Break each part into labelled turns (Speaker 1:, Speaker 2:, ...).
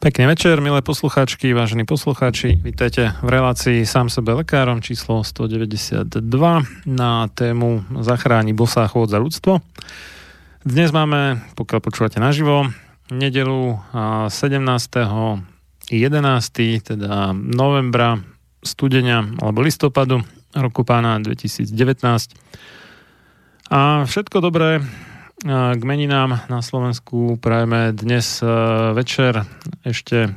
Speaker 1: Pekný večer, milé poslucháčky, vážení poslucháči. Vítajte v relácii Sám sebe lekárom číslo 192 na tému Zachráni bosá chôd za ľudstvo. Dnes máme, pokiaľ počúvate naživo, nedelu 17. 11. teda novembra, studenia alebo listopadu roku pána 2019. A všetko dobré k meninám na Slovensku prajeme dnes e, večer ešte e,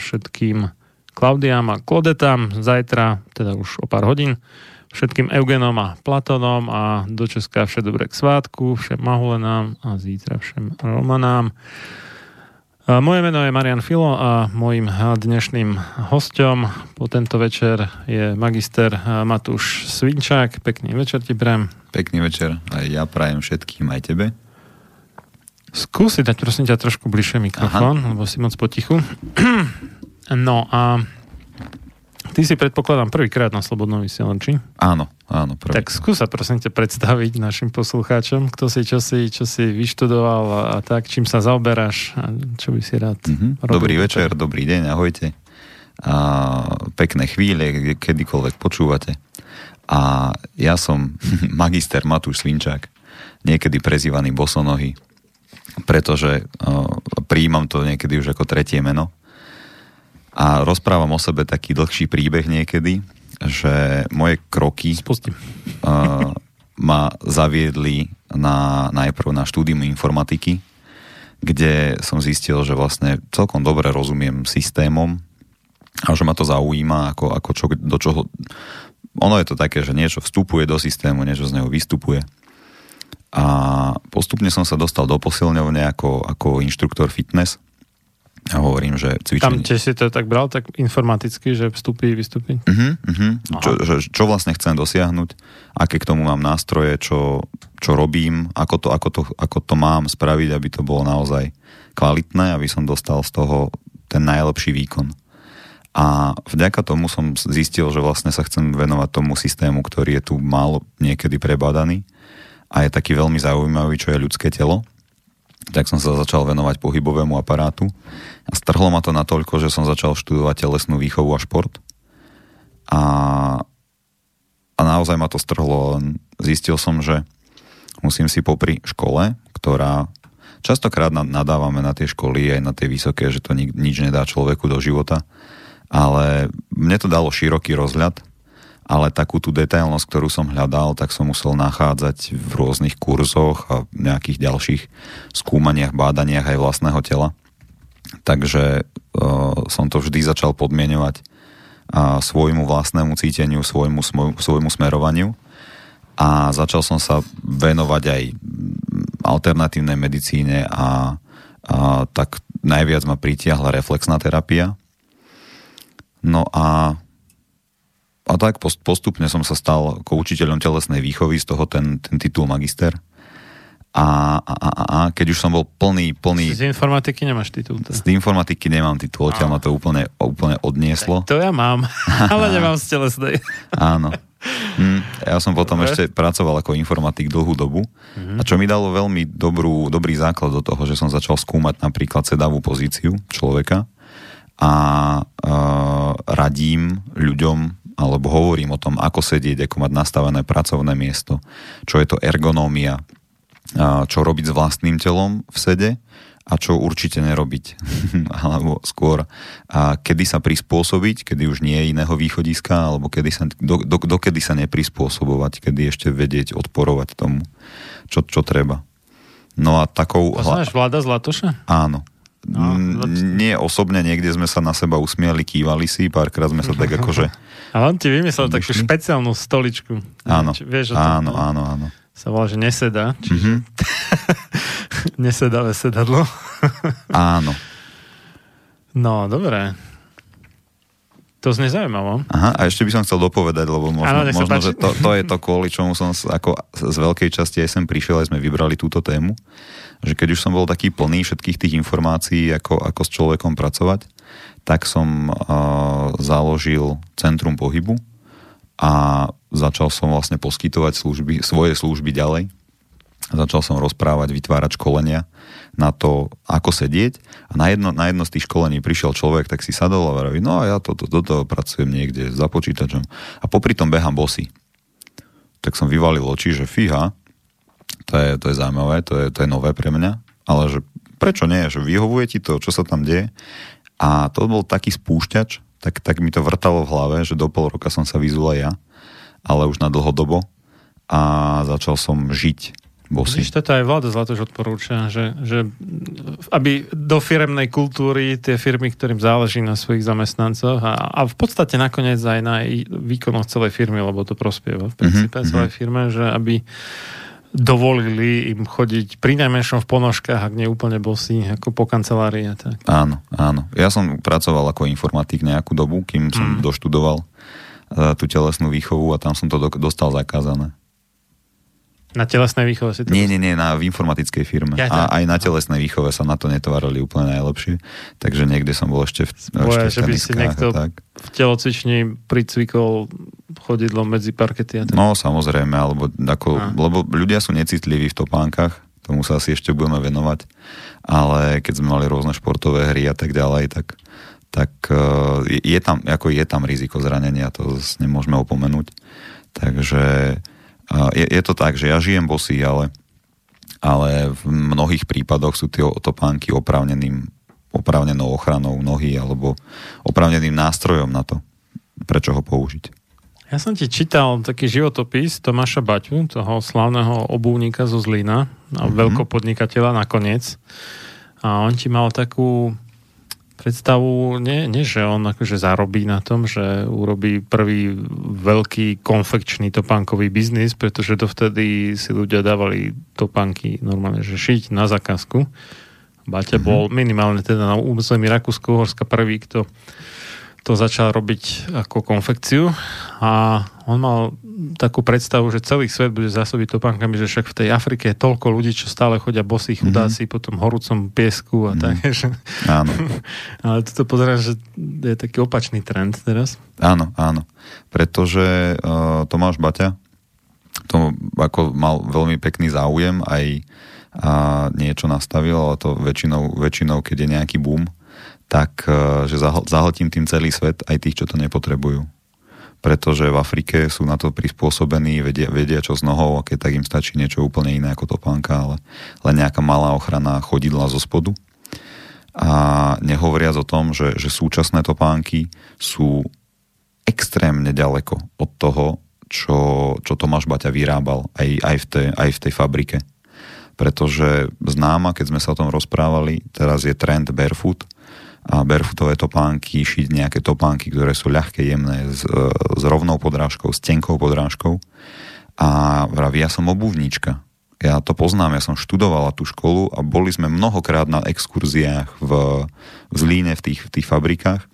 Speaker 1: všetkým Klaudiám a Klodetám, zajtra, teda už o pár hodín, všetkým Eugenom a Platonom a do Česka vše dobré k svátku, všem Mahulenám a zítra všem Romanám. Moje meno je Marian Filo a môjim dnešným hostom po tento večer je magister Matúš Svinčák. Pekný večer ti prajem.
Speaker 2: Pekný večer. Aj ja prajem všetkým, aj tebe.
Speaker 1: Skúsi dať prosím ťa trošku bližšie mikrofón, Aha. lebo si moc potichu. No a Ty si predpokladám prvýkrát na Slobodnom vysielači.
Speaker 2: Áno, áno.
Speaker 1: Prvý. Tak skúsa prosím ťa predstaviť našim poslucháčom, kto si, čo si, čo si vyštudoval a, tak, čím sa zaoberáš a čo by si rád mm-hmm.
Speaker 2: robil. Dobrý večer, dobrý deň, ahojte. A pekné chvíle, kedykoľvek počúvate. A ja som magister Matúš Svinčák, niekedy prezývaný Bosonohy, pretože uh, prijímam to niekedy už ako tretie meno a rozprávam o sebe taký dlhší príbeh niekedy, že moje kroky uh, ma zaviedli na, najprv na štúdium informatiky, kde som zistil, že vlastne celkom dobre rozumiem systémom a že ma to zaujíma, ako, ako čo, do čoho... Ono je to také, že niečo vstupuje do systému, niečo z neho vystupuje. A postupne som sa dostal do posilňovne ako, ako inštruktor fitness, ja hovorím, že
Speaker 1: cvičenie... Tam tiež si to tak bral, tak informaticky, že vstupí, vystupí?
Speaker 2: Uh-huh, uh-huh. Čo, že, čo vlastne chcem dosiahnuť, aké k tomu mám nástroje, čo, čo robím, ako to, ako, to, ako to mám spraviť, aby to bolo naozaj kvalitné, aby som dostal z toho ten najlepší výkon. A vďaka tomu som zistil, že vlastne sa chcem venovať tomu systému, ktorý je tu málo niekedy prebadaný a je taký veľmi zaujímavý, čo je ľudské telo tak som sa začal venovať pohybovému aparátu a strhlo ma to natoľko, že som začal študovať telesnú výchovu a šport. A, a naozaj ma to strhlo. Zistil som, že musím si popri škole, ktorá častokrát nadávame na tie školy aj na tie vysoké, že to nič nedá človeku do života, ale mne to dalo široký rozhľad ale takú tú detailnosť, ktorú som hľadal, tak som musel nachádzať v rôznych kurzoch a nejakých ďalších skúmaniach, bádaniach aj vlastného tela. Takže uh, som to vždy začal podmienovať uh, svojmu vlastnému cíteniu, svojmu, svojmu smerovaniu a začal som sa venovať aj alternatívnej medicíne a, a tak najviac ma pritiahla reflexná terapia. No a a tak postupne som sa stal ako učiteľom telesnej výchovy, z toho ten, ten titul magister. A, a, a, a keď už som bol plný, plný...
Speaker 1: Z informatiky nemáš titul?
Speaker 2: To. Z informatiky nemám titul, odtiaľ ma to úplne, úplne odnieslo.
Speaker 1: Tak to ja mám, ale nemám z telesnej.
Speaker 2: Áno. Hm, ja som potom Dobre. ešte pracoval ako informatik dlhú dobu mm-hmm. a čo mi dalo veľmi dobrú, dobrý základ do toho, že som začal skúmať napríklad sedavú pozíciu človeka a uh, radím ľuďom alebo hovorím o tom, ako sedieť, ako mať nastavené pracovné miesto, čo je to ergonómia, čo robiť s vlastným telom v sede a čo určite nerobiť. alebo skôr, a kedy sa prispôsobiť, kedy už nie je iného východiska, alebo kedy sa, do, do, dokedy sa neprispôsobovať, kedy ešte vedieť odporovať tomu, čo, čo treba. No a takou...
Speaker 1: Poznáš Vlada Zlatoša?
Speaker 2: Áno. No, nie osobne, niekde sme sa na seba usmiali, kývali si, párkrát sme sa tak akože
Speaker 1: A on ti vymyslel takú špeciálnu stoličku.
Speaker 2: Áno, vieš, áno, tom, áno, áno.
Speaker 1: Sa volá, že neseda, čiže mm-hmm. nesedavé sedadlo.
Speaker 2: áno.
Speaker 1: No, dobré. To znie zaujímavo.
Speaker 2: Aha, a ešte by som chcel dopovedať, lebo možno, Áno, možno že to, to je to, kvôli čomu som ako z veľkej časti aj sem prišiel, aj sme vybrali túto tému, že keď už som bol taký plný všetkých tých informácií, ako, ako s človekom pracovať, tak som uh, založil Centrum pohybu a začal som vlastne poskytovať služby, svoje služby ďalej. Začal som rozprávať, vytvárať školenia na to, ako sedieť. A na jedno, na jedno z tých školení prišiel človek, tak si sadol a vraví, no a ja toto, to, to pracujem niekde za počítačom. A popri tom behám bosy. Tak som vyvalil oči, že fíha, to je, to je zaujímavé, to je, to je nové pre mňa, ale že prečo nie, že vyhovuje ti to, čo sa tam deje. A to bol taký spúšťač, tak, tak mi to vrtalo v hlave, že do pol roka som sa vyzul aj ja, ale už na dlhodobo a začal som žiť bosy.
Speaker 1: Vidíš, toto aj vláda Zlatoš odporúča, že, že aby do firemnej kultúry tie firmy, ktorým záleží na svojich zamestnancoch a, a v podstate nakoniec aj na výkonnosť celej firmy, lebo to prospieva v princípe mm-hmm. celej firme, že aby dovolili im chodiť pri najmenšom v ponožkách, ak nie úplne bosí, ako po kancelárii. Tak.
Speaker 2: Áno, áno. Ja som pracoval ako informatik nejakú dobu, kým som mm. doštudoval uh, tú telesnú výchovu a tam som to do, dostal zakázané.
Speaker 1: Na telesnej výchove si to
Speaker 2: Nie, nie, nie, na, v informatickej firme. Ja, a aj na telesnej výchove sa na to netvárali úplne najlepšie. Takže niekde som bol ešte v,
Speaker 1: Boja, ešte v že by si niekto tak. v telocvični pricvikol chodidlo medzi parkety. A tak.
Speaker 2: No, samozrejme, alebo ako, lebo ľudia sú necitliví v topánkach, tomu sa asi ešte budeme venovať, ale keď sme mali rôzne športové hry a tak ďalej, tak, tak uh, je, tam, ako je tam riziko zranenia, to nemôžeme opomenúť. Takže je, je to tak, že ja žijem bosý, ale, ale v mnohých prípadoch sú tie topánky oprávneným, oprávnenou ochranou nohy alebo oprávneným nástrojom na to, prečo ho použiť.
Speaker 1: Ja som ti čítal taký životopis Tomáša Baťu, toho slavného obúvnika zo Zlína, mm-hmm. veľkopodnikateľa nakoniec. A on ti mal takú predstavu, nie, nie že on akože zarobí na tom, že urobí prvý veľký konfekčný topánkový biznis, pretože dovtedy si ľudia dávali topánky normálne, že šiť na zákazku. Baťa mm-hmm. bol minimálne teda na území Rakúsko-Horska prvý, kto to začal robiť ako konfekciu a on mal takú predstavu, že celý svet bude zásobiť topánkami, že však v tej Afrike je toľko ľudí, čo stále chodia bosí chudáci mm-hmm. po tom horúcom piesku a mm-hmm. tak. Že...
Speaker 2: Áno.
Speaker 1: Ale toto pozerám, že je taký opačný trend teraz.
Speaker 2: Áno, áno. Pretože uh, Tomáš Baťa to ako mal veľmi pekný záujem aj a niečo nastavil, ale to väčšinou, väčšinou keď je nejaký boom, tak e, že zahltím tým celý svet, aj tých, čo to nepotrebujú. Pretože v Afrike sú na to prispôsobení, vedia, vedia čo s nohou a keď tak im stačí niečo úplne iné ako topánka, ale len nejaká malá ochrana chodidla zo spodu. A nehovoriac o tom, že, že súčasné topánky sú extrémne ďaleko od toho, čo, čo Tomáš Baťa vyrábal aj, aj, v tej, aj v tej fabrike pretože známa, keď sme sa o tom rozprávali, teraz je trend barefoot a barefootové topánky, šiť nejaké topánky, ktoré sú ľahké, jemné, s, s rovnou podrážkou, s tenkou podrážkou. A vraví, ja som obuvníčka. Ja to poznám, ja som študovala tú školu a boli sme mnohokrát na exkurziách v, v Zlíne, v tých, v tých fabrikách.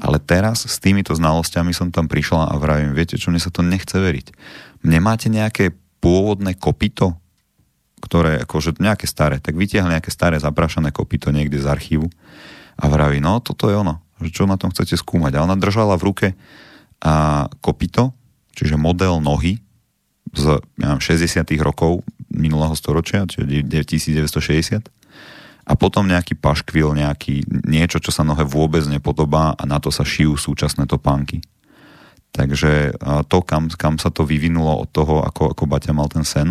Speaker 2: Ale teraz s týmito znalosťami som tam prišla a vravím, viete čo, mne sa to nechce veriť. Nemáte nejaké pôvodné kopito, ktoré, akože nejaké staré, tak vytiahli nejaké staré zaprašané kopito niekde z archívu a vraví, no toto je ono, čo na tom chcete skúmať. A ona držala v ruke a kopito, čiže model nohy z ja 60 rokov minulého storočia, čiže 1960 a potom nejaký paškvil, nejaký, niečo, čo sa nohe vôbec nepodobá a na to sa šijú súčasné topánky. Takže to, kam, kam sa to vyvinulo od toho, ako, ako Baťa mal ten sen,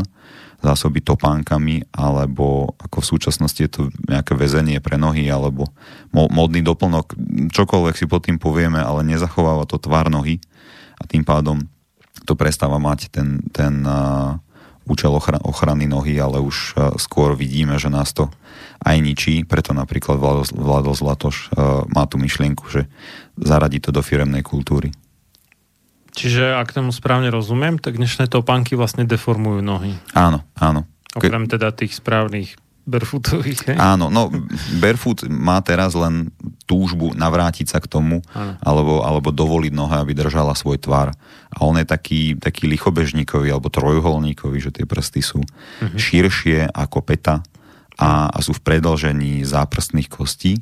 Speaker 2: zásoby topánkami, alebo ako v súčasnosti je to nejaké väzenie pre nohy, alebo modný doplnok, čokoľvek si pod tým povieme, ale nezachováva to tvár nohy a tým pádom to prestáva mať ten, ten účel ochra- ochrany nohy, ale už skôr vidíme, že nás to aj ničí, preto napríklad Vlado Zlatoš má tú myšlienku, že zaradí to do firemnej kultúry.
Speaker 1: Čiže ak tomu správne rozumiem, tak dnešné topánky vlastne deformujú nohy.
Speaker 2: Áno, áno.
Speaker 1: Okrem teda tých správnych barefootových. Hej?
Speaker 2: Áno, no barefoot má teraz len túžbu navrátiť sa k tomu, alebo, alebo dovoliť nohe, aby držala svoj tvar. A on je taký, taký lichobežníkový alebo trojuholníkový, že tie prsty sú uh-huh. širšie ako peta a, a sú v predlžení záprstných kostí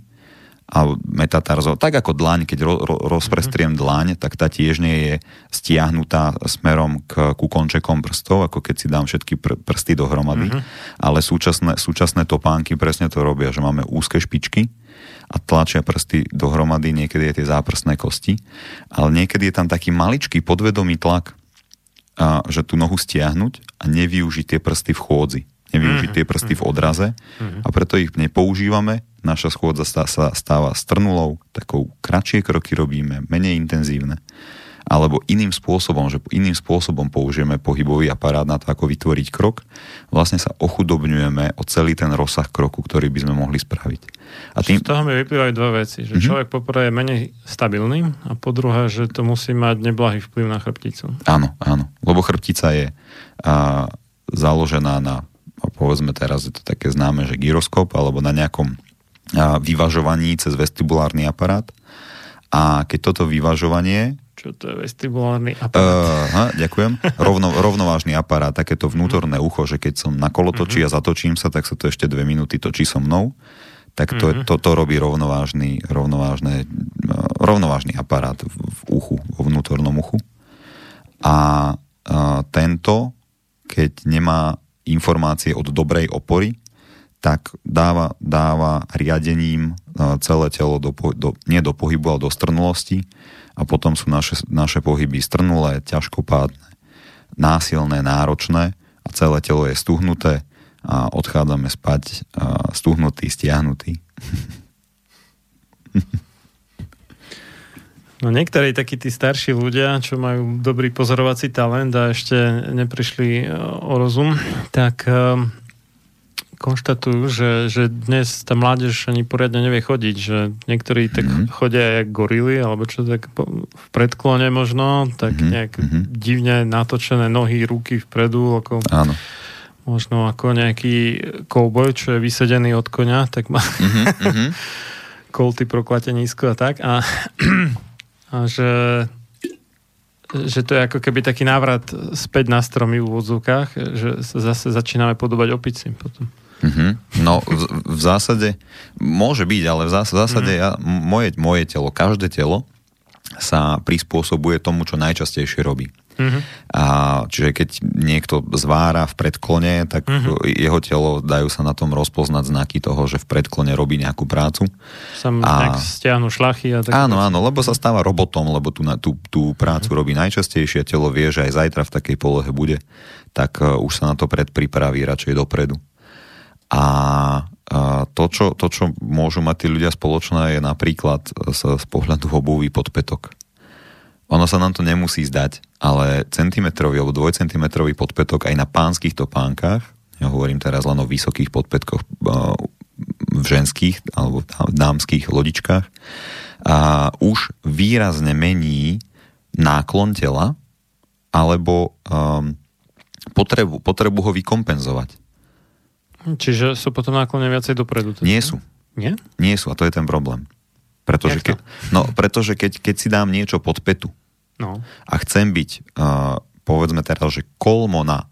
Speaker 2: a metatarzo, tak ako dlaň, keď ro, ro, rozprestriem mm-hmm. dlaň, tak tá tiež nie je stiahnutá smerom k, ku končekom prstov, ako keď si dám všetky pr, prsty dohromady, mm-hmm. ale súčasné, súčasné topánky presne to robia, že máme úzke špičky a tlačia prsty dohromady, niekedy je tie záprstné kosti, ale niekedy je tam taký maličký podvedomý tlak, a, že tú nohu stiahnuť a nevyužiť tie prsty v chôdzi nevyužiť tie prsty v odraze a preto ich nepoužívame. Naša schôdza sa stáva strnulou, takou kratšie kroky robíme, menej intenzívne alebo iným spôsobom, že iným spôsobom použijeme pohybový aparát na to, ako vytvoriť krok, vlastne sa ochudobňujeme o celý ten rozsah kroku, ktorý by sme mohli spraviť.
Speaker 1: A tým... Z toho mi vyplývajú dve veci. Že mm-hmm. človek poprvé je menej stabilný a po druhé, že to musí mať neblahý vplyv na chrbticu.
Speaker 2: Áno, áno. Lebo chrbtica je a, založená na povedzme teraz je to také známe, že gyroskop alebo na nejakom vyvažovaní cez vestibulárny aparát. A keď toto vyvažovanie...
Speaker 1: Čo to je vestibulárny aparát? Uh,
Speaker 2: ha, ďakujem. Rovno, rovnovážny aparát, takéto vnútorné ucho, že keď som na kolotočí uh-huh. a zatočím sa, tak sa to ešte dve minúty točí so mnou. Tak to, uh-huh. to, to robí rovnovážny, rovnovážne, rovnovážny aparát v, v uchu, vo vnútornom uchu. A, a tento, keď nemá informácie od dobrej opory, tak dáva, dáva riadením e, celé telo do, do, nie do pohybu, ale do strnulosti a potom sú naše, naše pohyby strnulé, ťažkopádne, násilné, náročné a celé telo je stuhnuté a odchádzame spať a stuhnutý, stiahnutý.
Speaker 1: No niektorí takí tí starší ľudia, čo majú dobrý pozorovací talent a ešte neprišli e, o rozum, tak konštatujú, že, že dnes tá mládež ani poriadne nevie chodiť, že niektorí tak mm-hmm. chodia jak gorily, alebo čo tak v predklone možno, tak mm-hmm. nejak mm-hmm. divne natočené nohy, ruky vpredu, ako
Speaker 2: Áno.
Speaker 1: možno ako nejaký kouboj, čo je vysedený od konia, tak má mm-hmm. kolty proklate nízko a tak. A že že to je ako keby taký návrat späť na stromy v úvodzovkách, že sa zase začíname podobať opici potom.
Speaker 2: Mm-hmm. No v, v zásade môže byť, ale v zásade, v zásade mm-hmm. ja, moje, moje telo, každé telo sa prispôsobuje tomu, čo najčastejšie robí.
Speaker 1: Mhm.
Speaker 2: A, čiže keď niekto zvára v predklone, tak
Speaker 1: Mhm.
Speaker 2: jeho telo dajú sa na tom rozpoznať znaky toho, že v predklone robí nejakú prácu.
Speaker 1: Sa mu
Speaker 2: A-
Speaker 1: stiahnu šlachy a tak.
Speaker 2: Áno, áno, lebo sa stáva robotom, lebo tú, tú, tú prácu robí najčastejšie, telo vie, že aj zajtra v takej polohe bude, tak uh, už sa na to predpripraví radšej dopredu. A uh, to, čo, to, čo môžu mať tí ľudia spoločné, je napríklad z, z pohľadu obuvy podpätok. Ono sa nám to nemusí zdať, ale centimetrový alebo dvojcentimetrový podpätok aj na pánskych topánkach, ja hovorím teraz len o vysokých podpätkoch uh, v ženských alebo v dámskych lodičkách, a už výrazne mení náklon tela alebo um, potrebu, potrebu ho vykompenzovať.
Speaker 1: Čiže sú potom náklone viacej dopredu. teda?
Speaker 2: Nie sú.
Speaker 1: Nie?
Speaker 2: Nie sú a to je ten problém. Pretože, keď, no, pretože keď, keď si dám niečo pod petu
Speaker 1: No.
Speaker 2: a chcem byť, uh, povedzme teraz, že kolmo na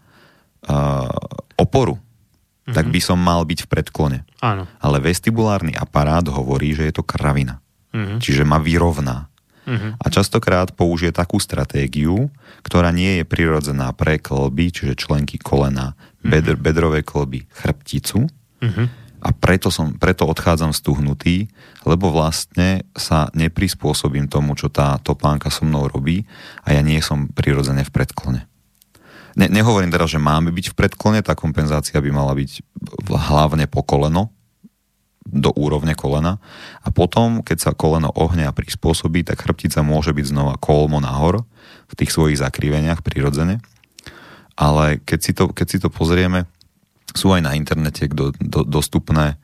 Speaker 2: uh, oporu, mm-hmm. tak by som mal byť v predklone.
Speaker 1: Áno.
Speaker 2: Ale vestibulárny aparát hovorí, že je to kravina.
Speaker 1: Mhm.
Speaker 2: Čiže ma vyrovná.
Speaker 1: Mhm.
Speaker 2: A častokrát použije takú stratégiu, ktorá nie je prirodzená pre klby, čiže členky kolena, bedr, bedrové klby, chrbticu.
Speaker 1: Mhm.
Speaker 2: A preto, som, preto odchádzam stuhnutý, lebo vlastne sa neprispôsobím tomu, čo tá topánka so mnou robí a ja nie som prirodzene v predklone. Ne, nehovorím teraz, že máme byť v predklone, tá kompenzácia by mala byť hlavne po koleno, do úrovne kolena a potom, keď sa koleno ohne a prispôsobí, tak chrbtica môže byť znova kolmo nahor v tých svojich zakriveniach prirodzene. Ale keď si to, keď si to pozrieme, sú aj na internete do, do, dostupné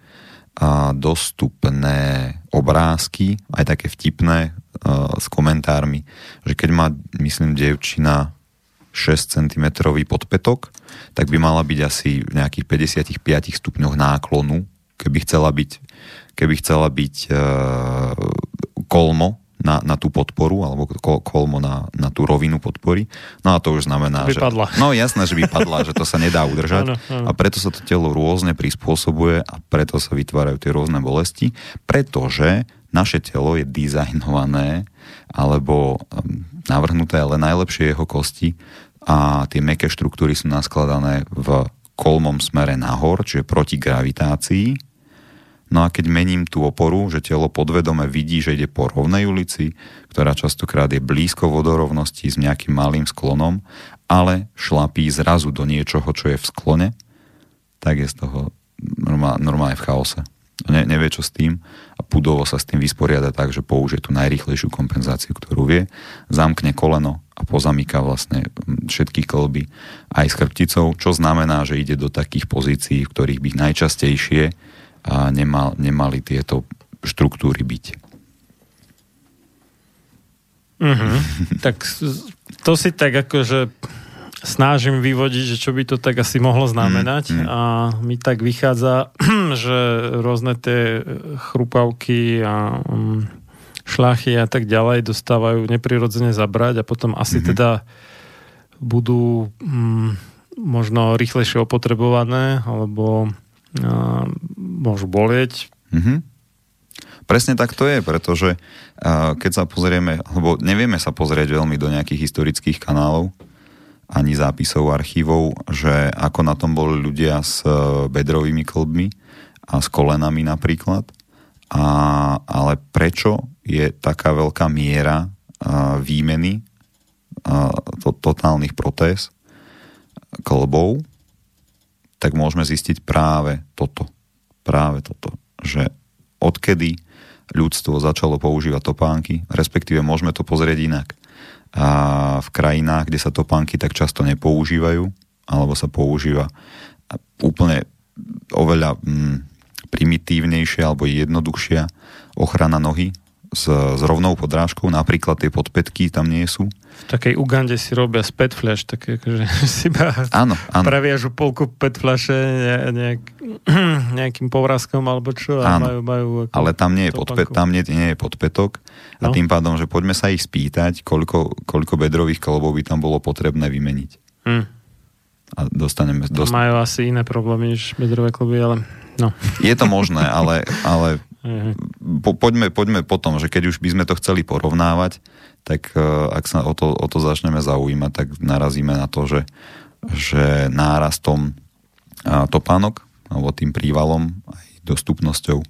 Speaker 2: a dostupné obrázky, aj také vtipné a, s komentármi, že keď má, myslím, dievčina 6 cm podpetok, tak by mala byť asi v nejakých 55 stupňoch náklonu, keby chcela byť, keby chcela byť e, kolmo na, na tú podporu, alebo ko- kolmo na, na tú rovinu podpory. No a to už znamená,
Speaker 1: By
Speaker 2: že... No jasné, že by padla, že to sa nedá udržať.
Speaker 1: Áno, áno.
Speaker 2: A preto sa to telo rôzne prispôsobuje a preto sa vytvárajú tie rôzne bolesti, pretože naše telo je dizajnované alebo um, navrhnuté len najlepšie jeho kosti a tie meké štruktúry sú naskladané v kolmom smere nahor, čiže proti gravitácii. No a keď mením tú oporu, že telo podvedome vidí, že ide po rovnej ulici, ktorá častokrát je blízko vodorovnosti s nejakým malým sklonom, ale šlapí zrazu do niečoho, čo je v sklone, tak je z toho normálne, v chaose. Ne, nevie, čo s tým a pudovo sa s tým vysporiada tak, že použije tú najrýchlejšiu kompenzáciu, ktorú vie, zamkne koleno a pozamýka vlastne mm, všetky kolby aj s chrbticou, čo znamená, že ide do takých pozícií, v ktorých by najčastejšie nemal, nemali tieto štruktúry byť.
Speaker 1: Mhm. tak to si tak akože snažím vyvodiť, že čo by to tak asi mohlo znamenať
Speaker 2: Mm, mm.
Speaker 1: a mi tak vychádza, že rôzne tie chrupavky a mm, šlachy a tak ďalej dostávajú neprirodzene zabrať a potom asi
Speaker 2: Mhm.
Speaker 1: teda budú mm, možno rýchlejšie opotrebované alebo môžu bolieť.
Speaker 2: Mhm. Presne tak to je, pretože uh, keď sa pozrieme, lebo nevieme sa pozrieť veľmi do nejakých historických kanálov, ani zápisov archívov, že ako na tom boli ľudia s uh, bedrovými klbmi a s kolenami napríklad. A, ale prečo je taká veľká miera uh, výmeny to, totálnych protéz klbov, tak môžeme zistiť práve toto. Práve toto. Že odkedy ľudstvo začalo používať topánky, respektíve môžeme to pozrieť inak. A v krajinách, kde sa topánky tak často nepoužívajú, alebo sa používa úplne oveľa mm, primitívnejšia alebo jednoduchšia ochrana nohy s, s rovnou podrážkou, napríklad tie podpätky tam nie sú.
Speaker 1: V takej Ugande si robia z pet flash, také akože si iba
Speaker 2: Áno, áno.
Speaker 1: previažu polku pet flaše ne, nejak, nejakým povrázkom alebo čo a
Speaker 2: Áno.
Speaker 1: majú, majú ako
Speaker 2: Ale tam nie je,
Speaker 1: topánku.
Speaker 2: tam nie, nie je podpätok a
Speaker 1: No.
Speaker 2: tým pádom, že poďme sa ich spýtať, koľko, koľko bedrových kolobov by tam bolo potrebné vymeniť.
Speaker 1: Hm.
Speaker 2: A dostaneme...
Speaker 1: Dost...
Speaker 2: Dost...
Speaker 1: Majú asi iné problémy než bedrové kluby, ale no.
Speaker 2: Je to možné, ale, ale po, poďme, poďme potom, že keď už by sme to chceli porovnávať, tak uh, ak sa o to, o to začneme zaujímať, tak narazíme na to, že, že nárastom uh, topánok, alebo tým prívalom, aj dostupnosťou,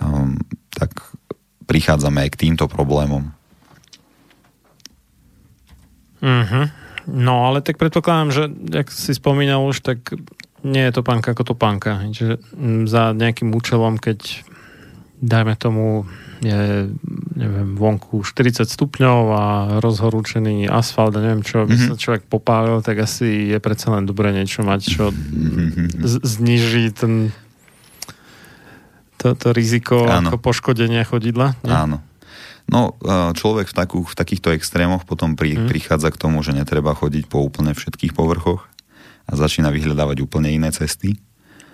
Speaker 2: um, tak prichádzame aj k týmto problémom.
Speaker 1: Mm-hmm. No, ale tak predpokladám, že, jak si spomínal už, tak nie je to pánka ako to pánka. Čiže za nejakým účelom, keď dajme tomu je neviem, vonku 40 stupňov a rozhorúčený asfalt a neviem čo, by mm-hmm. sa človek popálil, tak asi je predsa len dobré niečo mať, čo z- zniží ten to, to riziko Áno. ako poškodenia chodidla.
Speaker 2: Nie? Áno. No, e, človek v, takú, v takýchto extrémoch potom pri, mm. prichádza k tomu, že netreba chodiť po úplne všetkých povrchoch a začína vyhľadávať úplne iné cesty.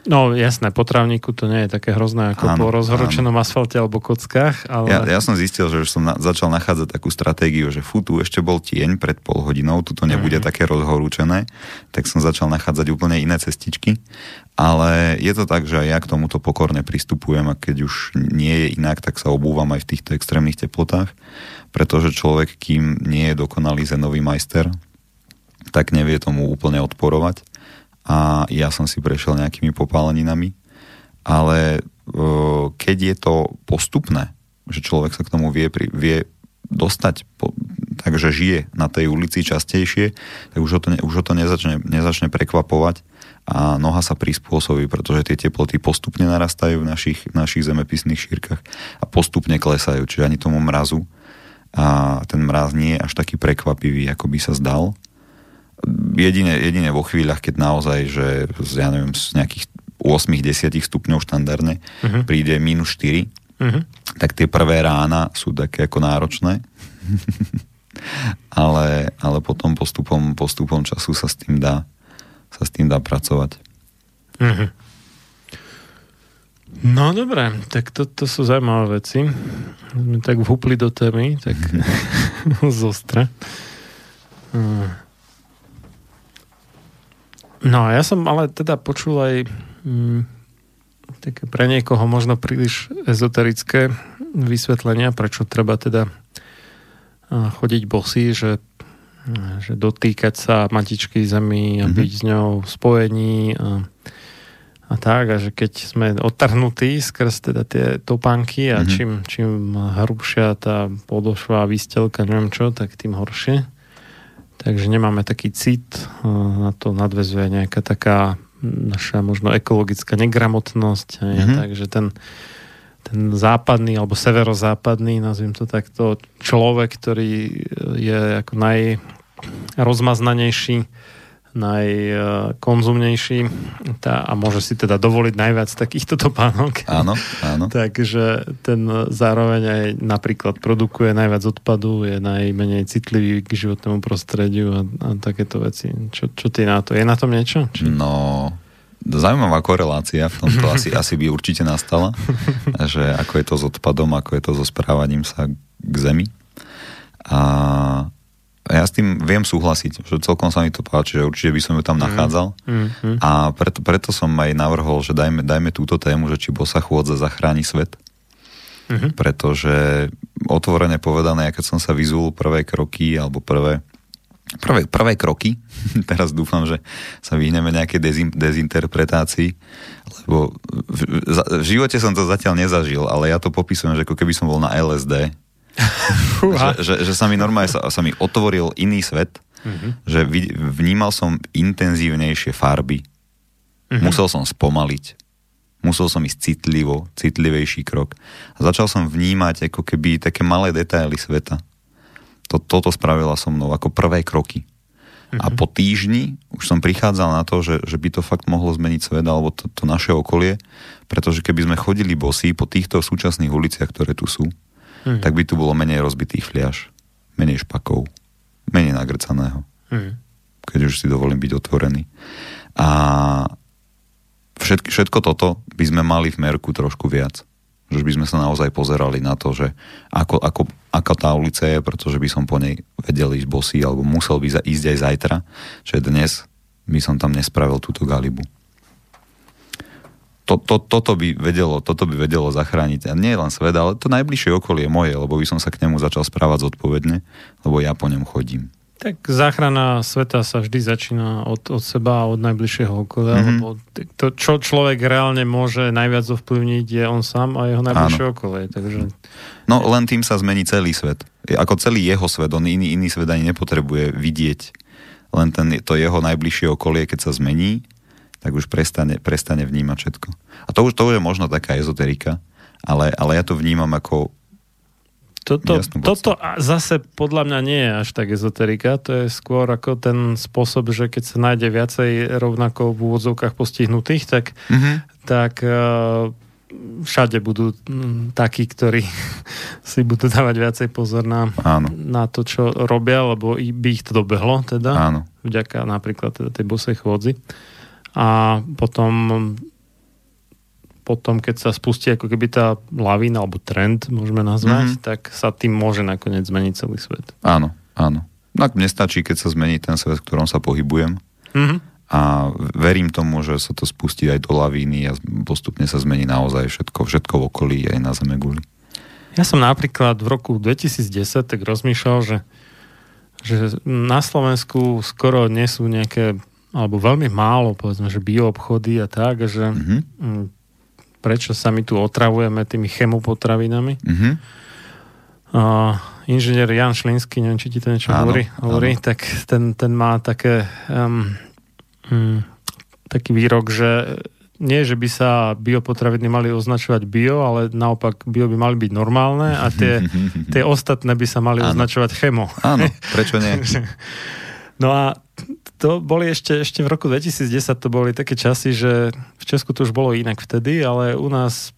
Speaker 1: No jasné, po trávniku to nie je také hrozné ako áno, po rozhoročenom áno. asfalte alebo kockách. Ale...
Speaker 2: Ja, ja som zistil, že už som na, začal nachádzať takú stratégiu, že fú, tu ešte bol tieň pred pol hodinou, tu to nebude mm-hmm. také rozhorúčené, tak som začal nachádzať úplne iné cestičky. Ale je to tak, že aj ja k tomuto pokorne pristupujem a keď už nie je inak, tak sa obúvam aj v týchto extrémnych teplotách, pretože človek, kým nie je dokonalý zenový majster, tak nevie tomu úplne odporovať a ja som si prešiel nejakými popáleninami, ale keď je to postupné, že človek sa k tomu vie, vie dostať, takže žije na tej ulici častejšie, tak už ho to, už ho to nezačne, nezačne prekvapovať a noha sa prispôsobí, pretože tie teploty postupne narastajú v našich, našich zemepisných šírkach a postupne klesajú, čiže ani tomu mrazu. A ten mraz nie je až taký prekvapivý, ako by sa zdal jedine, jedine vo chvíľach, keď naozaj, že ja neviem, z nejakých 8-10 stupňov štandardne uh-huh. príde minus 4, uh-huh. Mhm. tak tie prvé rána sú také ako náročné. ale, ale potom postupom, postupom času sa s tým dá, sa s tým dá pracovať. Uh-huh.
Speaker 1: No dobré, tak to, to sú zaujímavé veci. Sme tak vhupli do témy, tak zostre. Uh. No a ja som ale teda počul aj mm, také pre niekoho možno príliš ezoterické vysvetlenia, prečo treba teda chodiť bosy, že, že dotýkať sa matičky zemi a mm-hmm. byť s ňou v spojení a, a tak, a že keď sme otrhnutí skrz teda tie topánky a mm-hmm. čím, čím hrubšia tá podošvá výstelka, neviem čo, tak tým horšie. Takže nemáme taký cit, na to nadvezuje nejaká taká naša možno ekologická negramotnosť. Mm-hmm. Takže ten, ten západný alebo severozápadný, nazviem to takto, človek, ktorý je ako najrozmaznanejší najkonzumnejší tá, a môže si teda dovoliť najviac takýchto topánok.
Speaker 2: Áno, áno.
Speaker 1: Takže ten zároveň aj napríklad produkuje najviac odpadu, je najmenej citlivý k životnému prostrediu a, a takéto veci. Čo, čo ty na to? Je na tom niečo? Či...
Speaker 2: No, zaujímavá korelácia v tomto asi, asi by určite nastala, že ako je to s odpadom, ako je to so správaním sa k zemi. A ja s tým viem súhlasiť, že celkom sa mi to páči, že určite by som ju tam mhm. nachádzal mm-hmm. a preto, preto som aj navrhol, že dajme, dajme túto tému, že či bosa chôdza zachráni svet. Mm-hmm. Pretože otvorene povedané, keď som sa vyzul prvé kroky alebo prvé prvé, prvé kroky, teraz dúfam, že sa vyhneme nejaké dezin, dezinterpretácii, lebo v, v, v živote som to zatiaľ nezažil, ale ja to popisujem, že ako keby som bol na LSD, že, že, že sa mi normálne sa, sa mi otvoril iný svet, uh-huh. že vnímal som intenzívnejšie farby. Uh-huh. Musel som spomaliť. Musel som ísť citlivo, citlivejší krok. A začal som vnímať ako keby také malé detaily sveta. To, toto spravila so mnou ako prvé kroky. Uh-huh. A mhm. po týždni už som prichádzal na to, že, že by to fakt mohlo zmeniť svet alebo to, to naše okolie, pretože keby sme chodili bosí po týchto súčasných uliciach, ktoré tu sú, mm. tak by tu bolo menej rozbitých fliaž, menej špakov, menej nagrcaného. Mm. Keď už si dovolím byť otvorený. A všetko, všetko toto by sme mali v merku trošku viac. Že by sme sa naozaj pozerali na to, že ako, ako, ako tá ulica je, pretože by som po nej vedel ísť bosý, alebo musel by ísť aj zajtra, že dnes by som tam nespravil túto galibu. To, to, toto, by vedelo, toto by vedelo zachrániť. A nie len svet, ale to najbližšie okolie moje, lebo by som sa k nemu začal správať zodpovedne, lebo ja po ňom chodím.
Speaker 1: Tak záchrana sveta sa vždy začína od, od seba a od najbližšieho okolia, mm-hmm. lebo to, čo človek reálne môže najviac ovplyvniť, je on sám a jeho najbližšie Áno. okolie. Takže...
Speaker 2: No len tým sa zmení celý svet. Ako celý jeho svet, on iný, iný svet ani nepotrebuje vidieť. Len ten, to jeho najbližšie okolie, keď sa zmení, tak už prestane, prestane vnímať všetko. A to už, to už je možno taká ezoterika, ale, ale ja to vnímam ako
Speaker 1: toto, toto zase podľa mňa nie je až tak ezoterika, to je skôr ako ten spôsob, že keď sa nájde viacej rovnako v úvodzovkách postihnutých, tak, mm-hmm. tak uh, všade budú m, takí, ktorí si budú dávať viacej pozor na, Áno. na to, čo robia, lebo by ich to dobehlo teda, Áno. vďaka napríklad teda tej bosej chôdzi. A potom potom, keď sa spustí ako keby tá lavína alebo trend, môžeme nazvať, mm-hmm. tak sa tým môže nakoniec zmeniť celý svet.
Speaker 2: Áno, áno. No, nestačí, keď sa zmení ten svet, v ktorom sa pohybujem. Mm-hmm. A verím tomu, že sa to spustí aj do lavíny a postupne sa zmení naozaj všetko, všetko v okolí aj na Zeme guli.
Speaker 1: Ja som napríklad v roku 2010 tak rozmýšľal, že, že na Slovensku skoro nie sú nejaké alebo veľmi málo, povedzme, že bioobchody a tak, že mm-hmm prečo sa my tu otravujeme tými chemopotravinami. Mm-hmm. Uh, inžinier Jan Šlínsky, neviem, či ti to niečo áno, hovorí, hovorí áno. tak ten, ten má také um, um, taký výrok, že nie, že by sa biopotraviny mali označovať bio, ale naopak bio by mali byť normálne a tie, tie ostatné by sa mali áno. označovať chemo.
Speaker 2: Áno, prečo nie?
Speaker 1: no a to boli ešte, ešte v roku 2010 to boli také časy, že v Česku to už bolo inak vtedy, ale u nás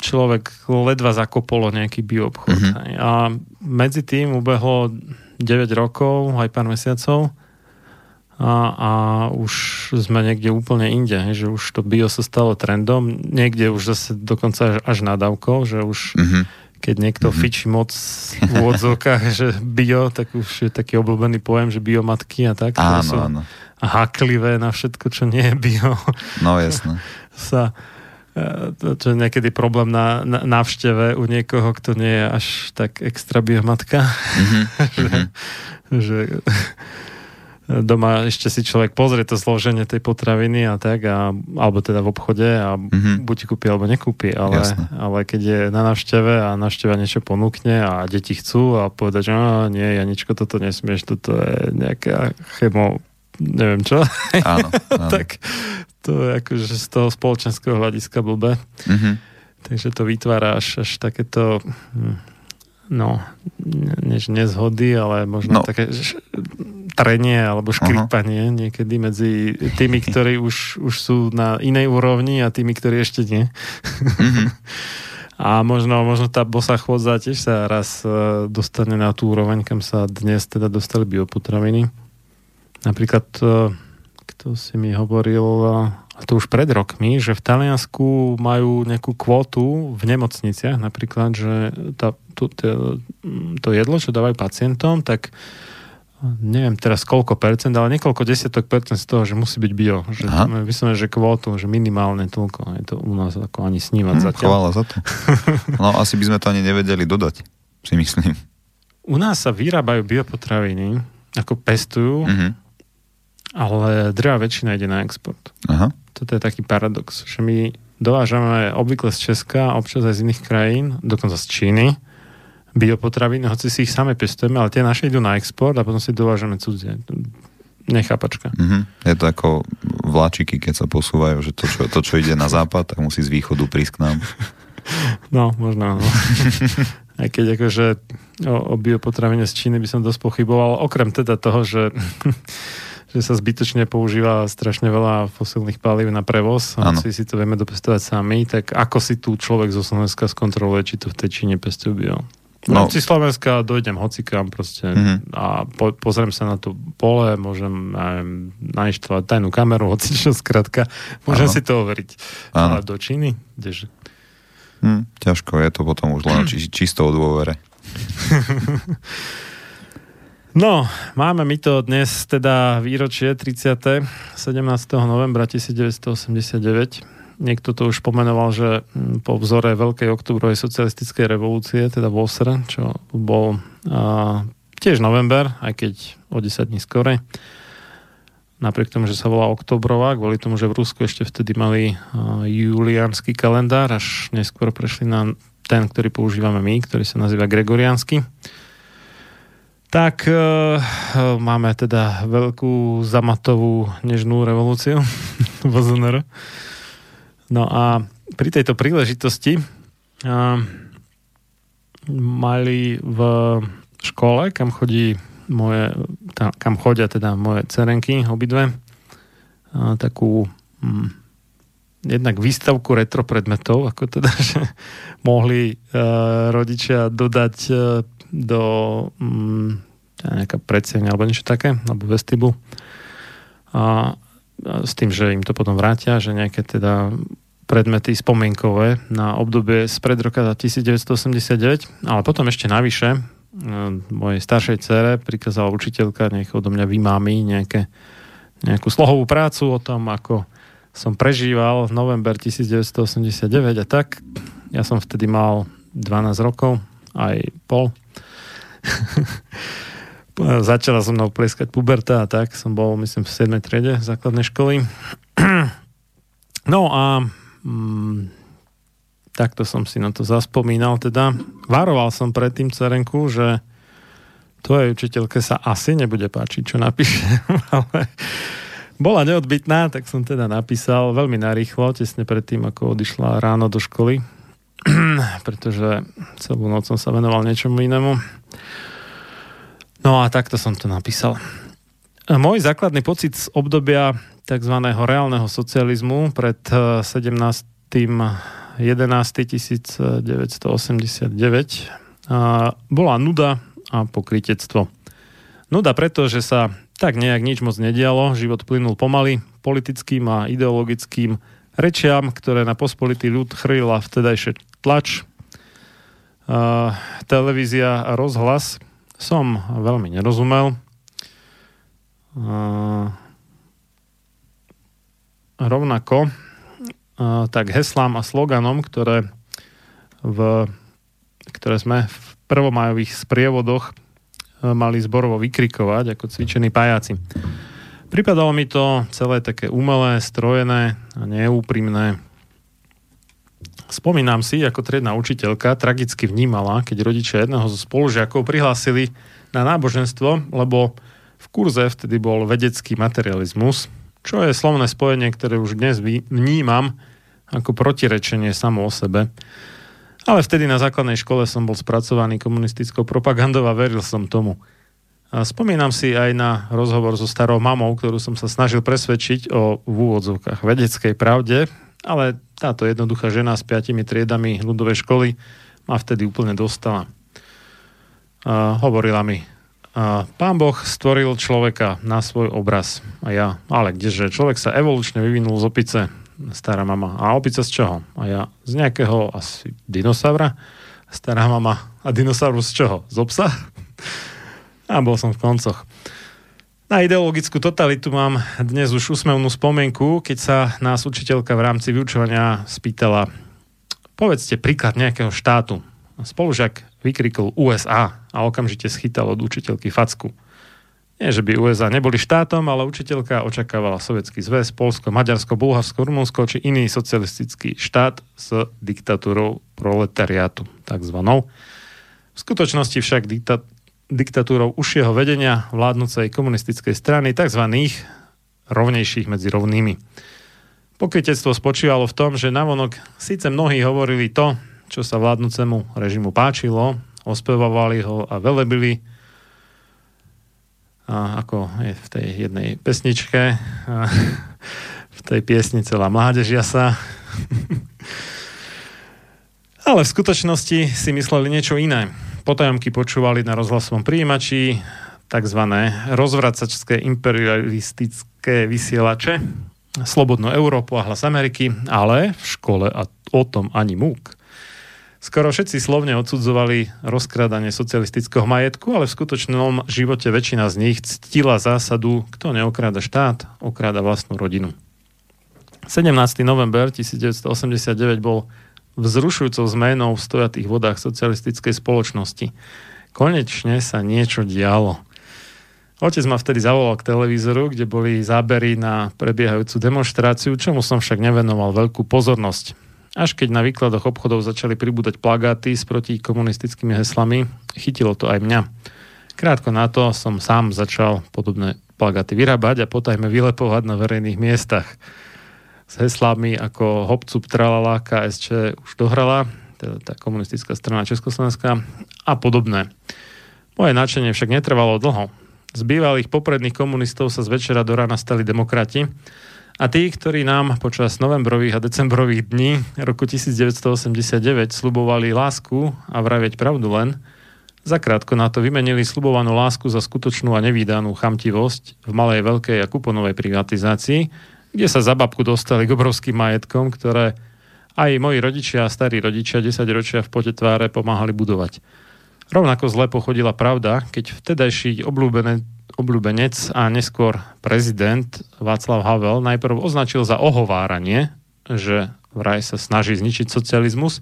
Speaker 1: človek ledva zakopolo nejaký bioobchod. Mm-hmm. A medzi tým ubehlo 9 rokov, aj pár mesiacov a, a už sme niekde úplne inde, že už to bio sa stalo trendom, niekde už zase dokonca až, až nadávkou, že už mm-hmm keď niekto mm-hmm. fičí moc v úvodzovkách, že bio, tak už je taký obľúbený pojem, že biomatky a tak.
Speaker 2: Áno, sú áno.
Speaker 1: Haklivé na všetko, čo nie je bio.
Speaker 2: No jasné.
Speaker 1: sa, e, čo je niekedy problém na, na návšteve u niekoho, kto nie je až tak extra biomatka. Mm-hmm. že, mm-hmm. že doma ešte si človek pozrie to zloženie tej potraviny a tak, a, alebo teda v obchode a mm-hmm. buď kúpi alebo nekúpi, ale, ale keď je na návšteve a návšteva niečo ponúkne a deti chcú a povedať, že no, nie, Janičko, toto nesmieš, toto je nejaká chemo, neviem čo, áno, áno. tak to je akože z toho spoločenského hľadiska blbe. Mm-hmm. Takže to vytvára až, až takéto hm, no, než nezhody, ale možno no. také trenie alebo škripanie uh-huh. niekedy medzi tými, ktorí už, už sú na inej úrovni a tými, ktorí ešte nie. Uh-huh. a možno, možno tá bosa chôdza tiež sa raz e, dostane na tú úroveň, kam sa dnes teda dostali biopotraviny. Napríklad, e, kto si mi hovoril, a to už pred rokmi, že v Taliansku majú nejakú kvotu v nemocniciach, napríklad, že tá, to, to, to jedlo, čo dávajú pacientom, tak neviem teraz koľko percent, ale niekoľko desiatok percent z toho, že musí byť bio. Že myslím, že kvótu, že minimálne toľko. Je to u nás ako ani snívať hmm, zatiaľ.
Speaker 2: Chvála za to. No asi by sme to ani nevedeli dodať, si myslím.
Speaker 1: U nás sa vyrábajú biopotraviny, ako pestujú, mm-hmm. ale drvá väčšina ide na export. Aha toto je taký paradox, že my dovážame obvykle z Česka, občas aj z iných krajín, dokonca z Číny, biopotraviny, hoci si ich same pestujeme, ale tie naše idú na export a potom si dovážame cudzie. Nechápačka.
Speaker 2: Mm-hmm. Je to ako vláčiky, keď sa posúvajú, že to čo, to, čo ide na západ, tak musí z východu prísť k nám.
Speaker 1: No, možno. No. Aj keď akože o, o biopotravine z Číny by som dosť pochyboval, okrem teda toho, že že sa zbytočne používa strašne veľa fosilných palív na prevoz a si si to vieme dopestovať sami, tak ako si tu človek zo Slovenska skontroluje, či to v tej Číne pestujú bio? No. V Slovenska dojdem hocikam proste mm-hmm. a po, pozriem sa na to pole, môžem neviem, nainštalovať tajnú kameru, hoci čo skrátka, môžem ano. si to overiť. Ano. Ale do Číny? Kdeže?
Speaker 2: Hm, ťažko, je to potom už len či, čisto o dôvere.
Speaker 1: No, máme my to dnes teda výročie 30. 17. novembra 1989. niekto to už pomenoval, že hm, po vzore Veľkej oktobrovej socialistickej revolúcie, teda VOSR, čo bol a, tiež november, aj keď o 10 dní skore, napriek tomu, že sa volá oktobrová, kvôli tomu, že v Rusku ešte vtedy mali juliánsky kalendár, až neskôr prešli na ten, ktorý používame my, ktorý sa nazýva gregoriánsky tak e, máme teda veľkú zamatovú nežnú revolúciu v ZNR. No a pri tejto príležitosti e, mali v škole, kam chodí moje, tá, kam chodia teda moje cerenky, obidve, e, takú hm, jednak výstavku retro predmetov, ako teda, že mohli e, rodičia dodať e, do mm, nejaká predseň alebo niečo také, alebo vestibu. A s tým, že im to potom vrátia, že nejaké teda predmety spomienkové na obdobie spred roka 1989, ale potom ešte navyše e, mojej staršej cere prikázala učiteľka, nech odo mňa vymámi nejaké, nejakú slohovú prácu o tom, ako som prežíval v november 1989 a tak. Ja som vtedy mal 12 rokov, aj pol. Začala so mnou pleskať puberta a tak. Som bol, myslím, v 7. triede základnej školy. no a mm, takto som si na to zaspomínal. Teda varoval som pred tým cerenku, že tvojej učiteľke sa asi nebude páčiť, čo napíše, ale bola neodbitná, tak som teda napísal veľmi narýchlo, tesne predtým, ako odišla ráno do školy, pretože celú noc som sa venoval niečomu inému. No a takto som to napísal. Môj základný pocit z obdobia tzv. reálneho socializmu pred 17. 11. 1989 bola nuda a pokritectvo. Nuda preto, že sa tak nejak nič moc nedialo, život plynul pomaly politickým a ideologickým rečiam, ktoré na pospolitý ľud chrlila vtedajšie tlač, televízia a rozhlas – som veľmi nerozumel. Rovnako tak heslám a sloganom, ktoré, v, ktoré sme v prvomajových sprievodoch mali zborovo vykrikovať ako cvičení pajáci. Pripadalo mi to celé také umelé, strojené a neúprimné. Spomínam si, ako triedna učiteľka tragicky vnímala, keď rodičia jedného zo spolužiakov prihlásili na náboženstvo, lebo v kurze vtedy bol vedecký materializmus, čo je slovné spojenie, ktoré už dnes vnímam ako protirečenie samo o sebe. Ale vtedy na základnej škole som bol spracovaný komunistickou propagandou a veril som tomu. A spomínam si aj na rozhovor so starou mamou, ktorú som sa snažil presvedčiť o v úvodzovkách vedeckej pravde, ale táto jednoduchá žena s piatimi triedami ľudovej školy ma vtedy úplne dostala. A hovorila mi, a pán Boh stvoril človeka na svoj obraz. A ja, ale kdeže, človek sa evolučne vyvinul z opice, stará mama. A opica z čoho? A ja, z nejakého asi dinosaura. Stará mama, a dinosaurus z čoho? Z obsa? A bol som v koncoch. Na ideologickú totalitu mám dnes už úsmevnú spomienku, keď sa nás učiteľka v rámci vyučovania spýtala povedzte príklad nejakého štátu. Spolužiak vykrikol USA a okamžite schytal od učiteľky facku. Nie, že by USA neboli štátom, ale učiteľka očakávala Sovietský zväz, Polsko, Maďarsko, Bulharsko, Rumunsko či iný socialistický štát s diktatúrou proletariátu, takzvanou. V skutočnosti však dikta- diktatúrou užšieho vedenia vládnúcej komunistickej strany, tzv. rovnejších medzi rovnými. Pokrytectvo spočívalo v tom, že navonok síce mnohí hovorili to, čo sa vládnúcemu režimu páčilo, ospevovali ho a velebili, a ako je v tej jednej pesničke, a v tej piesni celá mládež jasa. Ale v skutočnosti si mysleli niečo iné potajomky počúvali na rozhlasovom príjimači tzv. rozvracačské imperialistické vysielače, Slobodnú Európu a Hlas Ameriky, ale v škole a o tom ani múk. Skoro všetci slovne odsudzovali rozkrádanie socialistického majetku, ale v skutočnom živote väčšina z nich ctila zásadu, kto neokráda štát, okráda vlastnú rodinu. 17. november 1989 bol vzrušujúcou zmenou v stojatých vodách socialistickej spoločnosti. Konečne sa niečo dialo. Otec ma vtedy zavolal k televízoru, kde boli zábery na prebiehajúcu demonstráciu, čomu som však nevenoval veľkú pozornosť. Až keď na výkladoch obchodov začali pribúdať plagáty s protikomunistickými heslami, chytilo to aj mňa. Krátko na to som sám začal podobné plagáty vyrábať a potajme vylepovať na verejných miestach. S heslami ako Hopcup, Tralala, KSČ už dohrala, teda tá komunistická strana Československá a podobné. Moje náčenie však netrvalo dlho. Z bývalých popredných komunistov sa z večera do rána stali demokrati a tí, ktorí nám počas novembrových a decembrových dní roku 1989 slubovali lásku a vravieť pravdu len, zakrátko na to vymenili slubovanú lásku za skutočnú a nevýdanú chamtivosť v malej, veľkej a kuponovej privatizácii, kde sa za babku dostali k obrovským majetkom, ktoré aj moji rodičia a starí rodičia 10 ročia v pote tváre pomáhali budovať. Rovnako zle pochodila pravda, keď vtedajší obľúbenec a neskôr prezident Václav Havel najprv označil za ohováranie, že vraj sa snaží zničiť socializmus,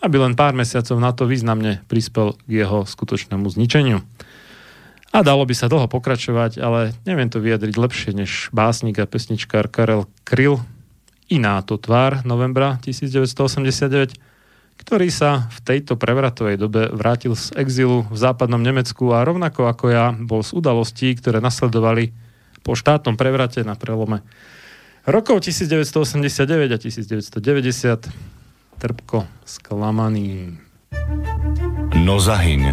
Speaker 1: aby len pár mesiacov na to významne prispel k jeho skutočnému zničeniu. A dalo by sa dlho pokračovať, ale neviem to vyjadriť lepšie než básnik a pesničkár Karel Kryl. Iná to tvár novembra 1989 ktorý sa v tejto prevratovej dobe vrátil z exilu v západnom Nemecku a rovnako ako ja bol z udalostí, ktoré nasledovali po štátnom prevrate na prelome rokov 1989 a 1990 trpko sklamaný.
Speaker 3: No zahyň,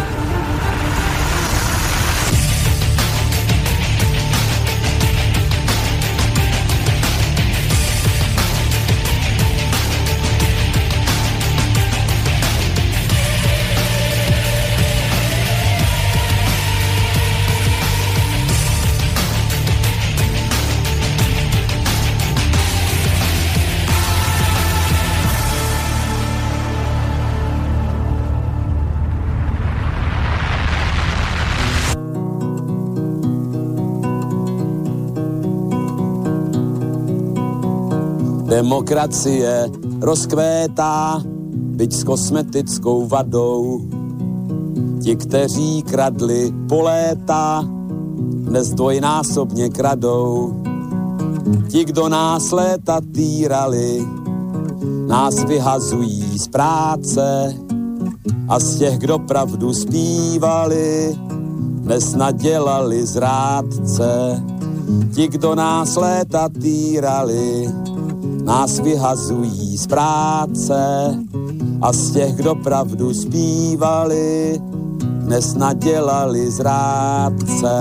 Speaker 4: Demokracie rozkvétá, byť s kosmetickou vadou. Ti, kteří kradli po léta, dnes dvojnásobně kradou. Ti, kdo nás léta týrali, nás vyhazují z práce a z těch, kdo pravdu zpívali, dnes nadělali zrádce. Ti, kdo nás léta týrali, nás vyhazují z práce a z těch, kdo pravdu zpívali, dnes nadělali zrádce.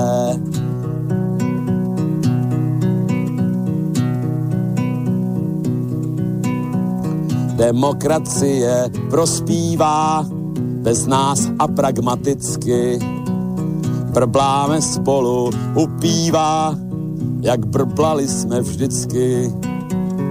Speaker 4: Demokracie prospívá bez nás a pragmaticky. Brbláme spolu, upívá, jak brblali jsme vždycky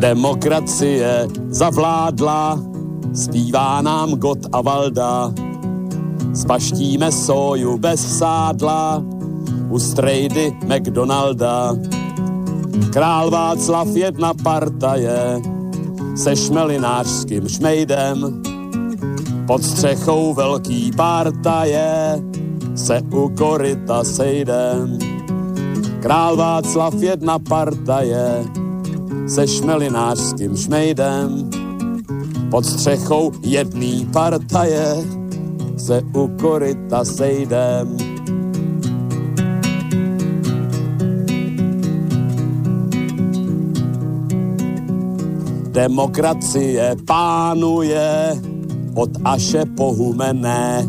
Speaker 4: Demokracie zavládla, zpívá nám God a Valda. Spaštíme soju bez sádla, u strejdy McDonalda. Král Václav jedna partaje, se šmelinářským šmejdem. Pod střechou velký partaje, se u koryta sejdem. Král Václav jedna partaje se šmelinářským šmejdem. Pod střechou jedný partaje se u koryta sejdem. Demokracie pánuje od Aše pohumené.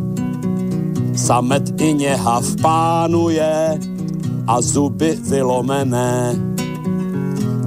Speaker 4: Samet i něhav pánuje a zuby vylomené.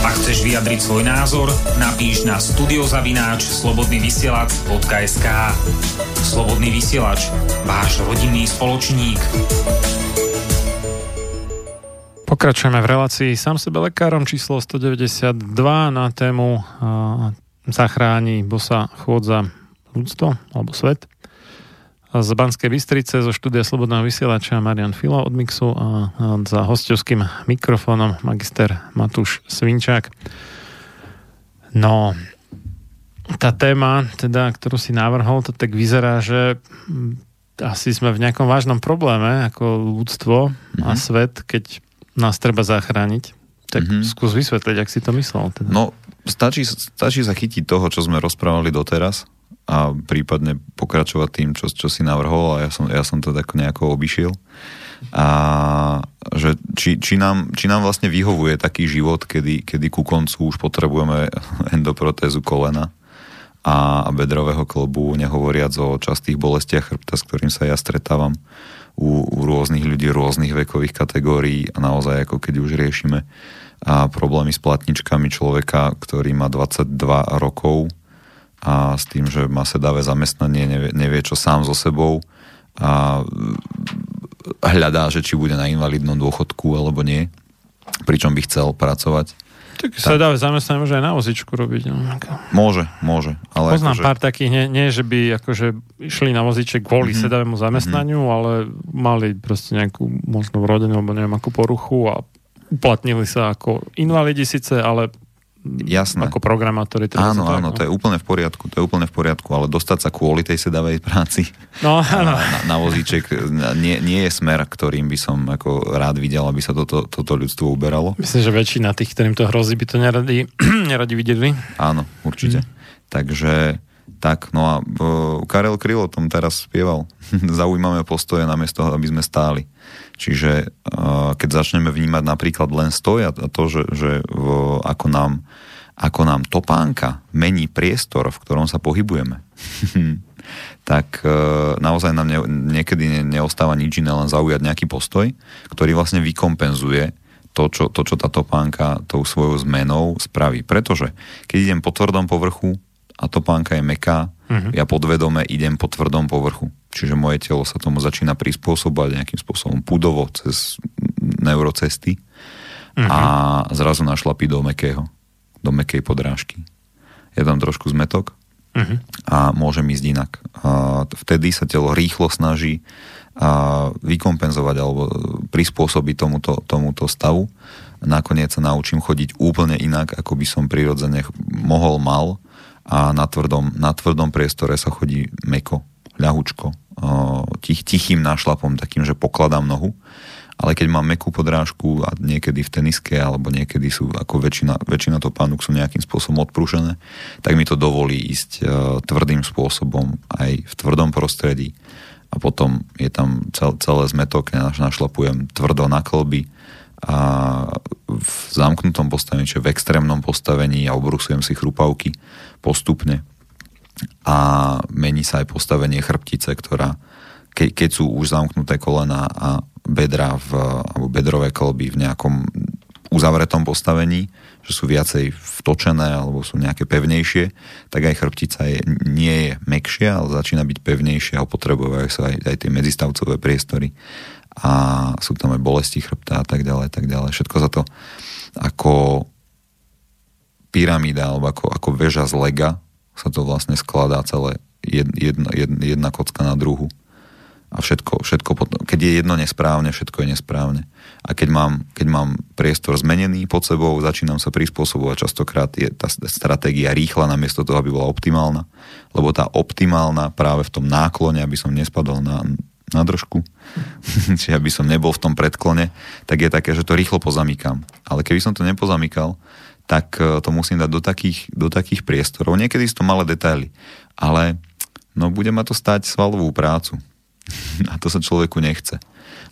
Speaker 5: Ak chceš vyjadriť svoj názor, napíš na studiozavináč slobodnyvysielac.sk Slobodný vysielač, váš rodinný spoločník.
Speaker 1: Pokračujeme v relácii sám sebe lekárom. Číslo 192 na tému uh, zachráni bosa chôdza ľudstvo alebo svet z Banskej Bystrice, zo štúdia Slobodného vysielača Marian Filo od Mixu a za hostovským mikrofónom magister Matúš Svinčák. No, tá téma, teda, ktorú si navrhol, to tak vyzerá, že asi sme v nejakom vážnom probléme ako ľudstvo mm-hmm. a mhm. svet, keď nás treba zachrániť. Tak mm-hmm. skús vysvetliť, ak si to myslel. Teda.
Speaker 2: No, stačí, stačí sa chytiť toho, čo sme rozprávali doteraz a prípadne pokračovať tým, čo, čo si navrhol a ja som, ja som to tak nejako obišiel. A že či, či, nám, či nám vlastne vyhovuje taký život, kedy, kedy ku koncu už potrebujeme endoprotézu kolena a bedrového klobu, nehovoriac o častých bolestiach chrbta, s ktorým sa ja stretávam u, u rôznych ľudí rôznych vekových kategórií a naozaj ako keď už riešime a problémy s platničkami človeka, ktorý má 22 rokov a s tým, že má sedavé zamestnanie, nevie, nevie čo sám so sebou a hľadá, že či bude na invalidnom dôchodku alebo nie, pričom by chcel pracovať.
Speaker 1: Tak, tak. sedavé zamestnanie môže aj na vozičku robiť. No.
Speaker 2: Môže, môže. Ale
Speaker 1: Poznám akože... pár takých, nie, nie, že by akože išli na voziček kvôli mm-hmm. sedavému zamestnaniu, mm-hmm. ale mali proste nejakú možno rodinu alebo neviem akú poruchu a uplatnili sa ako invalidi síce, ale
Speaker 2: Jasné.
Speaker 1: Ako programátori.
Speaker 2: Teda áno, áno, no. to je úplne v poriadku, to je úplne v poriadku, ale dostať sa kvôli tej sedavej práci
Speaker 1: no, áno.
Speaker 2: Na, na vozíček nie, nie je smer, ktorým by som ako rád videl, aby sa toto, toto ľudstvo uberalo.
Speaker 1: Myslím, že väčšina tých, ktorým to hrozí, by to neradi, neradi videli.
Speaker 2: Áno, určite. Mm. Takže tak, no a uh, Karel Kryl o tom teraz spieval. Zaujímavé postoje namiesto aby sme stáli. Čiže uh, keď začneme vnímať napríklad len stoja a to, že, že v, ako, nám, ako nám topánka mení priestor, v ktorom sa pohybujeme, tak uh, naozaj nám ne, niekedy ne, neostáva nič iné, len zaujať nejaký postoj, ktorý vlastne vykompenzuje to čo, to, čo tá topánka tou svojou zmenou spraví. Pretože keď idem po tvrdom povrchu a topánka je meká, uh-huh. ja podvedome idem po tvrdom povrchu. Čiže moje telo sa tomu začína prispôsobovať nejakým spôsobom pudovo cez neurocesty uh-huh. a zrazu našlapí do mekého, do mekej podrážky. Je tam trošku zmetok uh-huh. a môžem ísť inak. A vtedy sa telo rýchlo snaží a vykompenzovať alebo prispôsobiť tomuto, tomuto stavu. Nakoniec sa naučím chodiť úplne inak, ako by som prirodzene mohol, mal a na tvrdom, na tvrdom priestore sa chodí meko ľahučko, tich, tichým nášlapom, takým, že pokladám nohu. Ale keď mám mekú podrážku a niekedy v teniske, alebo niekedy sú, ako väčšina, väčšina topánok sú nejakým spôsobom odprúžené, tak mi to dovolí ísť tvrdým spôsobom aj v tvrdom prostredí a potom je tam cel, celé zmetok, našlapujem tvrdo na kolby a v zamknutom postavení, čiže v extrémnom postavení a obrusujem si chrupavky postupne a mení sa aj postavenie chrbtice, ktorá ke, keď sú už zamknuté kolena a bedra v, alebo bedrové kolby v nejakom uzavretom postavení, že sú viacej vtočené alebo sú nejaké pevnejšie, tak aj chrbtica je, nie je mekšia, ale začína byť pevnejšia a potrebujú sa aj, aj tie medzistavcové priestory a sú tam aj bolesti chrbta a tak ďalej, tak ďalej. Všetko za to ako pyramída alebo ako, ako väža z lega sa to vlastne skladá celé jedna, jedna, jedna kocka na druhu. A všetko, všetko potom, keď je jedno nesprávne, všetko je nesprávne. A keď mám, keď mám priestor zmenený pod sebou, začínam sa prispôsobovať. Častokrát je tá stratégia rýchla namiesto toho, aby bola optimálna. Lebo tá optimálna práve v tom náklone, aby som nespadol na, na držku, čiže aby som nebol v tom predklone, tak je také, že to rýchlo pozamykam. Ale keby som to nepozamykal, tak e, to musím dať do takých, do takých priestorov. Niekedy sú to malé detaily, ale no bude ma to stať svalovú prácu. A to sa človeku nechce.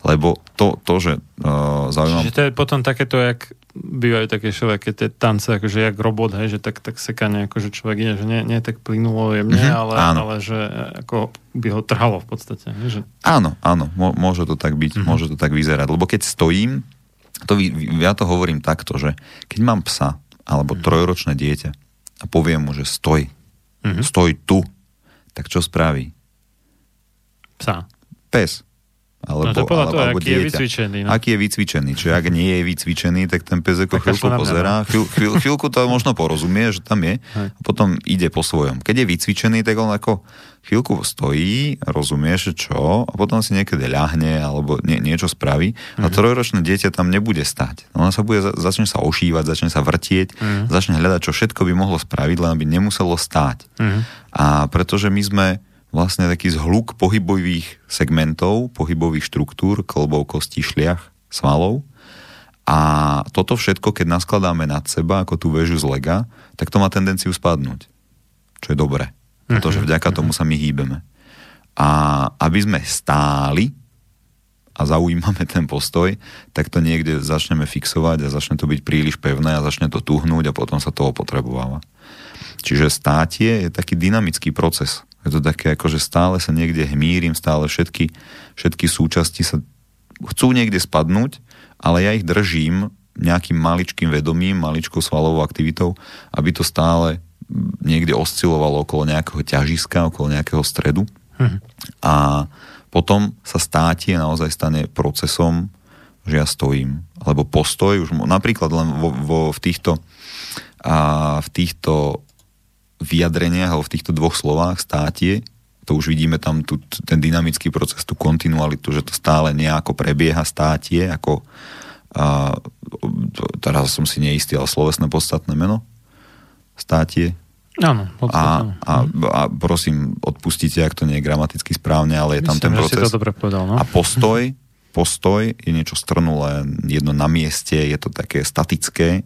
Speaker 2: Lebo to, to že uh, zaujímavé...
Speaker 1: Čiže to je potom takéto, jak bývajú také všelijaké tie tance, akože jak robot, hej, že tak, tak sekanie, akože človek ide, že nie, nie tak plynulo jemne, mm-hmm, ale, áno. ale že ako by ho trhalo v podstate. Hej, že...
Speaker 2: Áno, áno, môže to tak byť, mm-hmm. môže to tak vyzerať, lebo keď stojím, to, ja to hovorím takto, že keď mám psa alebo mm-hmm. trojročné dieťa a poviem mu, že stoj, mm-hmm. stoj tu, tak čo spraví?
Speaker 1: Psa.
Speaker 2: Pes alebo, no
Speaker 1: to alebo aký dieťa. je vycvičený. No.
Speaker 2: Aký je vycvičený. Čiže ak nie je vycvičený, tak ten pes ako chvíľku pozerá, chvíľ, chvíľ, chvíľku to možno porozumie, že tam je, Hej. a potom ide po svojom. Keď je vycvičený, tak on ako chvíľku stojí, rozumie, že čo, a potom si niekedy ľahne, alebo nie, niečo spraví, mhm. a trojročné dieťa tam nebude stať. Ona sa bude, začne sa ošívať, začne sa vrtieť, mhm. začne hľadať, čo všetko by mohlo spraviť, len aby nemuselo stáť. Mhm. A pretože my sme vlastne taký zhluk pohybových segmentov, pohybových štruktúr, klbov, kostí, šliach, svalov. A toto všetko, keď naskladáme nad seba, ako tú väžu z lega, tak to má tendenciu spadnúť. Čo je dobré. Pretože mhm. vďaka tomu sa my hýbeme. A aby sme stáli a zaujímame ten postoj, tak to niekde začneme fixovať a začne to byť príliš pevné a začne to tuhnúť a potom sa to opotrebováva. Čiže státie je taký dynamický proces. Je to také ako, že stále sa niekde hmírim, stále všetky, všetky súčasti sa chcú niekde spadnúť, ale ja ich držím nejakým maličkým vedomím, maličkou svalovou aktivitou, aby to stále niekde oscilovalo okolo nejakého ťažiska, okolo nejakého stredu. Hm. A potom sa státie naozaj stane procesom, že ja stojím. Alebo postoj, už napríklad len vo, vo, v týchto a v týchto vyjadreniach alebo v týchto dvoch slovách státie, to už vidíme tam tu, ten dynamický proces, tú kontinualitu, že to stále nejako prebieha státie, ako a, teraz som si neistý, ale slovesné podstatné meno státie.
Speaker 1: Áno,
Speaker 2: a, a, a prosím, odpustite, ak to nie je gramaticky správne, ale je
Speaker 1: Myslím,
Speaker 2: tam ten proces.
Speaker 1: to dobre povedal, no?
Speaker 2: A postoj, postoj je niečo strnulé, jedno na mieste, je to také statické.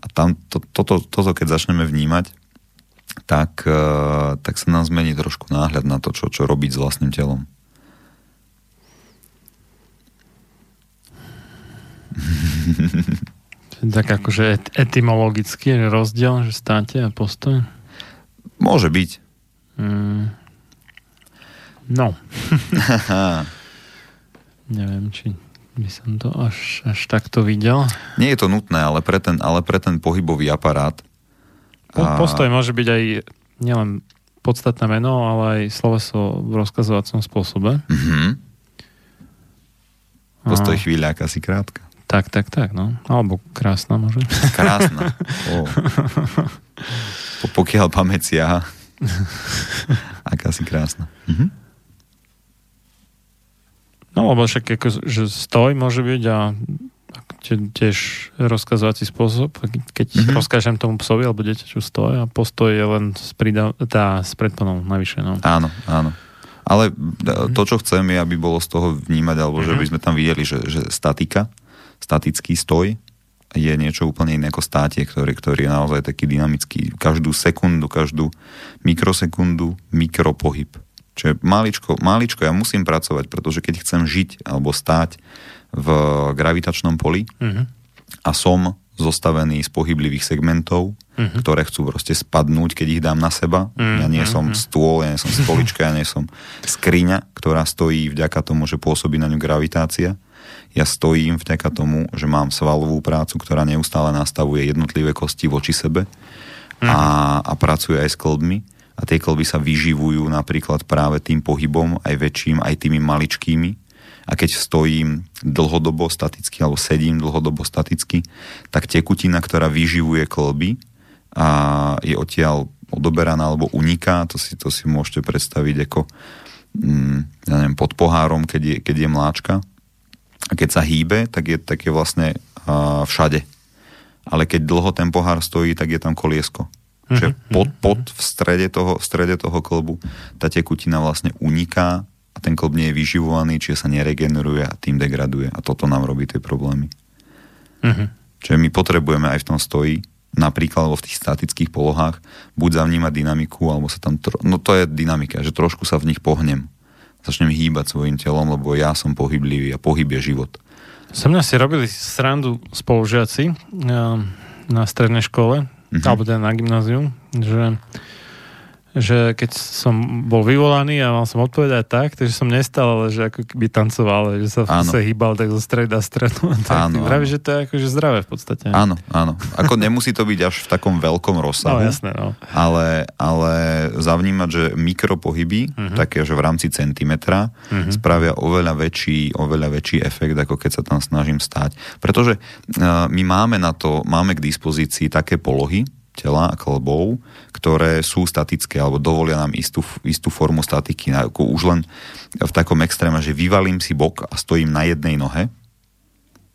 Speaker 2: A tam to, toto, toto, keď začneme vnímať, tak, e, tak sa nám zmení trošku náhľad na to, čo, čo robiť s vlastným telom.
Speaker 1: tak akože etymologicky je rozdiel, že státe a postoj?
Speaker 2: Môže byť.
Speaker 1: Mm. No. Neviem, či by som to až, až takto videl.
Speaker 2: Nie je to nutné, ale pre ten, ale pre ten pohybový aparát.
Speaker 1: Postoj môže byť aj nielen podstatné meno, ale aj sloveso v rozkazovacom spôsobe. Mm-hmm.
Speaker 2: Postoj a... chvíľa, aká si krátka.
Speaker 1: Tak, tak, tak, no. Alebo krásna môže.
Speaker 2: Krásna. Oh. Po, pokiaľ pamäť siaha. aká si krásna. Mm-hmm.
Speaker 1: No, lebo však ako, že stoj môže byť a tiež rozkazovací spôsob, keď mm-hmm. rozkážem tomu psovi alebo dieťaču stoje a postoj je len s, pridav, tá, s predponou navyše. No.
Speaker 2: Áno, áno. Ale mhm. to, čo chcem, je, aby bolo z toho vnímať, alebo mm-hmm. že by sme tam videli, že, že statika, statický stoj je niečo úplne iné ako státie, ktorý, ktorý je naozaj taký dynamický. Každú sekundu, každú mikrosekundu mikropohyb Čiže maličko, maličko ja musím pracovať, pretože keď chcem žiť alebo stáť v gravitačnom poli
Speaker 1: Mhm.
Speaker 2: a som zostavený z pohyblivých segmentov,
Speaker 1: Mhm.
Speaker 2: ktoré chcú proste spadnúť, keď ich dám na seba.
Speaker 1: Mhm,
Speaker 2: Ja nie som stôl, ja nie som stolička, ja nie som skriňa, ktorá stojí vďaka tomu, že pôsobí na ňu gravitácia. Ja stojím vďaka tomu, že mám svalovú prácu, ktorá neustále nastavuje jednotlivé kosti voči sebe a, a pracuje aj s klbmi. A tie klby sa vyživujú napríklad práve tým pohybom, aj väčším, aj tými maličkými. A keď stojím dlhodobo staticky, alebo sedím dlhodobo staticky, tak tekutina, ktorá vyživuje klby a je odtiaľ odoberaná alebo uniká, to si, to si môžete predstaviť ako mm, ja neviem, pod pohárom, keď je, keď je mláčka. A keď sa hýbe, tak je, tak je vlastne a, všade. Ale keď dlho ten pohár stojí, tak je tam koliesko. Čiže pod, pod v strede toho, v strede toho klbu tá tekutina vlastne uniká ten klb nie je vyživovaný, čiže sa neregeneruje a tým degraduje. A toto nám robí tie problémy.
Speaker 1: Mhm.
Speaker 2: Čiže my potrebujeme aj v tom stoji, napríklad alebo v tých statických polohách, buď zavnímať dynamiku, alebo sa tam... Tro... No to je dynamika, že trošku sa v nich pohnem. Začnem hýbať svojim telom, lebo ja som pohyblivý a pohyb je život.
Speaker 1: So mňa si robili srandu spolužiaci eh, na strednej škole,
Speaker 2: Mhm.
Speaker 1: alebo teda na gymnáziu, že, že keď som bol vyvolaný a mal som odpovedať tak, takže som nestal, ale že ako keby tancoval, že sa sa hýbal tak zo streda stredu. Tak
Speaker 2: Áno, áno.
Speaker 1: že to je akože zdravé v podstate.
Speaker 2: Áno, áno. Ako nemusí to byť až v takom veľkom
Speaker 1: No
Speaker 2: rozsahu.
Speaker 1: jasné, no.
Speaker 2: ale, ale zavnímať, že mikropohyby, uh-huh. také, že v rámci centimetra, uh-huh. spravia oveľa väčší, oveľa väčší efekt, ako keď sa tam snažím stáť. Pretože uh, my máme na to, máme k dispozícii také polohy, tela klbov, ktoré sú statické alebo dovolia nám istú, istú formu statiky. Ako už len v takom extréme, že vyvalím si bok a stojím na jednej nohe,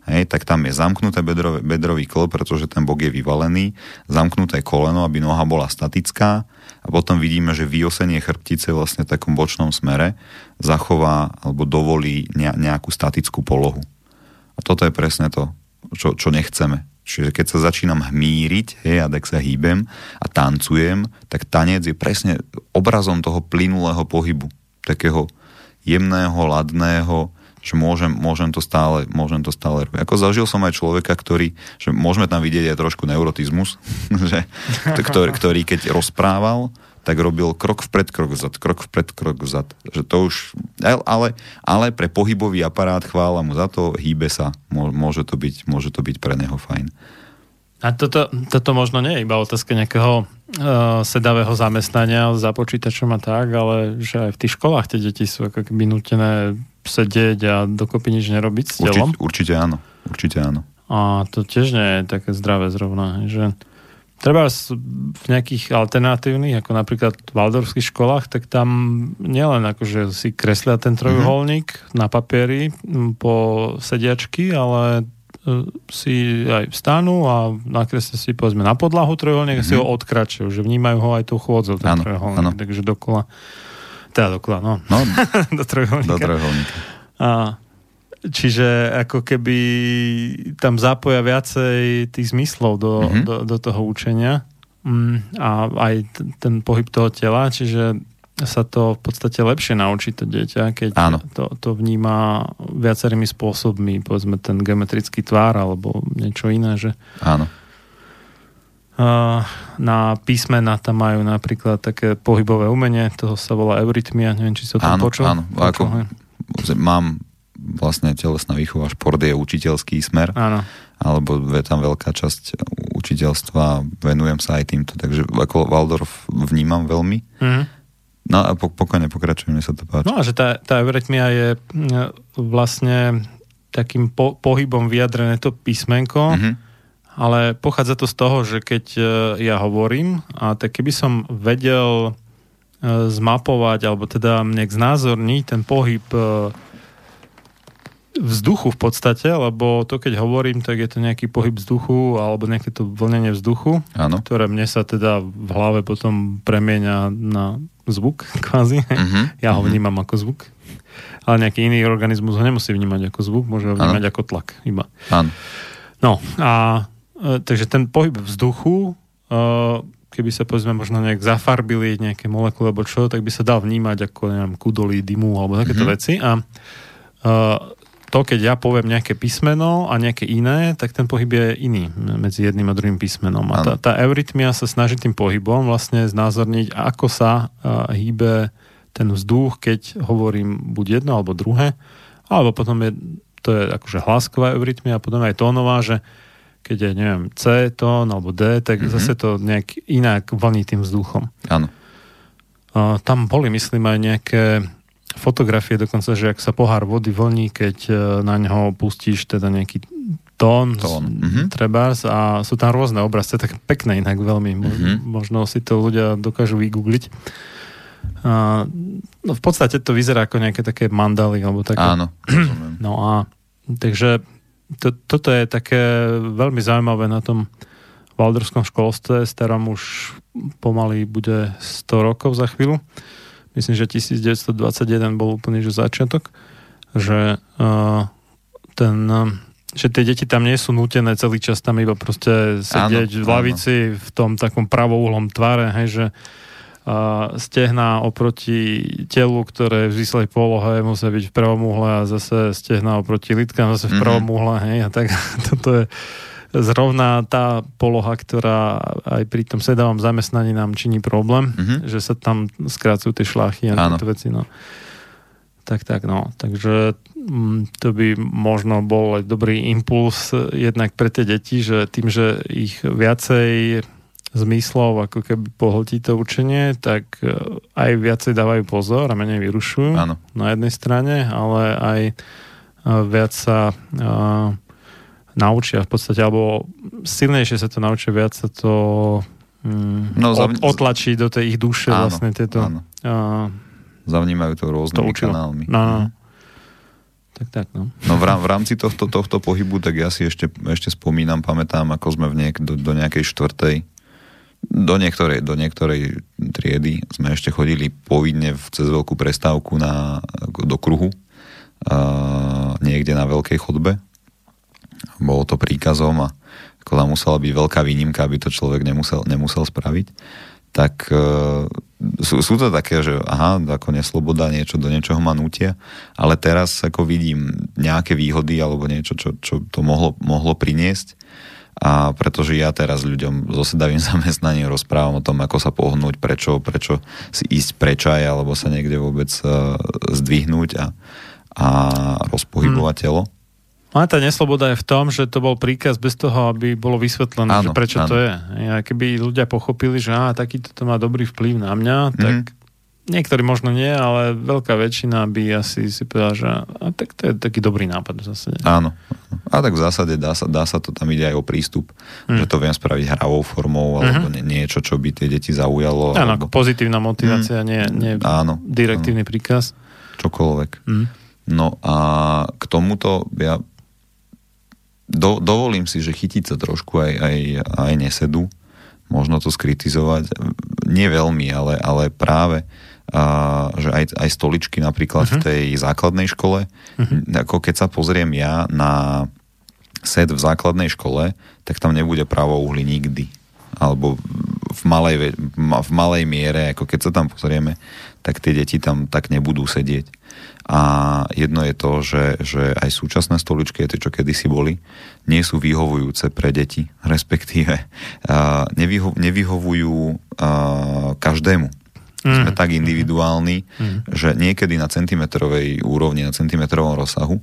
Speaker 2: Hej, tak tam je zamknuté bedrové, bedrový klb, pretože ten bok je vyvalený, zamknuté koleno, aby noha bola statická a potom vidíme, že vyosenie chrbtice vlastne v takom bočnom smere zachová alebo dovolí ne- nejakú statickú polohu. A toto je presne to, čo, čo nechceme. Čiže keď sa začínam hmíriť, hej, a tak sa hýbem a tancujem, tak tanec je presne obrazom toho plynulého pohybu. Takého jemného, ladného, že môžem, môžem, to stále, môžem to stále robiť. Ako zažil som aj človeka, ktorý, že môžeme tam vidieť aj trošku neurotizmus, že, ktorý, ktorý keď rozprával, tak robil krok vpred, krok vzad, krok vpred, krok vzad. Že to už, ale, ale pre pohybový aparát chvála mu za to, hýbe sa, môže to byť, môže to byť pre neho fajn.
Speaker 1: A toto, toto možno nie je iba otázka nejakého uh, sedavého zamestnania za počítačom a tak, ale že aj v tých školách tie deti sú ako keby nutené sedieť a dokopy nič nerobiť s telom.
Speaker 2: Určite, určite áno. Určite áno.
Speaker 1: A to tiež nie je také zdravé zrovna. Že treba v nejakých alternatívnych, ako napríklad v Waldorfských školách, tak tam nielen akože si kreslia ten trojuholník mm-hmm. na papieri po sediačky, ale si aj vstanú a nakreslia si povedzme na podlahu trojuholník mm-hmm. a si ho odkračujú, že vnímajú ho aj tou chôdzou ten
Speaker 2: Áno,
Speaker 1: trojuholník.
Speaker 2: áno.
Speaker 1: Takže dokola teda dokola, no.
Speaker 2: No,
Speaker 1: do trojuholníka.
Speaker 2: do trojuholníka.
Speaker 1: A, čiže ako keby tam zapoja viacej tých zmyslov do,
Speaker 2: Mhm.
Speaker 1: mm-hmm. do, do toho učenia mm, a aj ten pohyb toho tela, čiže sa to v podstate lepšie naučí to dieťa, keď
Speaker 2: Áno.
Speaker 1: to, to vníma viacerými spôsobmi, povedzme ten geometrický tvár alebo niečo iné, že
Speaker 2: Áno.
Speaker 1: Na písmena tam majú napríklad také pohybové umenie, toho sa volá eurytmia, neviem, či si o tom
Speaker 2: Áno,
Speaker 1: počul.
Speaker 2: áno.
Speaker 1: Počul,
Speaker 2: Ako,
Speaker 1: hej?
Speaker 2: mám vlastne telesná výchova, šport je učiteľský smer,
Speaker 1: Áno.
Speaker 2: alebo je tam veľká časť učiteľstva, venujem sa aj týmto, takže ako Waldorf vnímam veľmi.
Speaker 1: Mhm.
Speaker 2: No a po, pokojne pokračujem, mne sa to páči.
Speaker 1: No a že tá, tá eurytmia je mm, vlastne takým po, pohybom vyjadrené to písmenko,
Speaker 2: Mhm.
Speaker 1: ale pochádza to z toho, že keď e, ja hovorím, a tak keby som vedel e, zmapovať, alebo teda nejak znázorniť ten pohyb e, vzduchu v podstate, lebo to keď hovorím, tak je to nejaký pohyb vzduchu alebo nejaké to vlnenie vzduchu,
Speaker 2: Áno.
Speaker 1: ktoré mne sa teda v hlave potom premieňa na zvuk kvázi.
Speaker 2: Mhm.
Speaker 1: Ja ho vnímam ako zvuk. Ale nejaký iný organizmus ho nemusí vnímať ako zvuk, môže ho vnímať ako tlak iba.
Speaker 2: Áno.
Speaker 1: No a e, takže ten pohyb vzduchu e, keby sa povedzme možno nejak zafarbili nejaké molekuly alebo čo, tak by sa dal vnímať ako neviem, kudolí, dymu alebo takéto mm-hmm. veci. A uh, to, keď ja poviem nejaké písmeno a nejaké iné, tak ten pohyb je iný medzi jedným a druhým písmenom. A tá, tá eurytmia sa snaží tým pohybom vlastne znázorniť, ako sa uh, hýbe ten vzduch, keď hovorím buď jedno alebo druhé, alebo potom je, to je akože hlasková eurytmia a potom aj tónová, že keď je, neviem, C tón alebo D, tak mm-hmm. zase to nejak inak vlní tým vzduchom.
Speaker 2: Áno.
Speaker 1: Uh, tam boli, myslím, aj nejaké fotografie dokonca, že ak sa pohár vody vlní, keď e, na ňo pustíš teda nejaký tón, tón. Mm-hmm. trebárs a sú tam rôzne je tak pekné inak veľmi, mm-hmm. možno si to ľudia dokážu vygoogliť. A, no v podstate to vyzerá ako nejaké také mandaly alebo také.
Speaker 2: Áno.
Speaker 1: no a takže to, toto je také veľmi zaujímavé na tom valdorskom školstve, s ktorom už pomaly bude 100 rokov za chvíľu myslím, že 1921 bol úplný že začiatok, že uh, ten uh, že tie deti tam nie sú nútené celý čas tam iba proste sedieť áno, v lavici áno. v tom takom pravouhlom tvare, hej, že uh, stehná oproti telu, ktoré v zíslej polohe musia byť v pravom uhle a zase stehná oproti litkám zase v mhm. pravom uhle, hej, a tak toto je zrovna tá poloha, ktorá aj pri tom sedavom zamestnaní nám činí problém, mm-hmm. že sa tam skrácujú tie šláchy a tieto veci. No. Tak, tak, no. Takže mm, to by možno bol aj dobrý impuls jednak pre tie deti, že tým, že ich viacej zmyslov ako keby pohltí to učenie, tak e, aj viacej dávajú pozor a menej vyrušujú
Speaker 2: Áno.
Speaker 1: na jednej strane, ale aj e, viac sa uh, naučia v podstate, alebo silnejšie sa to naučia, viac sa to mm, no, zavn- otlačí do tej ich duše áno, vlastne tieto... Áno.
Speaker 2: Uh, Zavnímajú to rôznymi to kanálmi.
Speaker 1: No, no. Tak, tak, no.
Speaker 2: No v, v rámci tohto, tohto pohybu, tak ja si ešte, ešte spomínam, pamätám, ako sme v niek- do, do nejakej štvrtej do niektorej, do niektorej triedy sme ešte chodili povinne v, cez veľkú prestávku na, do kruhu uh, niekde na veľkej chodbe bolo to príkazom a ako tam musela byť veľká výnimka, aby to človek nemusel, nemusel spraviť, tak e, sú, sú to také, že aha, ako nesloboda, niečo do niečoho ma nutia, ale teraz ako vidím nejaké výhody alebo niečo, čo, čo to mohlo, mohlo priniesť. A pretože ja teraz ľuďom so sedavým zamestnaním rozprávam o tom, ako sa pohnúť, prečo, prečo si ísť prečaj alebo sa niekde vôbec uh, zdvihnúť a, a rozpohybovať hmm. telo
Speaker 1: ale tá nesloboda je v tom, že to bol príkaz bez toho, aby bolo vysvetlené, áno, že prečo áno. to je. A keby ľudia pochopili, že á, takýto to má dobrý vplyv na mňa, mm. tak niektorí možno nie, ale veľká väčšina by asi si povedala, že a tak to je taký dobrý nápad v zásade.
Speaker 2: Áno. A tak v zásade dá sa, dá sa to, tam ide aj o prístup, mm. že to viem spraviť hravou formou, alebo mm-hmm. niečo, čo by tie deti zaujalo.
Speaker 1: Áno, alebo... pozitívna motivácia, mm. nie, nie áno, direktívny áno. príkaz.
Speaker 2: Čokoľvek. Mm. No a k tomuto ja do, dovolím si, že chytiť sa trošku aj, aj, aj nesedu, možno to skritizovať, nie veľmi, ale, ale práve a, že aj, aj stoličky napríklad uh-huh. v mhm. tej základnej škole, uh-huh. ako keď sa pozriem ja na set v základnej škole, tak tam nebude uhli nikdy. Alebo v malej, v malej miere, ako keď sa tam pozrieme, tak tie deti tam tak nebudú sedieť. A jedno je to, že, že aj súčasné stoličky, tie, čo kedysi boli, nie sú vyhovujúce pre deti, respektíve uh, nevyho- nevyhovujú uh, každému. Mm. Sme tak individuálni, mm. že niekedy na centimetrovej úrovni, na centimetrovom rozsahu,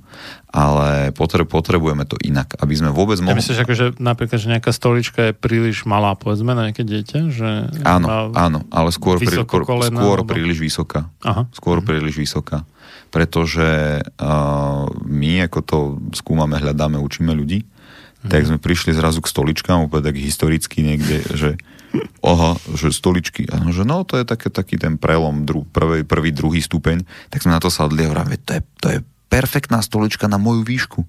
Speaker 2: ale potre- potrebujeme to inak, aby sme vôbec mohli...
Speaker 1: Ja myslíš, že napríklad, že nejaká stolička je príliš malá, povedzme, na nejaké dieťa? Že
Speaker 2: áno, áno, ale skôr, pri, kolena, skôr alebo... príliš vysoká. Aha. Skôr mm. príliš vysoká pretože my, ako to skúmame, hľadáme, učíme ľudí, mm. tak sme prišli zrazu k stoličkám, úplne tak historicky niekde, že oha, že stoličky, a že no, to je také, taký ten prelom, dru, prvý, prvý, druhý stupeň, tak sme na to sadli a hovoríme, to je, to je perfektná stolička na moju výšku.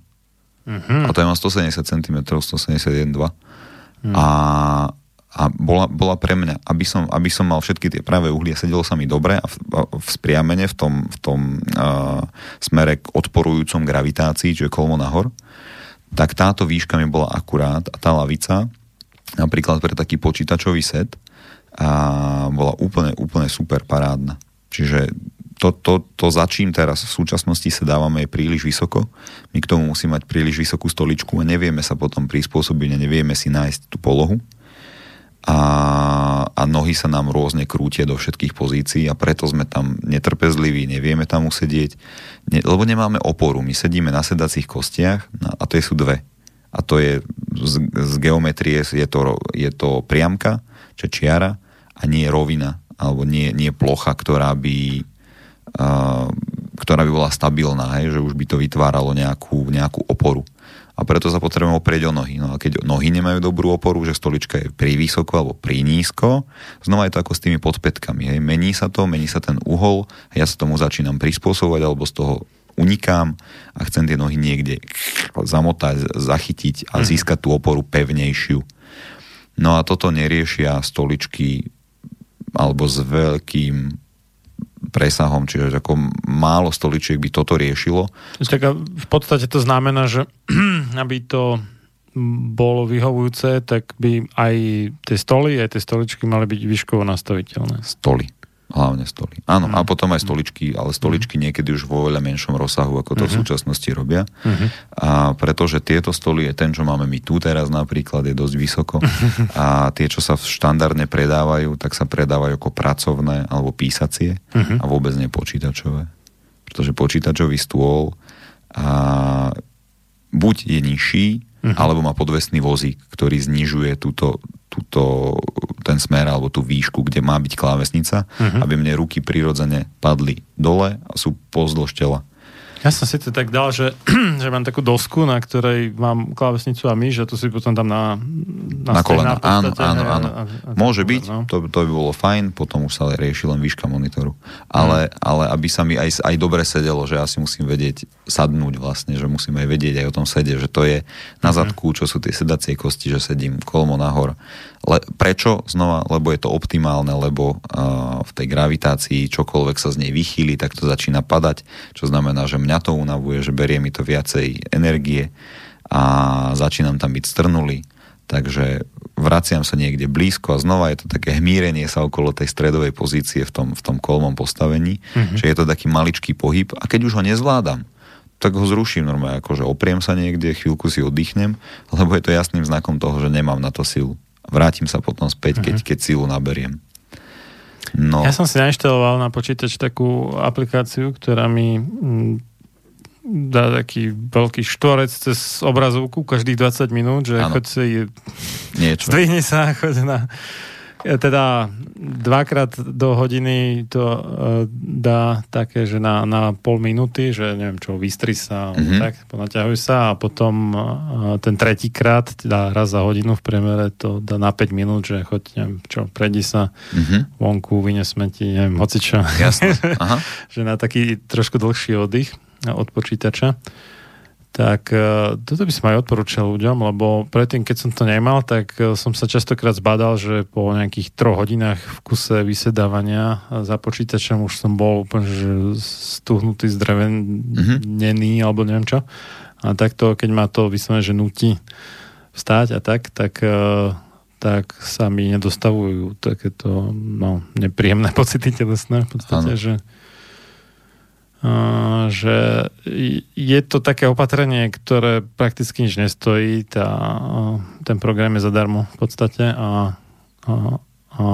Speaker 2: Mm-hmm. A to je má 170 cm, 171, 2. Mm. A a bola, bola pre mňa, aby som, aby som mal všetky tie pravé uhlie, sedelo sa mi dobre a v, v spriamene v tom, v tom uh, smere k odporujúcom gravitácii, čiže kolmo nahor, tak táto výška mi bola akurát a tá lavica, napríklad pre taký počítačový set, a bola úplne, úplne super parádna. Čiže to, to, to za čím teraz v súčasnosti sa dávame je príliš vysoko. My k tomu musíme mať príliš vysokú stoličku a nevieme sa potom prispôsobiť a nevieme si nájsť tú polohu. A, a nohy sa nám rôzne krútia do všetkých pozícií a preto sme tam netrpezliví, nevieme tam usedieť, ne, lebo nemáme oporu. My sedíme na sedacích kostiach a to sú dve. A to je z, z geometrie je to, je to priamka, čo čiara a nie rovina, alebo nie, nie plocha, ktorá by, uh, ktorá by bola stabilná, hej, že už by to vytváralo nejakú, nejakú oporu. A preto sa potrebujeme oprieť o nohy. No a keď nohy nemajú dobrú oporu, že stolička je pri vysoko alebo pri nízko, znova je to ako s tými podpätkami. Hej. Mení sa to, mení sa ten uhol a ja sa tomu začínam prispôsobovať alebo z toho unikám a chcem tie nohy niekde zamotať, zachytiť a mhm. získať tú oporu pevnejšiu. No a toto neriešia stoličky alebo s veľkým presahom, čiže ako málo stoličiek by toto riešilo.
Speaker 1: Tak v podstate to znamená, že aby to bolo vyhovujúce, tak by aj tie stoly, aj tie stoličky mali byť výškovo nastaviteľné.
Speaker 2: Stoly. Hlavne stoly. Áno, mm. a potom aj stoličky, ale stoličky mm. niekedy už vo veľa menšom rozsahu, ako to mm-hmm. v mhm. súčasnosti robia. Mm-hmm. A pretože tieto stoly je ten, čo máme my tu teraz napríklad, je dosť vysoko. a tie, čo sa štandardne predávajú, tak sa predávajú ako pracovné alebo písacie mm-hmm. a vôbec nepočítačové. Pretože počítačový stôl a buď je nižší, uh-huh. alebo má podvesný vozík, ktorý znižuje túto, túto, ten smer alebo tú výšku, kde má byť klávesnica, uh-huh. aby mne ruky prirodzene padli dole a sú pozdĺž tela.
Speaker 1: Ja som si to tak dal, že, že mám takú dosku, na ktorej mám klávesnicu a myš a to si potom tam na,
Speaker 2: na, na kolena. Áno, áno, áno. A, a, Môže byť, no. to, to by bolo fajn, potom už sa rieši len výška monitoru. Ale, hmm. ale aby sa mi aj, aj dobre sedelo, že ja si musím vedieť sadnúť vlastne, že musím aj vedieť aj o tom sede, že to je na mhm. zadku, čo sú tie sedacie kosti, že sedím kolmo nahor le, prečo? Znova, lebo je to optimálne, lebo uh, v tej gravitácii čokoľvek sa z nej vychýli, tak to začína padať, čo znamená, že mňa to unavuje, že berie mi to viacej energie a začínam tam byť strnulý. Takže vraciam sa niekde blízko a znova je to také hmírenie sa okolo tej stredovej pozície v tom, v tom kolmom postavení, mm-hmm. že je to taký maličký pohyb a keď už ho nezvládam, tak ho zruším normálne, akože opriem sa niekde, chvíľku si oddychnem, lebo je to jasným znakom toho, že nemám na to silu vrátim sa potom späť, keď, mhm. keď sílu naberiem.
Speaker 1: No. Ja som si nainštaloval na počítač takú aplikáciu, ktorá mi mm, dá taký veľký štvorec cez obrazovku každých 20 minút, že choď si Niečo. zdvihni sa, choď na teda dvakrát do hodiny to uh, dá také, že na, na pol minúty, že neviem čo, vystri sa, mm-hmm. tak, ponaťahuj sa a potom uh, ten tretíkrát, teda raz za hodinu v priemere to dá na 5 minút, že choď, neviem čo, prejdi sa mm-hmm. vonku, vyne smeti, neviem, hoci čo.
Speaker 2: Jasne. Aha.
Speaker 1: že na taký trošku dlhší oddych od počítača tak e, toto by som aj odporúčal ľuďom, lebo predtým, keď som to nemal, tak e, som sa častokrát zbadal, že po nejakých troch hodinách v kuse vysedávania za počítačom už som bol úplne že stuhnutý, zdrevenený mm-hmm. alebo neviem čo. A takto, keď ma to vyslovene, že nutí vstať a tak, tak e, tak sa mi nedostavujú takéto no, nepríjemné pocity telesné v podstate, ano. že že je to také opatrenie, ktoré prakticky nič nestojí. Tá, ten program je zadarmo v podstate a, a, a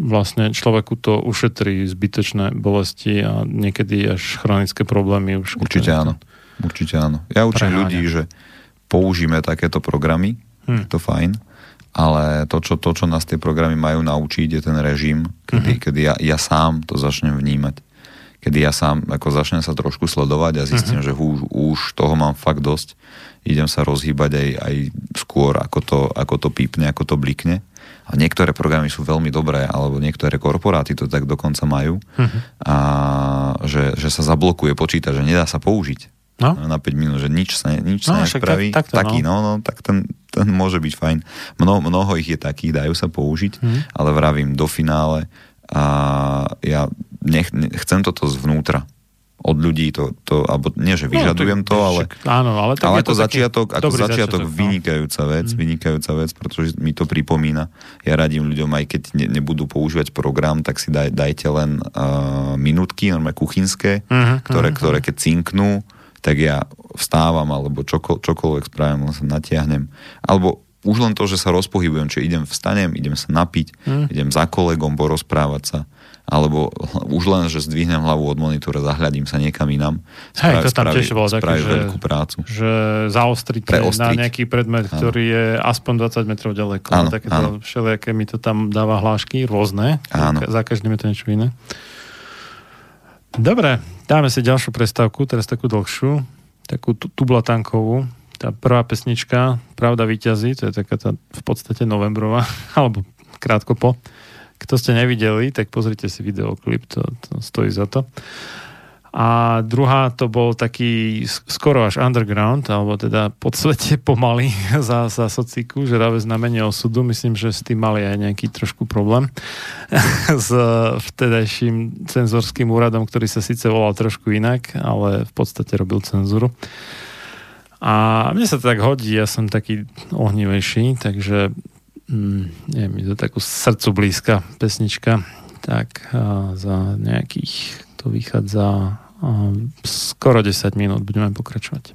Speaker 1: vlastne človeku to ušetrí zbytočné bolesti a niekedy až chronické problémy. Už
Speaker 2: Určite áno. Určite áno. Ja učím ľudí, že použíme takéto programy, hm. to fajn ale to čo, to, čo nás tie programy majú naučiť, je ten režim, kedy, uh-huh. kedy ja, ja sám to začnem vnímať. Kedy ja sám ako začnem sa trošku sledovať a zistím, uh-huh. že už, už toho mám fakt dosť. Idem sa rozhýbať aj, aj skôr, ako to, ako to pípne, ako to blikne. A niektoré programy sú veľmi dobré, alebo niektoré korporáty to tak dokonca majú, uh-huh. a že, že sa zablokuje počítač, že nedá sa použiť no? na 5 minút, že nič sa, nič no, sa nespraví. Tak, takto, taký, no. no, no, tak ten, ten môže byť fajn. Mno, mnoho ich je takých, dajú sa použiť, hmm. ale vravím do finále a ja nech, chcem toto zvnútra od ľudí to, to alebo nie, že vyžadujem
Speaker 1: No,
Speaker 2: to, ale,
Speaker 1: však, áno, ale, tak
Speaker 2: ale ako
Speaker 1: to
Speaker 2: začiatok, ako
Speaker 1: dobrý
Speaker 2: začiatok
Speaker 1: no.
Speaker 2: vynikajúca vec,
Speaker 1: Mm.
Speaker 2: vynikajúca vec, pretože mi to pripomína. Ja radím ľuďom, aj keď ne, nebudú používať program, tak si daj, dajte len uh, minútky, normálne kuchynské,
Speaker 1: Mhm,
Speaker 2: ktoré,
Speaker 1: mhm,
Speaker 2: ktoré keď cinknú, tak ja vstávam, alebo čoko, čokoľvek spravím, len sa natiahnem. Alebo už len to, že sa rozpohybujem, či idem, vstanem, idem sa napiť,
Speaker 1: Mhm.
Speaker 2: idem za kolegom porozprávať sa, alebo už len, že zdvihnem hlavu od monitora, zahľadím sa niekam inám.
Speaker 1: Hej, to tam tiež bolo také, že-
Speaker 2: veľkú prácu.
Speaker 1: že zaostriť
Speaker 2: Preostriť.
Speaker 1: na nejaký predmet,
Speaker 2: Áno.
Speaker 1: ktorý je aspoň 20 metrov ďaleko.
Speaker 2: Áno,
Speaker 1: Takéto
Speaker 2: áno.
Speaker 1: všelijaké mi to tam dáva hlášky, rôzne.
Speaker 2: Áno.
Speaker 1: Za každým je to niečo iné. Dobre, dáme si ďalšiu prestávku, teraz takú dlhšiu, takú tu- tublatankovú. Tá prvá pesnička, Pravda vyťazí, to je taká tá v podstate novembrová, alebo krátko po. Kto ste nevideli, tak pozrite si videoklip, to, to stojí za to. A druhá to bol taký sk- skoro až underground, alebo teda podsvete pomaly za, za sociku, že dáve znamenie osudu. Myslím, že s tým mali aj nejaký trošku problém s vtedajším cenzorským úradom, ktorý sa síce volal trošku inak, ale v podstate robil cenzuru. A mne sa to tak hodí, ja som taký ohnivejší, takže mm, je mi to takú srdcu blízka pesnička, tak a za nejakých, to vychádza skoro 10 minút, budeme pokračovať.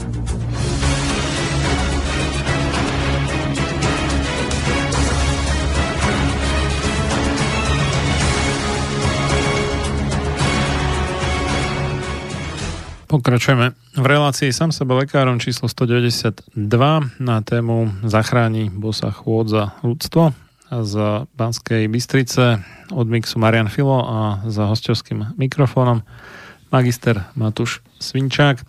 Speaker 1: Pokračujeme v relácii sám sebe lekárom číslo 192 na tému Zachráni bosa chôdza ľudstvo z Banskej Bystrice od mixu Marian Filo a za hostovským mikrofónom magister Matúš Svinčák.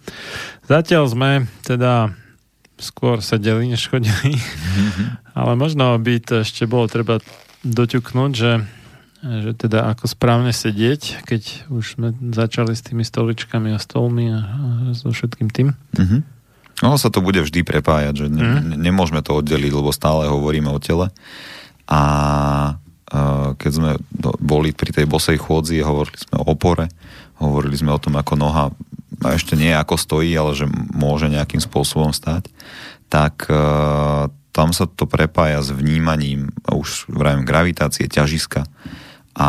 Speaker 1: Zatiaľ sme teda skôr sedeli, než chodili, mm-hmm. ale možno by to ešte bolo treba doťuknúť, že že teda ako správne sedieť, keď už sme začali s tými stoličkami a stolmi a, a so všetkým tým.
Speaker 2: Mm-hmm. No sa to bude vždy prepájať, že ne, mm. nemôžeme to oddeliť, lebo stále hovoríme o tele. A uh, keď sme boli pri tej bosej chôdzi, hovorili sme o opore, hovorili sme o tom, ako noha a ešte nie ako stojí, ale že môže nejakým spôsobom stať, tak uh, tam sa to prepája s vnímaním, už vravím, gravitácie, ťažiska a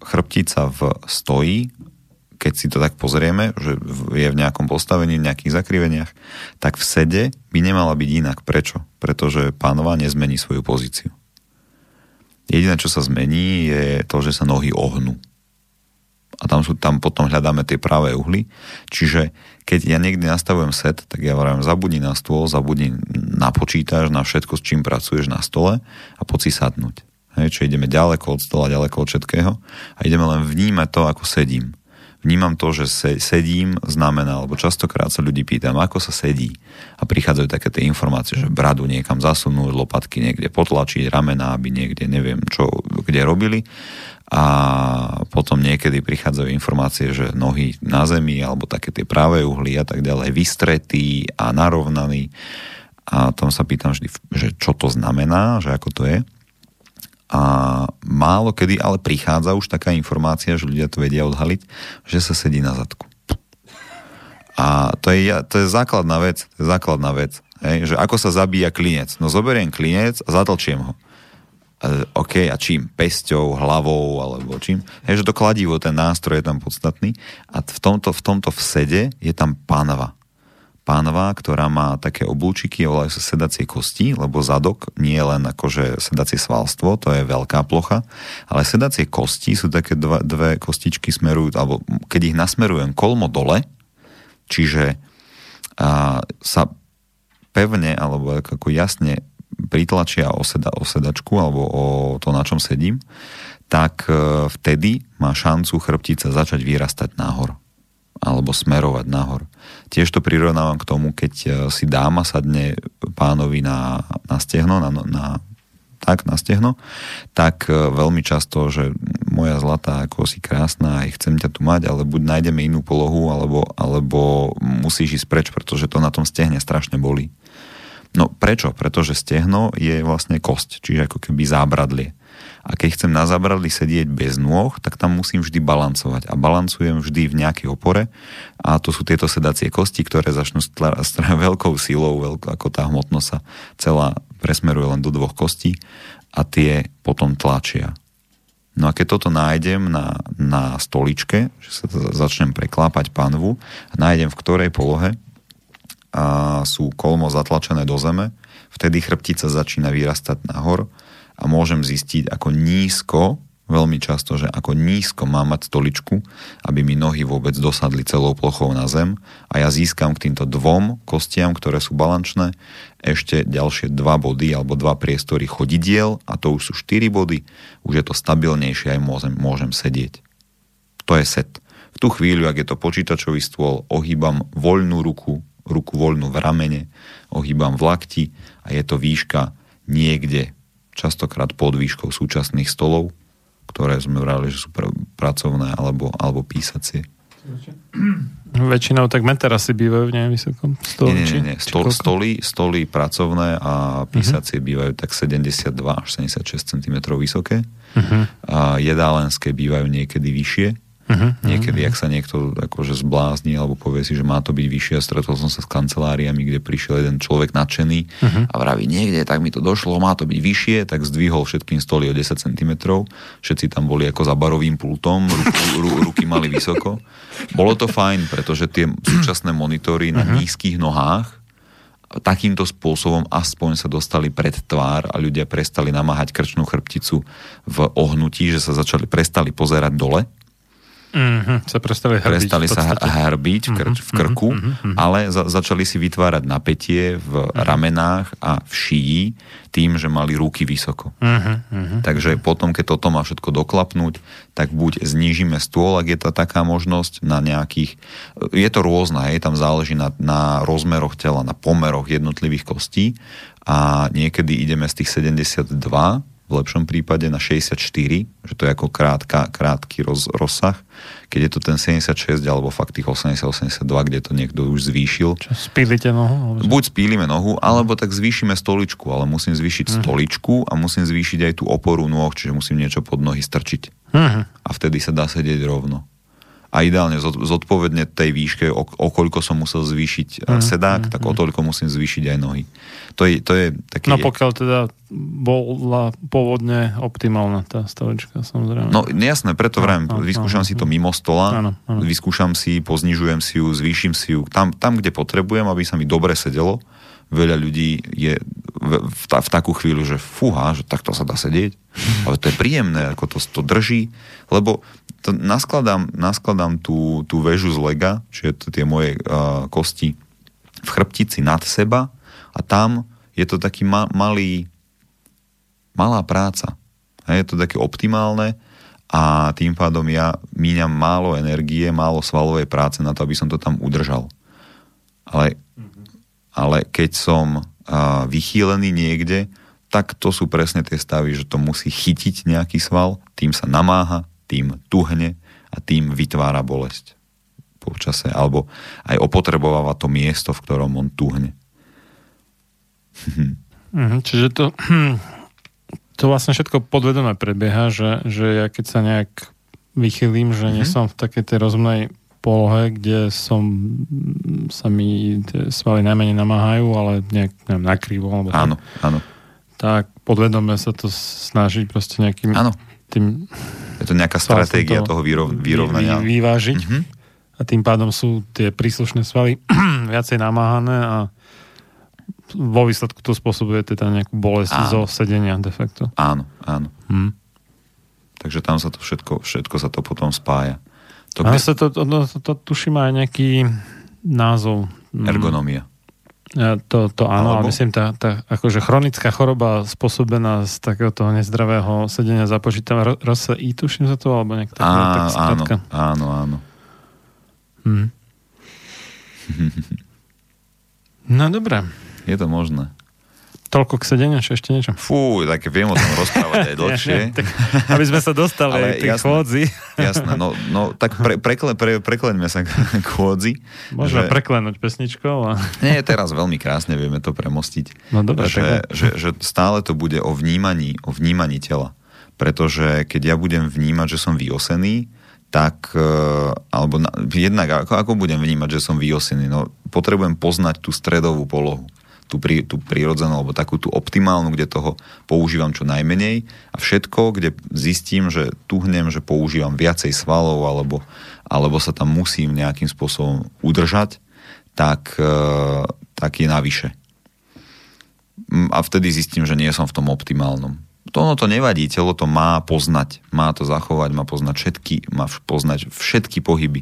Speaker 2: chrbtica v stoji, keď si to tak pozrieme, že je v nejakom postavení, v nejakých zakriveniach, tak v sede by nemala byť inak. Prečo? Pretože pánova nezmení svoju pozíciu. Jediné, čo sa zmení, je to, že sa nohy ohnú. A tam, sú, tam potom hľadáme tie pravé uhly. Čiže keď ja niekde nastavujem set, tak ja hovorím, zabudni na stôl, zabudni na počítač, na všetko, s čím pracuješ na stole a poď si sadnúť. Hej, čo ideme ďaleko od stola, ďaleko od všetkého a ideme len vnímať to, ako sedím. Vnímam to, že se, sedím znamená, alebo častokrát sa ľudí pýtam, ako sa sedí. A prichádzajú také tie informácie, že bradu niekam zasunúť, lopatky niekde potlačiť, ramena, aby niekde neviem čo, kde robili. A potom niekedy prichádzajú informácie, že nohy na zemi, alebo také tie práve uhly a tak ďalej, vystretý a narovnaný. A tom sa pýtam vždy, že čo to znamená, že ako to je. A málo kedy ale prichádza už taká informácia, že ľudia to vedia odhaliť, že sa sedí na zadku. A to je, to je základná vec. To je základná vec. Hej, že ako sa zabíja klinec. No zoberiem klinec a zatlčiem ho. E, OK, a čím? Pesťou, hlavou, alebo čím? Hej, že to kladivo, ten nástroj je tam podstatný. A v tomto, v tomto vsede je tam panva pánva, ktorá má také oblúčiky, volajú sa sedacie kosti, lebo zadok nie je len akože sedacie svalstvo, to je veľká plocha, ale sedacie kosti sú také dva, dve kostičky smerujú, alebo keď ich nasmerujem kolmo dole, čiže a, sa pevne alebo ako jasne pritlačia o, seda, o sedačku alebo o to, na čom sedím, tak e, vtedy má šancu chrbtica začať vyrastať nahor alebo smerovať nahor. Tiež to prirovnávam k tomu, keď e, si dáma sadne pánovi na, na stehno, na, na, tak na stehno, tak e, veľmi často, že moja zlatá, ako si krásna, aj chcem ťa tu mať, ale buď nájdeme inú polohu, alebo, alebo musíš ísť preč, pretože to na tom stehne strašne bolí. No prečo? Pretože stehno je vlastne kosť, čiže ako keby zábradlie. A keď chcem na zabradli sedieť bez nôh, tak tam musím vždy balancovať. A balancujem vždy v nejakej opore. A to sú tieto sedacie kosti, ktoré začnú stla- veľkou silou, veľko, ako tá hmotnosť sa celá presmeruje len do dvoch kostí a tie potom tlačia. No a keď toto nájdem na, na stoličke, že sa začnem preklápať panvu, nájdem v ktorej polohe a sú kolmo zatlačené do zeme, vtedy chrbtica začína vyrastať nahor a môžem zistiť, ako nízko, veľmi často, že ako nízko mám mať stoličku, aby mi nohy vôbec dosadli celou plochou na zem a ja získam k týmto dvom kostiam, ktoré sú balančné, ešte ďalšie dva body alebo dva priestory chodidiel a to už sú štyri body, už je to stabilnejšie aj môžem, môžem sedieť. To je set. V tú chvíľu, ak je to počítačový stôl, ohýbam voľnú ruku, ruku voľnú v ramene, ohýbam v lakti a je to výška niekde častokrát pod výškou súčasných stolov, ktoré sme vrali, že sú pr- pracovné alebo, alebo písacie.
Speaker 1: Väčšinou tak asi bývajú v vysokom stole?
Speaker 2: Nie, nie, nie. Stol, stoly, stoly pracovné a písacie uh-huh. bývajú tak 72 až 76 cm vysoké. Uh-huh. A jedálenské bývajú niekedy vyššie.
Speaker 1: Uh-huh,
Speaker 2: Niekedy, ak sa niekto akože zblázni alebo povie si, že má to byť vyššie, stretol som sa s kanceláriami, kde prišiel jeden človek nadšený
Speaker 1: Mhm.
Speaker 2: a vraví, niekde, tak mi to došlo, má to byť vyššie, tak zdvihol všetkým stoly o 10 cm, všetci tam boli ako za barovým pultom, ruku, ru, ruky mali vysoko. Bolo to fajn, pretože tie súčasné monitory na
Speaker 1: Mhm.
Speaker 2: nízkych nohách takýmto spôsobom aspoň sa dostali pred tvár a ľudia prestali namáhať krčnú chrbticu v ohnutí, že sa začali, prestali pozerať dole,
Speaker 1: Uh-huh. Sa prestali hrbiť.
Speaker 2: prestali sa.
Speaker 1: Mhm,
Speaker 2: hrbiť v, krč, v krku, ale za, začali si vytvárať napätie v
Speaker 1: Mhm.
Speaker 2: ramenách a v šíji tým, že mali ruky vysoko.
Speaker 1: Uh-huh.
Speaker 2: Takže potom, keď toto má všetko doklapnúť, tak buď znížime stôl, ak je to taká možnosť, na nejakých... Je to rôzne, hej, tam záleží na, na rozmeroch tela, na pomeroch jednotlivých kostí a niekedy ideme z tých 72 v lepšom prípade na 64, že to je ako krátka, krátky roz, rozsah. Keď je to ten 76 alebo fakt tých 80-82, kde to niekto už zvýšil,
Speaker 1: Čo, spílite nohu? Alebo?
Speaker 2: Buď spílime nohu, alebo tak zvýšime stoličku, ale musím zvýšiť
Speaker 1: Mhm.
Speaker 2: stoličku a musím zvýšiť aj tú oporu nôh, čiže musím niečo pod nohy strčiť.
Speaker 1: Uh-huh.
Speaker 2: A vtedy sa dá sedieť rovno. A ideálne zod- zodpovedne tej výške, o, o koľko som musel zvýšiť
Speaker 1: Mhm,
Speaker 2: mm, sedák, tak o toľko musím zvýšiť aj nohy. To je, to je taký...
Speaker 1: No pokiaľ teda bola pôvodne optimálna tá stolička, samozrejme.
Speaker 2: No jasné, preto vrajím,
Speaker 1: Áno,
Speaker 2: vyskúšam
Speaker 1: áno,
Speaker 2: si to mimo stola,
Speaker 1: Áno, áno.
Speaker 2: vyskúšam si, poznižujem si ju, zvýšim si ju tam, tam, kde potrebujem, aby sa mi dobre sedelo. Veľa ľudí je v, v, v takú chvíľu, že fúha, že takto sa dá sedieť. Ale to je príjemné, ako to, to drží, lebo to naskladám, naskladám tú, tú väžu z lega, čiže to tie moje uh, kosti v chrbtici nad seba a tam je to taký ma, malý, malá práca. A je to také optimálne a tým pádom ja míňam málo energie, málo svalovej práce na to, aby som to tam udržal. Ale, ale keď som vychýlený niekde, tak to sú presne tie stavy, že to musí chytiť nejaký sval, tým sa namáha, tým tuhne a tým vytvára bolesť po čase, alebo aj opotrebováva to miesto, v ktorom on tuhne.
Speaker 1: Mhm, čiže to, to vlastne všetko podvedome prebieha, že, že ja keď sa nejak vychylím, že nie
Speaker 2: Mhm.
Speaker 1: som v takej tej rozumnej polohe, kde som sa mi tie svaly najmenej namáhajú, ale nejak neviem, nakrivo, alebo tak,
Speaker 2: Áno,
Speaker 1: tak podvedome sa to snažiť proste nejakým
Speaker 2: áno.
Speaker 1: tým
Speaker 2: Je to nejaká stratégia
Speaker 1: to
Speaker 2: toho vyrov, vyrovnania.
Speaker 1: vy, vyvážiť
Speaker 2: Mhm.
Speaker 1: a tým pádom sú tie príslušné svaly viacej namáhané a vo výsledku to spôsobuje teda nejakú bolesť
Speaker 2: Áno.
Speaker 1: zo sedenia de facto.
Speaker 2: Áno, áno.
Speaker 1: Hm.
Speaker 2: Takže tam sa to všetko, všetko sa to potom spája. To
Speaker 1: Ale
Speaker 2: kde-
Speaker 1: sa to, to, to, to, tuším aj nejaký názov. Mm,
Speaker 2: ergonomia.
Speaker 1: To, to áno, ale
Speaker 2: Alebo?
Speaker 1: myslím, tá, tá akože chronická choroba spôsobená z takého toho nezdravého sedenia započítava RSI, tuším sa to, alebo tak,
Speaker 2: Á,
Speaker 1: tak
Speaker 2: áno, áno, áno.
Speaker 1: Hm. No dobré.
Speaker 2: Je to možné.
Speaker 1: Toľko k sedeniu, či ešte niečo?
Speaker 2: Fú, tak viem o tom rozprávať aj dlhšie.
Speaker 1: tak, aby sme sa dostali
Speaker 2: Ale jasné.
Speaker 1: chôdzi.
Speaker 2: Jasné, no, no tak pre, prekle, pre, prekleňme sa k chôdzi.
Speaker 1: Môžeme
Speaker 2: že-
Speaker 1: preklenúť pesničkou. A...
Speaker 2: Nie, teraz veľmi krásne vieme to premostiť.
Speaker 1: No dobre,
Speaker 2: že, že, že stále to bude o vnímaní, o vnímaní tela. Pretože keď ja budem vnímať, že som vyosený, tak, e, alebo na, jednak ako, ako budem vnímať, že som vyosený? No, potrebujem poznať tú stredovú polohu tú, prí, tú prírodzenú, alebo takú tú optimálnu, kde toho používam čo najmenej a všetko, kde zistím, že tuhnem, že používam viacej svalov alebo, alebo sa tam musím nejakým spôsobom udržať, tak, e, tak je navyše. Mm, A vtedy zistím, že nie som v tom optimálnom. To ono to nevadí, telo to má poznať, má to zachovať, má poznať všetky, má poznať všetky pohyby.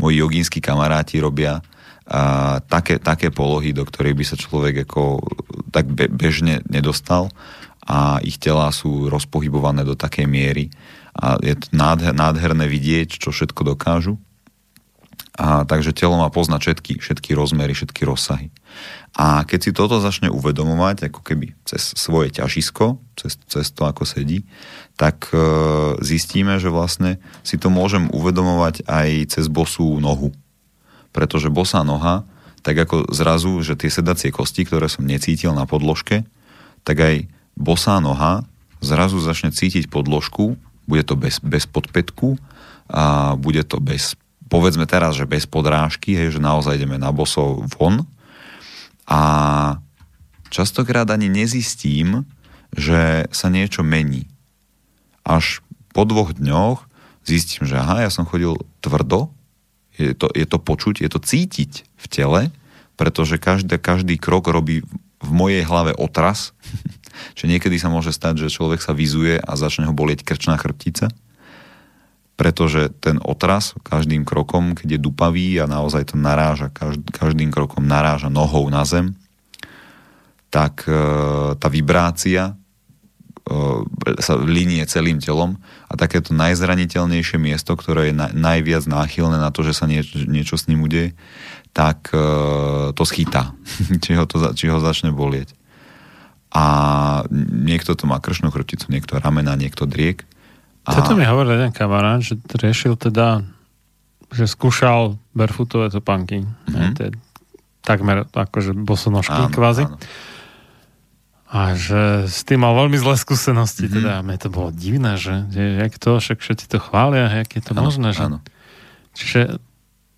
Speaker 2: Moji jogínsky kamaráti robia a, také, také polohy, do ktorých by sa človek ako tak be, bežne nedostal a ich telá sú rozpohybované do takej miery a je to nádher, nádherné vidieť, čo všetko dokážu. A takže telo má poznať všetky, všetky rozmery, všetky rozsahy. A keď si toto začne uvedomovať, ako keby cez svoje ťažisko, cez, cez to, ako sedí, tak e, zistíme, že vlastne si to môžem uvedomovať aj cez bosú nohu. Pretože bosá noha, tak ako zrazu, že tie sedacie kosti, ktoré som necítil na podložke, tak aj bosá noha zrazu začne cítiť podložku, bude to bez, bez podpätku, a bude to bez, povedzme teraz, že bez podrážky, hej, že naozaj ideme na bosov von a častokrát ani nezistím, že sa niečo mení. Až po dvoch dňoch zistím, že aha, ja som chodil tvrdo, je to, je to počuť, je to cítiť v tele, pretože každý, každý krok robí v mojej hlave otras, že niekedy sa môže stať, že človek sa vyzuje a začne ho bolieť krčná chrbtica, pretože ten otras každým krokom, keď je dupavý a naozaj to naráža, každým krokom naráža nohou na zem, tak e, tá vibrácia sa linie celým telom a takéto najzraniteľnejšie miesto, ktoré je na, najviac náchylné na to, že sa nieč, niečo s ním udeje, tak e, to schytá, či ho, to, či ho začne bolieť. A niekto to má kršnú chrbticu, niekto ramena, niekto driek a...
Speaker 1: Toto mi hovoril jeden kamarát, že riešil teda, že skúšal barefootové topánky. Mm-hmm. Takmer akože bosonožky áno, kvázi. Áno. A že s tým mal veľmi zlé skúsenosti. Mm-hmm. Teda mne to bolo divné, že, že jak to, však všetci to chvália, jak je to áno, možné. Že... Áno. Čiže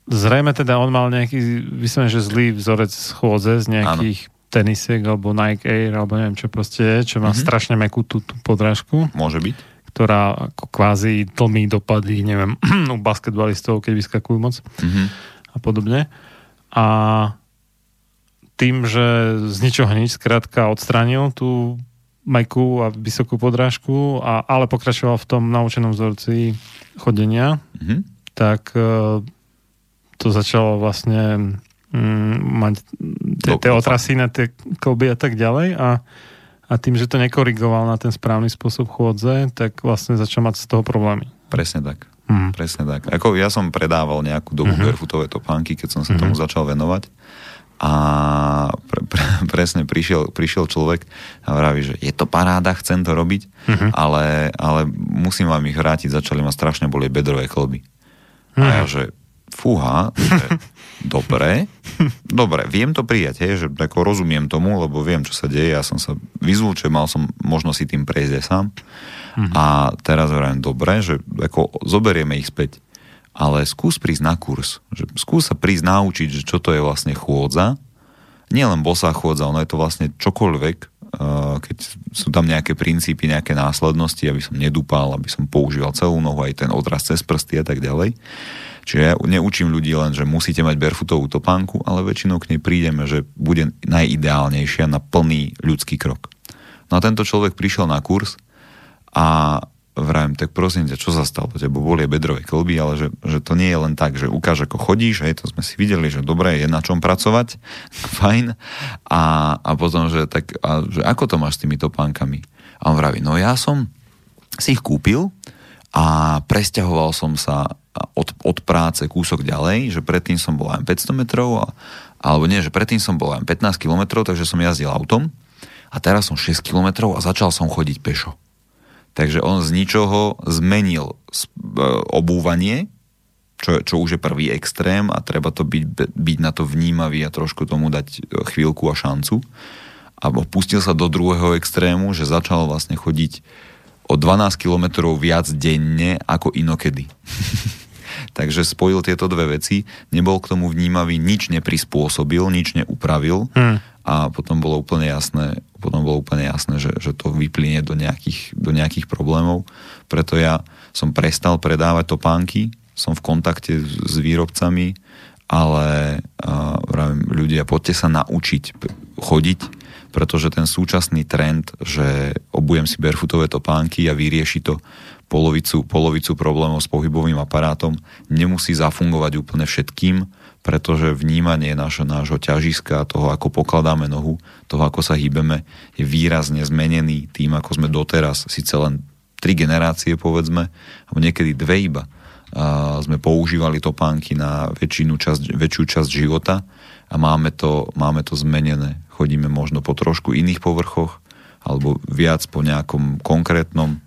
Speaker 1: zrejme teda on mal nejaký, vysvetlím, že zlý vzorec schôdze z nejakých áno tenisiek alebo Nike Air alebo neviem čo proste je, čo má mm-hmm. strašne mekú tú, tú podrážku.
Speaker 2: Môže byť
Speaker 1: ktorá ako kvázi tlmí dopady, neviem, u basketbalistov, keď vyskakujú moc mm-hmm. a podobne. A tým, že z ničoho nič skrátka odstránil tú majku a vysokú podrážku, a, ale pokračoval v tom naučenom vzorci chodenia, mm-hmm. tak e, to začalo vlastne mm, mať tie otrasy na tie kolby a tak ďalej a a tým, že to nekorigoval na ten správny spôsob chôdze, tak vlastne začal mať z toho problémy.
Speaker 2: Presne tak. Mm. Presne tak. Ako ja som predával nejakú dobu mm-hmm. barefootové topánky, keď som sa mm-hmm. tomu začal venovať a pre, pre, presne prišiel, prišiel človek a vraví, že je to paráda, chcem to robiť, mm-hmm. ale, ale musím vám ich vrátiť, začali ma strašne boli bedrové chlby. Mm-hmm. A ja, mhm. že fúha, že dobre, dobre, viem to prijať, hej, že ako rozumiem tomu, lebo viem, čo sa deje, ja som sa vyzvúčil, mal som možno si tým prejsť aj sám mm-hmm. a teraz hovorím, dobre, že ako zoberieme ich späť, ale skús prísť na kurz, že skús sa prísť naučiť, že čo to je vlastne chôdza, nie len bosá chôdza, ono je to vlastne čokoľvek, keď sú tam nejaké princípy, nejaké následnosti, aby som nedúpal, aby som používal celú nohu, aj ten odraz cez prsty a tak ďalej. Čiže ja neučím ľudí len, že musíte mať barefootovú topánku, ale väčšinou k nej prídeme, že bude najideálnejšia na plný ľudský krok. No a tento človek prišiel na kurz a vrajem, tak prosím ťa, čo sa stalo? Tebo boli bedrové klby, ale že, že to nie je len tak, že ukáž, ako chodíš, hej, to sme si videli, že dobre, je na čom pracovať, fajn. A, a potom, že tak, a, že ako to máš s tými topánkami? A on vraví, no ja som si ich kúpil a presťahoval som sa od, od práce kúsok ďalej, že predtým som bol aj 500 metrov, a, alebo nie, že predtým som bol aj 15 kilometrov, takže som jazdil autom a teraz som 6 kilometrov a začal som chodiť pešo. Takže on z ničoho zmenil e, obúvanie, čo, čo už je prvý extrém a treba to byť, byť na to vnímavý a trošku tomu dať e, chvíľku a šancu. A pustil sa do druhého extrému, že začal vlastne chodiť o 12 kilometrov viac denne ako inokedy. Takže spojil tieto dve veci, nebol k tomu vnímavý, nič neprispôsobil, nič neupravil hmm. a potom bolo úplne jasné, potom bolo úplne jasné, že, že to vyplynie do nejakých, do nejakých problémov. Preto ja som prestal predávať topánky, som v kontakte s výrobcami, ale uh, ľudia, poďte sa naučiť chodiť, pretože ten súčasný trend, že obujem si barefootové topánky a vyrieši to polovicu, polovicu problémov s pohybovým aparátom, nemusí zafungovať úplne všetkým, pretože vnímanie našo, nášho ťažiska, toho, ako pokladáme nohu, toho, ako sa hýbeme, je výrazne zmenený tým, ako sme doteraz, síce len tri generácie, povedzme, alebo niekedy dve iba, a sme používali topánky na väčšinu časť, väčšiu časť života a máme to, máme to zmenené. Chodíme možno po trošku iných povrchoch, alebo viac po nejakom konkrétnom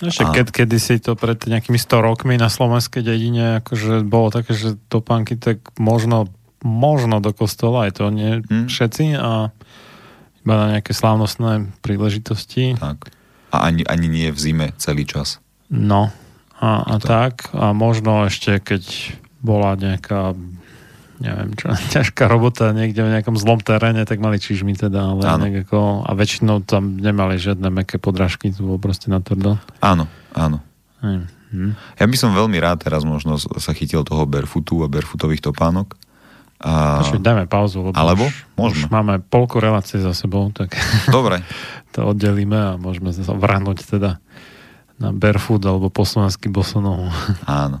Speaker 1: ešte a... keď, kedy si to pred nejakými 100 rokmi na slovenskej dedine akože bolo také, že topánky tak možno, možno do kostola, aj to nie hmm. všetci a iba na nejaké slávnostné príležitosti.
Speaker 2: Tak. A ani, ani nie v zime celý čas.
Speaker 1: No. A, a tak. A možno ešte, keď bola nejaká neviem čo, ťažká robota niekde v nejakom zlom teréne, tak mali čižmy teda, ale
Speaker 2: Áno.
Speaker 1: ako, a väčšinou tam nemali žiadne meké podrážky, to bolo proste na tvrdo.
Speaker 2: Áno, áno.
Speaker 1: Hm. Hm.
Speaker 2: Ja by som veľmi rád teraz možno sa chytil toho barefootu a barefootových topánok. A...
Speaker 1: Počuť, dajme pauzu, lebo
Speaker 2: Alebo?
Speaker 1: už,
Speaker 2: Môžeme.
Speaker 1: už máme polku relácie za sebou, tak
Speaker 2: Dobre,
Speaker 1: to oddelíme a môžeme sa vrhnúť teda na barefoot alebo po slovensky bosonohu.
Speaker 2: áno.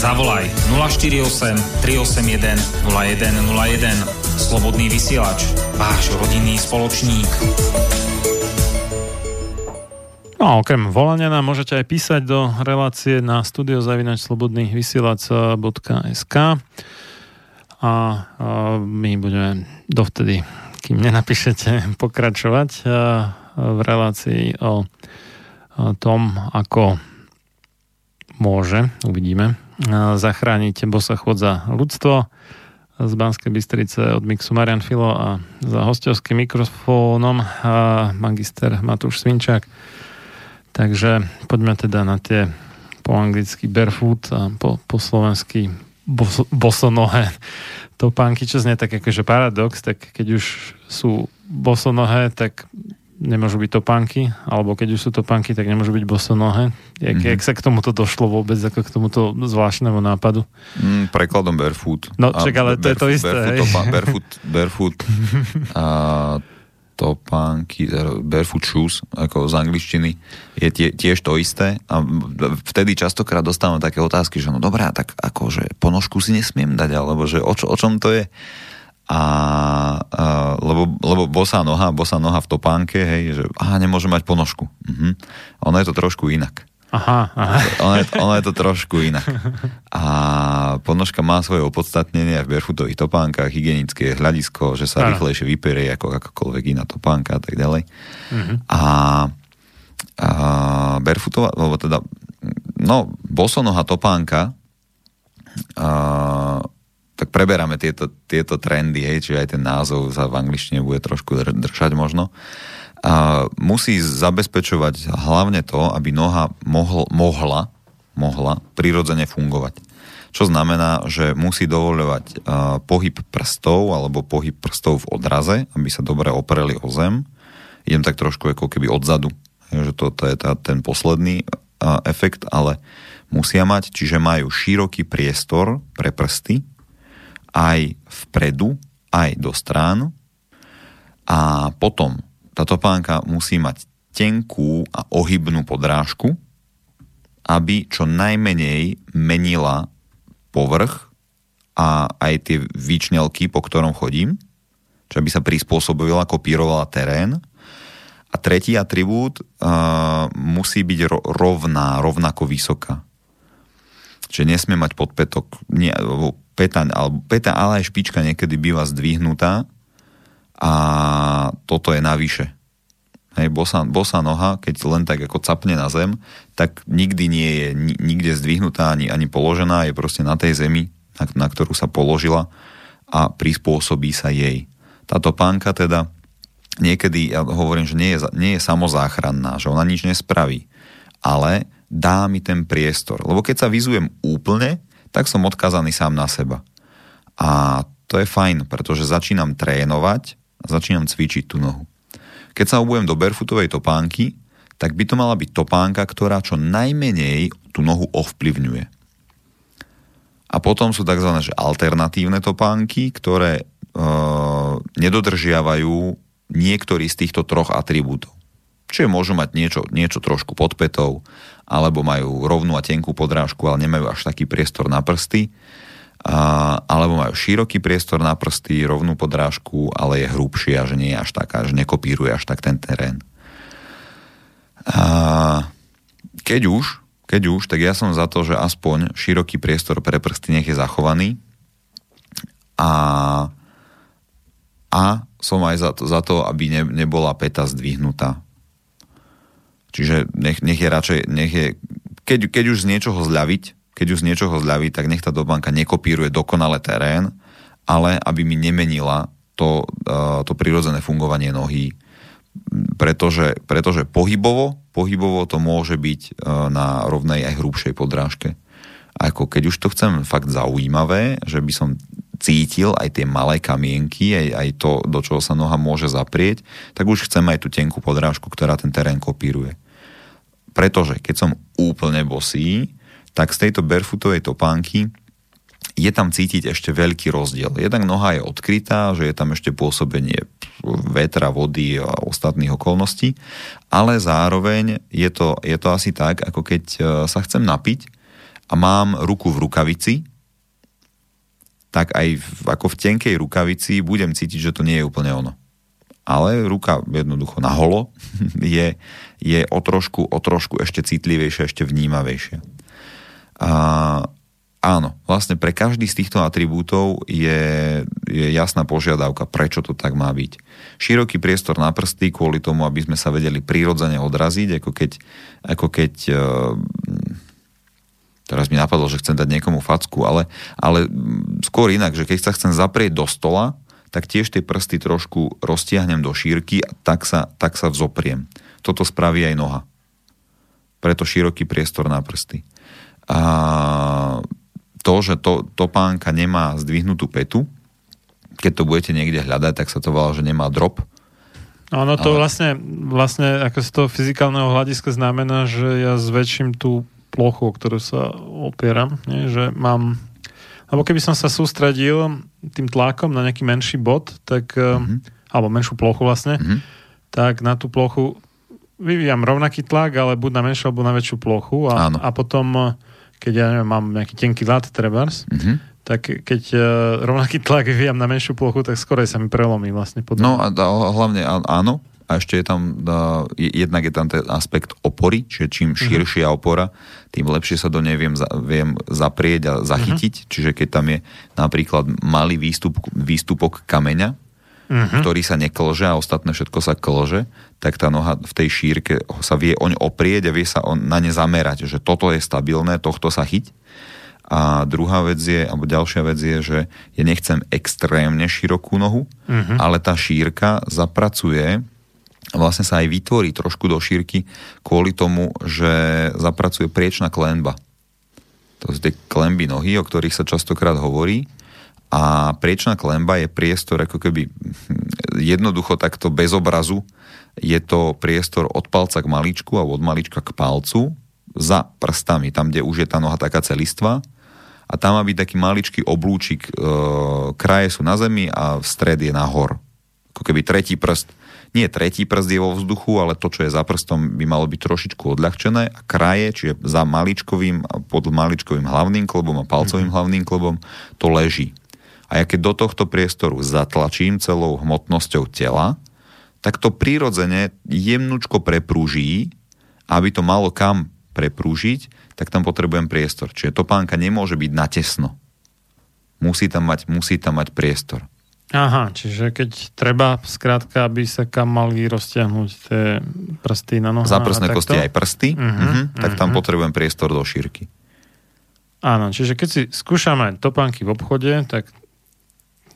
Speaker 5: Zavolaj 048 381 0101. Slobodný vysielač, váš rodinný spoločník.
Speaker 1: No a okrem volania nám môžete aj písať do relácie na studiozavinačslobodnyvysielac.sk a, my budeme dovtedy, kým nenapíšete, pokračovať v relácii o, tom, ako môže, uvidíme, zachrániť bosa chodza ľudstvo z Banskej Bystrice od Mixu Marian Filo a za hostovským mikrofónom a magister Matúš Svinčák. Takže poďme teda na tie po anglicky barefoot a po, po slovensky bos, bosonohé topánky, čo znie tak akože paradox, tak keď už sú bosonohé, tak nemôžu byť topánky, alebo keď už sú topánky, tak nemôžu byť bosonohé. Jak, mm-hmm. jak sa k tomuto došlo vôbec, ako k tomuto zvláštnemu nápadu?
Speaker 2: Mm, prekladom barefoot.
Speaker 1: No, čak, ale to je to isté,
Speaker 2: Barefoot, topa, barefoot, barefoot a topánky, barefoot shoes, ako z angličtiny, je tie, tiež to isté. A vtedy častokrát dostávam také otázky, že no dobrá, tak akože ponožku si nesmiem dať, alebo že o, čo, o čom to je? A, a lebo, lebo bosá noha, bosá noha v topánke, hej, že aha, nemôže mať ponožku. Mhm. Ono je to trošku inak.
Speaker 1: Aha, aha.
Speaker 2: Ono je, ono je to trošku inak. A ponožka má svoje opodstatnenie v barefootových topánkach, hygienické hľadisko, že sa
Speaker 1: Áno.
Speaker 2: rýchlejšie vyperie ako akákoľvek iná topánka a tak ďalej.
Speaker 1: Mhm.
Speaker 2: A, a barefootová, alebo teda, no, bosonoha topánka, a, tak preberáme tieto, tieto trendy, hej, čiže aj ten názov sa v angličtine bude trošku dr- držať možno. A musí zabezpečovať hlavne to, aby noha mohl, mohla, mohla prirodzene fungovať. Čo znamená, že musí dovoľovať pohyb prstov alebo pohyb prstov v odraze, aby sa dobre opreli o zem. Idem tak trošku ako keby odzadu, že to, to je tá, ten posledný efekt, ale musia mať, čiže majú široký priestor pre prsty, aj vpredu, aj do strán. A potom tá topánka musí mať tenkú a ohybnú podrážku, aby čo najmenej menila povrch a aj tie výčnelky, po ktorom chodím, čo aby sa prispôsobila, kopírovala terén. A tretí atribút uh, musí byť ro- rovná, rovnako vysoká. Čiže nesmie mať podpätok, nie, peta, alebo peta, ale aj špička niekedy býva zdvihnutá a toto je navyše. Hej, bosá, bosá noha, keď len tak ako capne na zem, tak nikdy nie je ni, nikde zdvihnutá ani, ani položená, je proste na tej zemi, na, na ktorú sa položila a prispôsobí sa jej. Táto pánka teda niekedy, ja hovorím, že nie je, nie je samozáchranná, že ona nič nespraví, ale dá mi ten priestor. Lebo keď sa vyzujem úplne, tak som odkazaný sám na seba. A to je fajn, pretože začínam trénovať začínam cvičiť tú nohu. Keď sa obujem do barefootovej topánky, tak by to mala byť topánka, ktorá čo najmenej tú nohu ovplyvňuje. A potom sú tzv. alternatívne topánky, ktoré e, nedodržiavajú niektorý z týchto troch atribútov. Čiže môžu mať niečo, niečo trošku pod petou, alebo majú rovnú a tenkú podrážku, ale nemajú až taký priestor na prsty, a, alebo majú široký priestor na prsty, rovnú podrážku, ale je hrubšia, že nie je až taká, že nekopíruje až tak ten terén. A, keď už, keď už, tak ja som za to, že aspoň široký priestor pre prsty nech je zachovaný a, a som aj za to, za to aby ne, nebola peta zdvihnutá. Čiže nech, nech je radšej, nech je, keď, keď už z niečoho zľaviť, keď už z niečoho zľaviť, tak nech tá dobanka nekopíruje dokonale terén, ale aby mi nemenila to, uh, to prirodzené fungovanie nohy. Pretože, pretože pohybovo, pohybovo to môže byť uh, na rovnej aj hrubšej podrážke. Ako keď už to chcem fakt zaujímavé, že by som cítil aj tie malé kamienky, aj, aj to, do čoho sa noha môže zaprieť, tak už chcem aj tú tenkú podrážku, ktorá ten terén kopíruje. Pretože keď som úplne bosý, tak z tejto barefootovej topánky je tam cítiť ešte veľký rozdiel. Jednak noha je odkrytá, že je tam ešte pôsobenie vetra, vody a ostatných okolností, ale zároveň je to, je to asi tak, ako keď e, sa chcem napiť a mám ruku v rukavici, tak aj v, ako v tenkej rukavici budem cítiť, že to nie je úplne ono. Ale ruka jednoducho na holo je, je o, trošku, o trošku ešte citlivejšia, ešte vnímavejšia. A, áno, vlastne pre každý z týchto atribútov je, je jasná požiadavka, prečo to tak má byť. Široký priestor na prsty kvôli tomu, aby sme sa vedeli prirodzene odraziť, ako keď, ako keď e, teraz mi napadlo, že chcem dať niekomu facku, ale, ale skôr inak, že keď sa chcem zaprieť do stola, tak tiež tie prsty trošku roztiahnem do šírky a tak sa, tak sa vzopriem. Toto spraví aj noha. Preto široký priestor na prsty. A to, že to, topánka nemá zdvihnutú petu, keď to budete niekde hľadať, tak sa to volá, že nemá drop.
Speaker 1: Áno, to
Speaker 2: Ale-
Speaker 1: vlastne, vlastne ako z toho fyzikálneho hľadiska znamená, že ja zväčším tú plochu, o ktorú sa opieram, nie? že mám... Lebo keby som sa sústredil tým tlakom na nejaký menší bod, tak, mm-hmm. alebo menšiu plochu vlastne,
Speaker 2: Mhm.
Speaker 1: mm-hmm. tak na tú plochu vyvíjam rovnaký tlak, ale buď na menšiu alebo na väčšiu plochu a,
Speaker 2: Áno.
Speaker 1: a potom, keď ja neviem, mám nejaký tenký lat trebárs,
Speaker 2: Mhm.
Speaker 1: tak keď uh, rovnaký tlak vyvíjam na menšiu plochu, tak skorej sa mi prelomí vlastne. Podľa
Speaker 2: No a, a hlavne áno, a ešte je tam, je- jednak je tam ten aspekt opory, čiže čím širšia opora, tým lepšie sa do nej viem, viem zaprieť a zachytiť. Čiže keď tam je napríklad malý výstup, výstupok kameňa, ktorý sa neklže a ostatné všetko sa klže, tak tá noha v tej šírke sa vie oň oprieť a vie sa on, na ne zamerať, že toto je stabilné, tohto sa chyť. A druhá vec je, alebo ďalšia vec je, že ja nechcem extrémne širokú nohu, ale tá šírka zapracuje vlastne sa aj vytvorí trošku do šírky kvôli tomu, že zapracuje priečná klenba. To sú tie klemby nohy, o ktorých sa častokrát hovorí. A priečná klemba je priestor ako keby hm, jednoducho takto bez obrazu. Je to priestor od palca k maličku a od malička k palcu za prstami, tam, kde už je tá noha taká celistvá. A tam má byť taký maličký oblúčik, e, kraje sú na zemi a stred je nahor. Ako keby tretí prst. Nie tretí prst je vo vzduchu, ale to, čo je za prstom, by malo byť trošičku odľahčené a kraje, čiže za maličkovým, pod maličkovým hlavným klobom a palcovým hlavným klobom, to leží. A ja keď do tohto priestoru zatlačím celou hmotnosťou tela, tak to prirodzene jemnučko preprúží, aby to malo kam preprúžiť, tak tam potrebujem priestor. Čiže topánka nemôže byť natesno. Musí tam mať, musí tam mať priestor.
Speaker 1: Aha, čiže keď treba, skrátka, aby sa kam mali roztiahnuť tie prsty na nohách.
Speaker 2: Záprsné kosti aj prsty,
Speaker 1: Mhm,
Speaker 2: uh-huh, tak tam
Speaker 1: mhm.
Speaker 2: potrebujem priestor do šírky.
Speaker 1: Áno, čiže keď si skúšame topánky v obchode, tak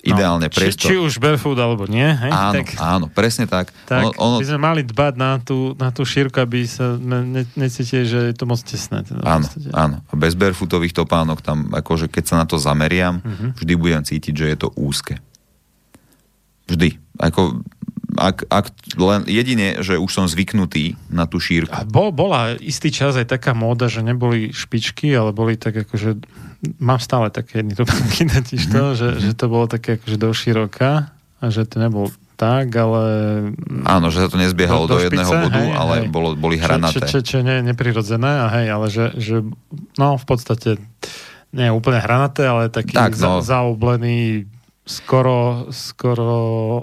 Speaker 2: Ideálne
Speaker 1: No, či,
Speaker 2: priestor.
Speaker 1: či už barefoot alebo nie, hej?
Speaker 2: Áno,
Speaker 1: tak,
Speaker 2: áno, presne tak.
Speaker 1: tak
Speaker 2: ono, ono,
Speaker 1: by sme mali dbať na tú, na tú šírku, aby sa ne, necítili, že je to moc tesné. Teda
Speaker 2: áno, áno. Bez barefootových topánok tam, akože keď sa na to zameriam,
Speaker 1: Mhm.
Speaker 2: vždy budem cítiť, že je to úzke. Vždy. Ako, ak, ak len jedine, že už som zvyknutý na tú šírku.
Speaker 1: A bol, bola istý čas aj taká móda, že neboli špičky, ale boli tak akože... Mám stále také jedny topánky totiž to, že, že to bolo také akože do široka a že to nebol tak, ale...
Speaker 2: Áno, že sa to nezbiehalo do,
Speaker 1: Do- do
Speaker 2: jedného
Speaker 1: špice,
Speaker 2: bodu,
Speaker 1: hej,
Speaker 2: ale
Speaker 1: hej.
Speaker 2: Bolo, boli hranaté.
Speaker 1: Čo, čo, čo nie je neprirodzené, a hej, ale že, že no v podstate nie úplne hranaté, ale taký
Speaker 2: Tak, no.
Speaker 1: za, zaoblený skoro, skoro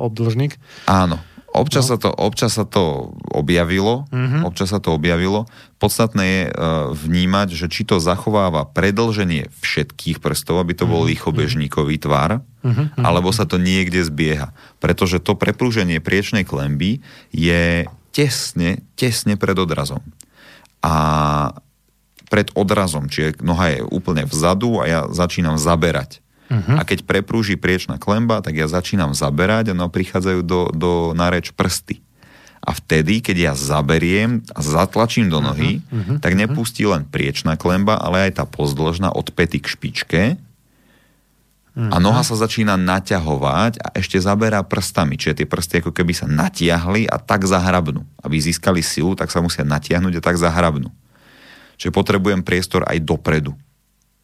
Speaker 1: obdĺžnik.
Speaker 2: Áno. Občas, no. sa to, občas sa to objavilo,
Speaker 1: Mhm.
Speaker 2: občas sa to objavilo. Podstatné je uh, vnímať, že či to zachováva predlženie všetkých prstov, aby to bol výchobežníkový tvar,
Speaker 1: Mhm.
Speaker 2: alebo sa to niekde zbieha. Pretože to preprúženie priečnej klemby je tesne, tesne pred odrazom. A pred odrazom, čiže noha je úplne vzadu a ja začínam zaberať. Uh-huh. A keď preprúži priečná klemba, tak ja začínam zaberať a no prichádzajú do, do nareč prsty. A vtedy, keď ja zaberiem a zatlačím do nohy, uh-huh. tak nepustí len priečná klemba, ale aj tá pozdĺžna od pety k špičke. a noha sa začína naťahovať a ešte zaberá prstami, čiže tie prsty ako keby sa natiahli a tak zahrabnú. Aby získali silu, tak sa musia natiahnuť a tak zahrabnú. Čiže potrebujem priestor aj dopredu.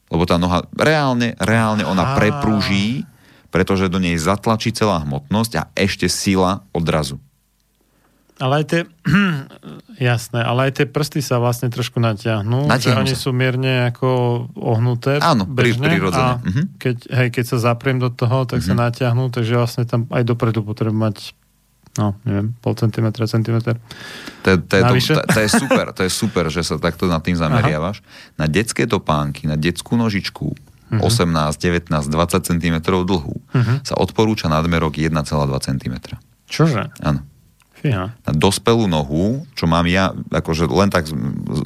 Speaker 2: Lebo tá noha reálne, reálne ona preprúží, pretože do nej zatlačí celá hmotnosť a ešte sila odrazu.
Speaker 1: Ale aj tie, jasné, ale aj tie prsty sa vlastne trošku natiahnu, že oni
Speaker 2: sa.
Speaker 1: sú mierne ako ohnuté.
Speaker 2: Áno,
Speaker 1: bežne,
Speaker 2: prirodzene.
Speaker 1: A
Speaker 2: Mhm.
Speaker 1: keď, hej, keď sa zapriem do toho, tak sa natiahnu, takže vlastne tam aj dopredu potrebujem mať no, neviem, pol centimetra, centimetr.
Speaker 2: To, to, je, to, to, to je super, to je super, že sa takto nad tým zameriavaš. Na detské topánky, na detskú nožičku,
Speaker 1: Mhm.
Speaker 2: 18, 19, 20 cm dlhú, sa odporúča nadmerok 1,2 cm.
Speaker 1: Čože?
Speaker 2: Áno.
Speaker 1: Fíha.
Speaker 2: Na dospelú nohu, čo mám ja, akože len tak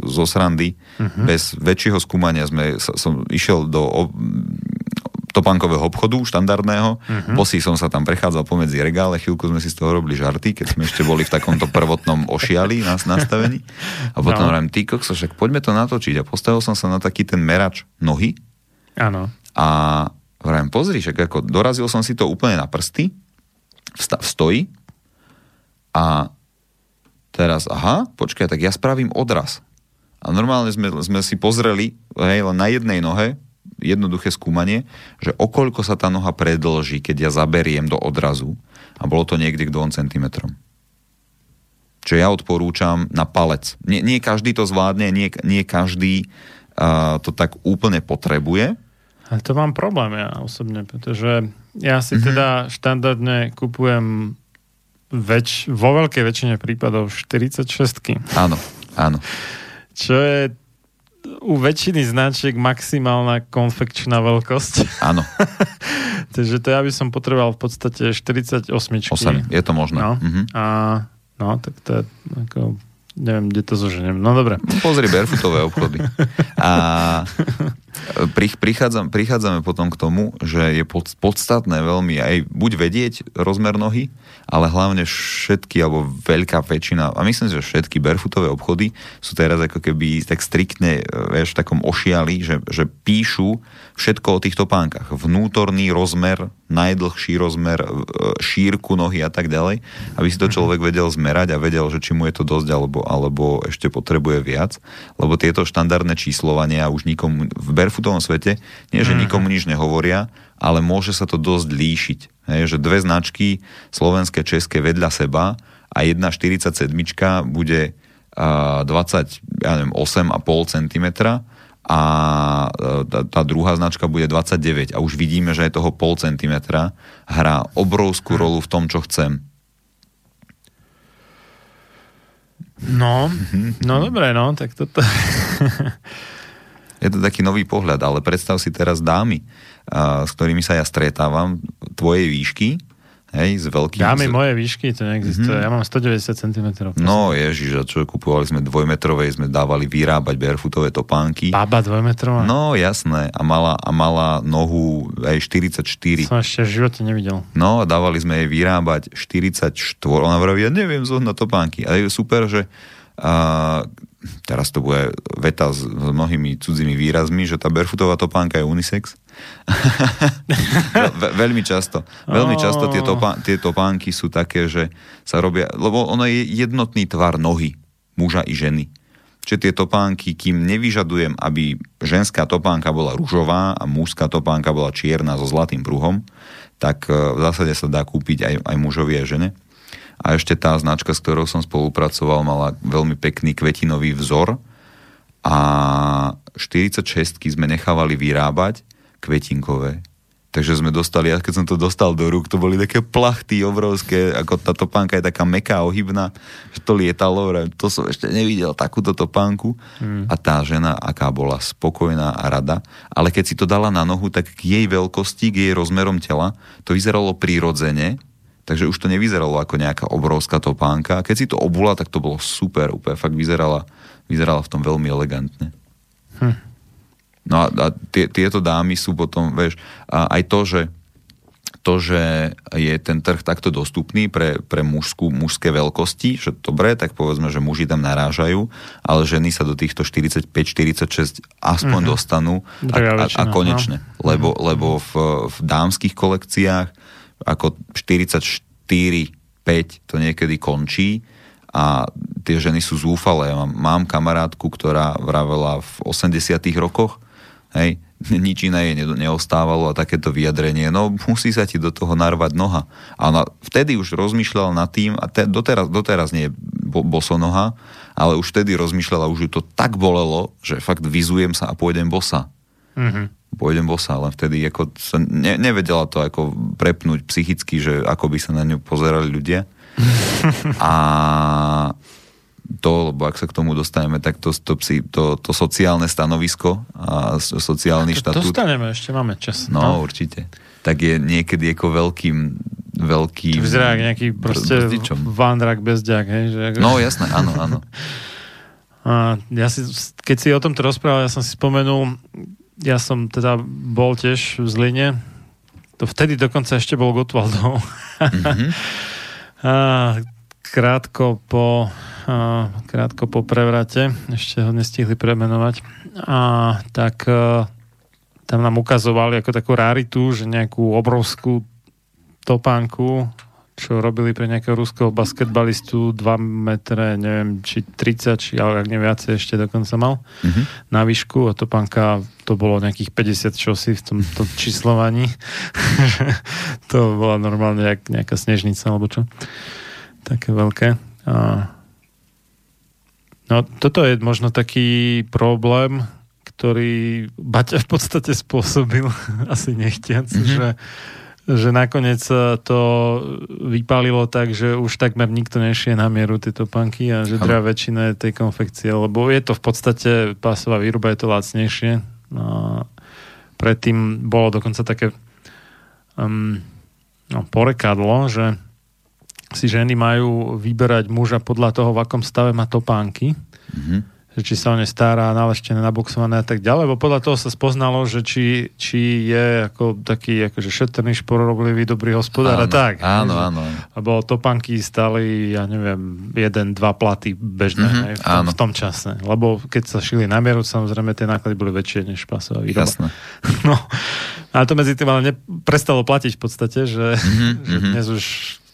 Speaker 2: zo srandy,
Speaker 1: Mhm.
Speaker 2: bez väčšieho skúmania sme, som išiel do topánkového obchodu štandardného,
Speaker 1: Mhm.
Speaker 2: bosý som sa tam prechádzal pomedzi regále, chvíľku sme si z toho robili žarty, keď sme ešte boli v takomto prvotnom ošiali nás nastavení. A potom
Speaker 1: No.
Speaker 2: no. ty kokso, však poďme to natočiť. A postavil som sa na taký ten merač nohy
Speaker 1: Áno.
Speaker 2: a vrajím, pozri, však ako dorazil som si to úplne na prsty, vsta- v stoji a teraz, aha, počkaj, tak ja spravím odraz. A normálne sme, sme si pozreli, hej, len na jednej nohe, jednoduché skúmanie, že okoľko sa tá noha predlží, keď ja zaberiem do odrazu a bolo to niekde k 2 cm. Čo ja odporúčam na palec. Nie, nie každý to zvládne, nie, nie každý uh, to tak úplne potrebuje,
Speaker 1: Ale to mám problém ja osobne, pretože ja si teda štandardne kupujem väč- vo veľkej väčšine prípadov 46
Speaker 2: Áno, áno.
Speaker 1: čo je u väčšiny značiek maximálna konfekčná veľkosť.
Speaker 2: Áno,
Speaker 1: Takže to ja by som potreboval v podstate 48.
Speaker 2: 8, je to možné.
Speaker 1: No.
Speaker 2: Mhm.
Speaker 1: A no, tak to je ako, neviem, kde to zoženiem. No dobre.
Speaker 2: Pozri barefootové obchody. A prichádzam, prichádzame potom k tomu, že je pod, podstatné veľmi aj buď vedieť rozmer nohy, ale hlavne všetky, alebo veľká väčšina, a myslím si, že všetky barefootové obchody sú teraz ako keby tak striktne, e, vieš, v takom ošiali, že, že píšu všetko o týchto pánkach. Vnútorný rozmer, najdlhší rozmer, e, šírku nohy a tak ďalej, aby si to človek vedel zmerať a vedel, že či mu je to dosť alebo, alebo ešte potrebuje viac, lebo tieto štandardné číslovania už nikomu v barefootovom svete, nie že nikomu nič nehovoria, ale môže sa to dosť líšiť. Hej, že dve značky slovenské, české vedľa seba a jedna 47 bude a, 20, ja neviem, 8,5 cm a e, tá, tá druhá značka bude 29 a už vidíme, že aj toho pol centimetra hrá obrovskú rolu v tom, čo chcem.
Speaker 1: No,
Speaker 2: Mhm.
Speaker 1: no dobre, no, tak toto...
Speaker 2: Je to taký nový pohľad, ale predstav si teraz dámy, a, s ktorými sa ja stretávam, tvojej výšky, hej, s veľkým...
Speaker 1: Dámy
Speaker 2: s-
Speaker 1: moje výšky, to neexistuje. Ja mám 190 cm.
Speaker 2: No ježiš, a čo kupovali sme dvojmetrovej, sme dávali vyrábať barefootové topánky.
Speaker 1: Baba dvojmetrová.
Speaker 2: No jasné, a mala, a mala nohu aj 44.
Speaker 1: Som ešte v živote nevidel.
Speaker 2: No a dávali sme jej vyrábať 44. Ona vraví, ja neviem zohnať topánky. A je super, že a, teraz to bude veta s, s mnohými cudzými výrazmi, že tá barefootová topánka je unisex. Ve, veľmi často. Veľmi často tie, topá, tie topánky sú také, že sa robia, lebo ono je jednotný tvar nohy muža i ženy. Čiže tie topánky, kým nevyžadujem, aby ženská topánka bola ružová a mužská topánka bola čierna so zlatým pruhom, tak e, v zásade sa dá kúpiť aj, aj mužovi a žene. A ešte tá značka, s ktorou som spolupracoval, mala veľmi pekný kvetinový vzor a 46 sme nechávali vyrábať kvetinkové. Takže sme dostali, ja keď som to dostal do rúk, to boli také plachty obrovské, ako tá topánka je taká meká, ohybná, že to lietalo, to som ešte nevidel, takúto topánku. Mm. A tá žena, aká bola spokojná a rada, ale keď si to dala na nohu, tak k jej veľkosti, k jej rozmerom tela, to vyzeralo prirodzene, takže už to nevyzeralo ako nejaká obrovská topánka. Keď si to obula, tak to bolo super, úplne fakt vyzerala, vyzerala v tom veľmi elegantne. No a, a tie, tieto dámy sú potom, vieš, a aj to, že to, že je ten trh takto dostupný pre, pre mužskú, mužské veľkosti, že dobre, tak povedzme, že muži tam narážajú, ale ženy sa do týchto 45-46 aspoň
Speaker 1: Mhm.
Speaker 2: dostanú a, a, a
Speaker 1: väčšina,
Speaker 2: konečne.
Speaker 1: no.
Speaker 2: Lebo, lebo v, v dámskych kolekciách ako 44-5 to niekedy končí a tie ženy sú zúfalé. Mám, mám kamarátku, ktorá vravela v 80 rokoch, hej, nič iné jej ne- neostávalo a takéto vyjadrenie, no musí sa ti do toho narvať noha. A ona vtedy už rozmýšľala nad tým, a te, doteraz, doteraz nie je bo, bosonoha, ale už vtedy rozmýšľala, už ju to tak bolelo, že fakt vyzujem sa a pôjdem bosa
Speaker 1: Mhm.
Speaker 2: Pôjdem bosa, len vtedy ako sa ne, nevedela to ako prepnúť psychicky, že ako by sa na ňu pozerali ľudia. A to, lebo ak sa k tomu dostaneme, tak to, to, psi- to, to sociálne stanovisko a sociálny štatút,
Speaker 1: Dostaneme, ešte máme čas.
Speaker 2: no určite, tak je niekedy ako veľkým veľkým
Speaker 1: To vyzerá ako nejaký proste
Speaker 2: brzdičom.
Speaker 1: vandrak bezďak, hej? Že ako...
Speaker 2: No jasné, áno, áno.
Speaker 1: A ja si, keď si o tomto rozprával, ja som si spomenul, ja som teda bol tiež v Zline, to vtedy dokonca ešte bol Gotwaldov.
Speaker 2: Mhm.
Speaker 1: A krátko po a, krátko po prevrate, ešte ho nestihli premenovať. A tak a, tam nám ukazovali ako takú raritu, že nejakú obrovskú topánku, čo robili pre nejakého ruského basketbalistu 2 metre, neviem, či 30, či ale ak nie viacej ešte dokonca mal
Speaker 2: Mhm.
Speaker 1: na výšku a topánka to bolo nejakých 50 čosi v tomto číslovaní. to bola normálne jak nejaká snežnica alebo čo. Také veľké. A... No toto je možno taký problém, ktorý Baťa v podstate spôsobil, asi nechtiac,
Speaker 2: Mhm.
Speaker 1: mm-hmm. že že nakoniec sa to vypálilo tak, že už takmer nikto nešie na mieru tieto panky a že drá väčšina tej konfekcie, lebo je to v podstate pásová výroba, je to lacnejšie. No, predtým bolo dokonca také um, no, porekadlo, že si ženy majú vyberať muža podľa toho, v akom stave má topánky
Speaker 2: Mhm.
Speaker 1: Že či sa o ne stará, naleštené, naboxované a tak ďalej, lebo podľa toho sa spoznalo, že či, či je ako taký akože šetrný, špororoblivý, dobrý hospodár a
Speaker 2: Áno,
Speaker 1: tak.
Speaker 2: áno,
Speaker 1: Že-
Speaker 2: áno.
Speaker 1: Lebo topánky stali, ja neviem, jeden, dva platy bežné
Speaker 2: Mhm,
Speaker 1: mm-hmm, v, tom,
Speaker 2: áno.
Speaker 1: v tom čase. Lebo keď sa šili na mieru, samozrejme tie náklady boli väčšie než pasová výroba.
Speaker 2: Jasné.
Speaker 1: No, a to medzi tým ale ne, prestalo platiť v podstate, že,
Speaker 2: Mhm,
Speaker 1: že
Speaker 2: mhm.
Speaker 1: dnes už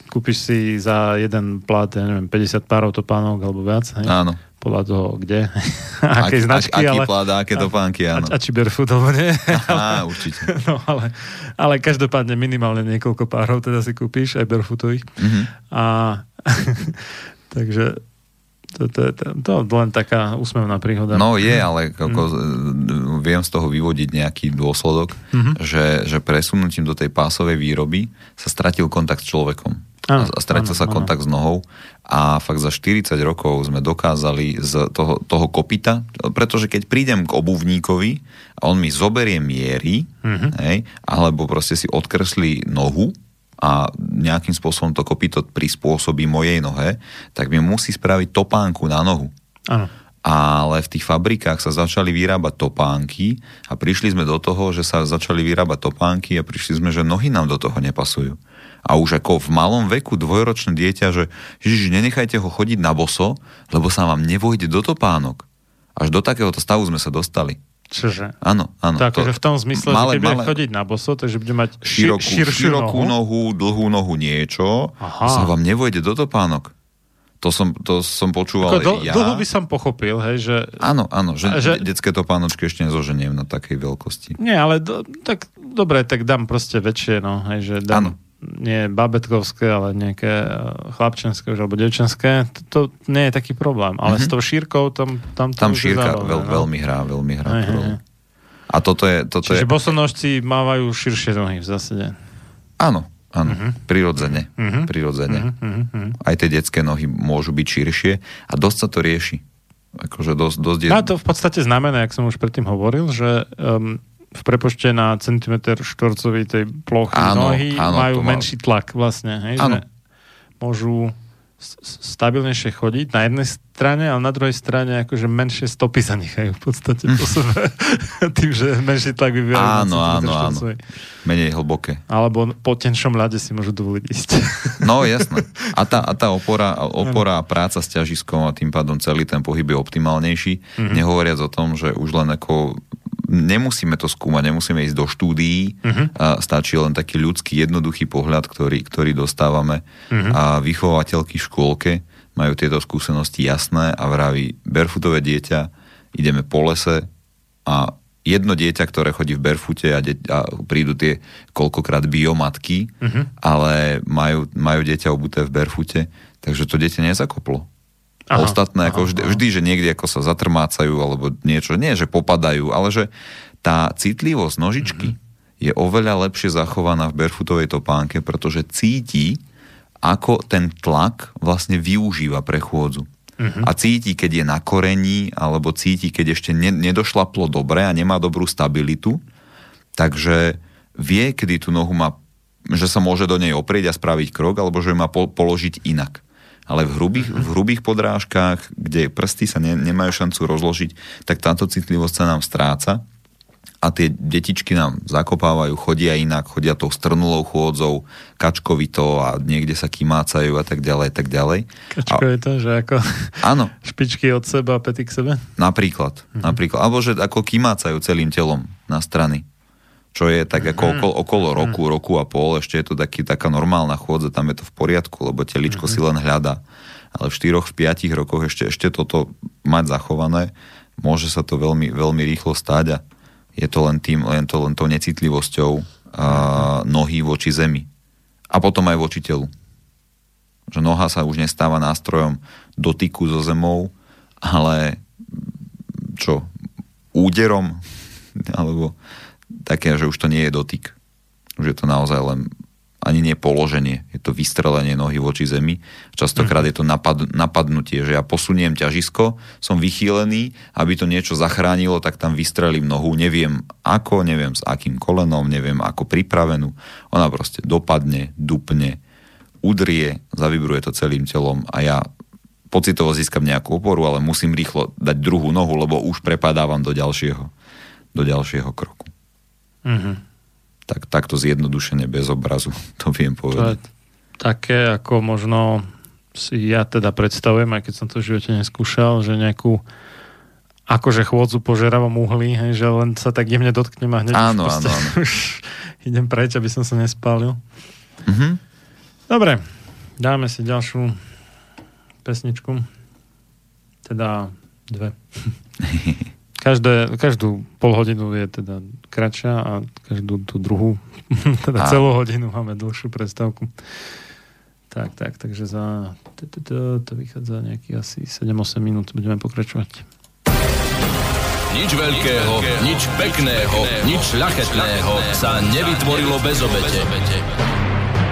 Speaker 1: kúpiš si za jeden plat, ja neviem, 50 párov topánok alebo viac. Hej?
Speaker 2: Áno.
Speaker 1: Podľa toho kde, akej značky,
Speaker 2: aký
Speaker 1: ale...
Speaker 2: plád, a aké topánky, áno.
Speaker 1: A, a či alebo nie.
Speaker 2: Á, určite.
Speaker 1: No, ale, ale každopádne minimálne niekoľko párov teda si kúpiš, aj barefootových.
Speaker 2: Mhm.
Speaker 1: A takže to, to, je, to, to len taká úsmevná príhoda.
Speaker 2: No je, ale ako,
Speaker 1: Mhm.
Speaker 2: mm. viem z toho vyvodiť nejaký dôsledok,
Speaker 1: Mhm.
Speaker 2: že, že presunutím do tej pásovej výroby sa stratil kontakt s človekom.
Speaker 1: Áno,
Speaker 2: a
Speaker 1: áno,
Speaker 2: sa
Speaker 1: áno.
Speaker 2: kontakt s nohou a fakt za 40 rokov sme dokázali z toho, toho kopita, pretože keď prídem k obuvníkovi a on mi zoberie miery,
Speaker 1: Mhm.
Speaker 2: hej, alebo proste si odkreslí nohu a nejakým spôsobom to kopito prispôsobí mojej nohe, tak mi musí spraviť topánku na nohu
Speaker 1: Áno.
Speaker 2: ale v tých fabrikách sa začali vyrábať topánky a prišli sme do toho, že sa začali vyrábať topánky a prišli sme, že nohy nám do toho nepasujú. A už ako v malom veku dvojročné dieťa, že Ježiš, nenechajte ho chodiť na boso, lebo sa vám nevojde do topánok. Až do takéhoto stavu sme sa dostali.
Speaker 1: Čože?
Speaker 2: Áno, áno.
Speaker 1: To akože v tom zmysle,
Speaker 2: malé-
Speaker 1: že keď bude
Speaker 2: malé-
Speaker 1: chodiť na boso, takže bude mať ši-
Speaker 2: širokú,
Speaker 1: širšiu
Speaker 2: širokú
Speaker 1: nohu.
Speaker 2: nohu, dlhú nohu niečo,
Speaker 1: Aha.
Speaker 2: sa vám nevojde do topánok. To som, to som počúval
Speaker 1: Ako dl-
Speaker 2: ja.
Speaker 1: Dlho by som pochopil, hej, že...
Speaker 2: Áno, áno, že-
Speaker 1: že...
Speaker 2: detské topánočky ešte nezoženiem na takej veľkosti.
Speaker 1: Nie, ale do, tak dobre, tak dám proste väčšie, no, hej, že dám
Speaker 2: Áno.
Speaker 1: Nie babetkovské, ale nejaké eh, chlapčenské už, alebo devčenské, to, to nie je taký problém. Ale
Speaker 2: Mhm.
Speaker 1: s tou šírkou tam, tam,
Speaker 2: Tam šírka
Speaker 1: zábavné,
Speaker 2: veľ,
Speaker 1: no.
Speaker 2: veľmi hrá, veľmi hrá.
Speaker 1: Hej,
Speaker 2: rolu.
Speaker 1: hej.
Speaker 2: A toto je, toto
Speaker 1: Čiže
Speaker 2: je,
Speaker 1: bosonožci mávajú širšie nohy v zásade.
Speaker 2: áno, áno, prirodzene,
Speaker 1: Mhm.
Speaker 2: prirodzene.
Speaker 1: Mhm, mhm.
Speaker 2: Aj tie detské nohy môžu byť širšie a dosť sa to rieši. Akože dosť, dosť je...
Speaker 1: No to v podstate znamená, jak som už predtým hovoril, že um, v prepočte na centimetr štvorcový tej plochy
Speaker 2: Áno,
Speaker 1: nohy
Speaker 2: áno,
Speaker 1: majú
Speaker 2: má-
Speaker 1: menší tlak vlastne. Hej,
Speaker 2: Áno.
Speaker 1: že môžu stabilnejšie chodiť na jednej strane, ale na druhej strane akože menšie stopy sa nechajú v podstate po sebe. Tým, že menší tlak vyvíjajú.
Speaker 2: Áno, áno, áno. Menej hlboké.
Speaker 1: Alebo po tenšom ľade si môžu dovoliť ísť.
Speaker 2: No jasné. A tá, a tá opora, opora a práca s ťažiskom a tým pádom celý ten pohyb je optimálnejší. Mm-hmm. Nehovoriac o tom, že už len ako nemusíme to skúmať, nemusíme ísť do štúdií, uh-huh. a stačí len taký ľudský, jednoduchý pohľad, ktorý, ktorý dostávame uh-huh. a vychovateľky v škôlke majú tieto skúsenosti jasné a vraví, barefootové dieťa, ideme po lese a jedno dieťa, ktoré chodí v barefoote a, de- a prídu tie koľkokrát biomatky, uh-huh. ale majú, majú dieťa obuté v barefoote, takže to dieťa nezakoplo. Aha, Ostatné, ako vždy, vždy, že niekde ako sa zatrmácajú alebo niečo, nie, že popadajú, ale že tá citlivosť nožičky mm-hmm. je oveľa lepšie zachovaná v barefootovej topánke, pretože cíti, ako ten tlak vlastne využíva pre chôdzu. Mm-hmm. A cíti, keď je na korení, alebo cíti, keď ešte ne, nedošlaplo dobre a nemá dobrú stabilitu, takže vie, kedy tú nohu má, že sa môže do nej oprieť a spraviť krok, alebo že ju má po, položiť inak ale v hrubých, v hrubých podrážkach, kde prsty sa ne, nemajú šancu rozložiť, tak táto citlivosť sa nám stráca a tie detičky nám zakopávajú, chodia inak, chodia tou strnulou chôdzou, kačkovito a niekde sa kymácajú a tak ďalej, tak ďalej.
Speaker 1: Kačko
Speaker 2: a,
Speaker 1: je to, že ako
Speaker 2: áno,
Speaker 1: špičky od seba a pety k sebe?
Speaker 2: napríklad,
Speaker 1: Mhm.
Speaker 2: napríklad. Alebo že ako kymácajú celým telom na strany čo je tak ako
Speaker 1: Mhm.
Speaker 2: okolo, okolo roku, roku a pol, ešte je to taký, taká normálna chôdza, tam je to v poriadku, lebo teličko
Speaker 1: Mhm.
Speaker 2: si len hľadá. Ale v 4 v 5 rokoch ešte, ešte toto mať zachované, môže sa to veľmi, veľmi rýchlo stať a je to len tým, len to len tou necitlivosťou a, nohy voči zemi. A potom aj voči telu. Že noha sa už nestáva nástrojom dotyku so zemou, ale čo, úderom, alebo také, že už to nie je dotyk. Už je to naozaj len ani nie položenie, je to vystrelenie nohy voči zemi. Častokrát je to napad, napadnutie, že ja posuniem ťažisko, som vychýlený, aby to niečo zachránilo, tak tam vystrelím nohu, neviem ako, neviem s akým kolenom, neviem ako pripravenú. Ona proste dopadne, dupne, udrie, zavibruje to celým telom a ja pocitovo získam nejakú oporu, ale musím rýchlo dať druhú nohu, lebo už prepadávam do ďalšieho, do ďalšieho kroku.
Speaker 1: Mhm.
Speaker 2: Tak, takto zjednodušene bez obrazu to viem
Speaker 1: To je
Speaker 2: povedať.
Speaker 1: také, ako možno si ja teda predstavujem, aj keď som to v živote neskúšal, že nejakú akože chôdzu po žeravom uhli, hej, že len sa tak jemne dotknem a hneď
Speaker 2: Áno, áno, áno.
Speaker 1: už idem preč, aby som sa nespálil.
Speaker 2: Mhm.
Speaker 1: Dobre, dáme si ďalšiu pesničku. Teda dve. Každé, každú pol hodinu je teda kratšia a každú tú druhú, teda
Speaker 2: Áno.
Speaker 1: celú hodinu máme dlhšiu prestávku. Tak, tak, takže za to, vychádza nejakých asi 7-8 minút, budeme pokračovať.
Speaker 6: Nič veľkého, nič pekného, nič šľachetného sa nevytvorilo bez obete.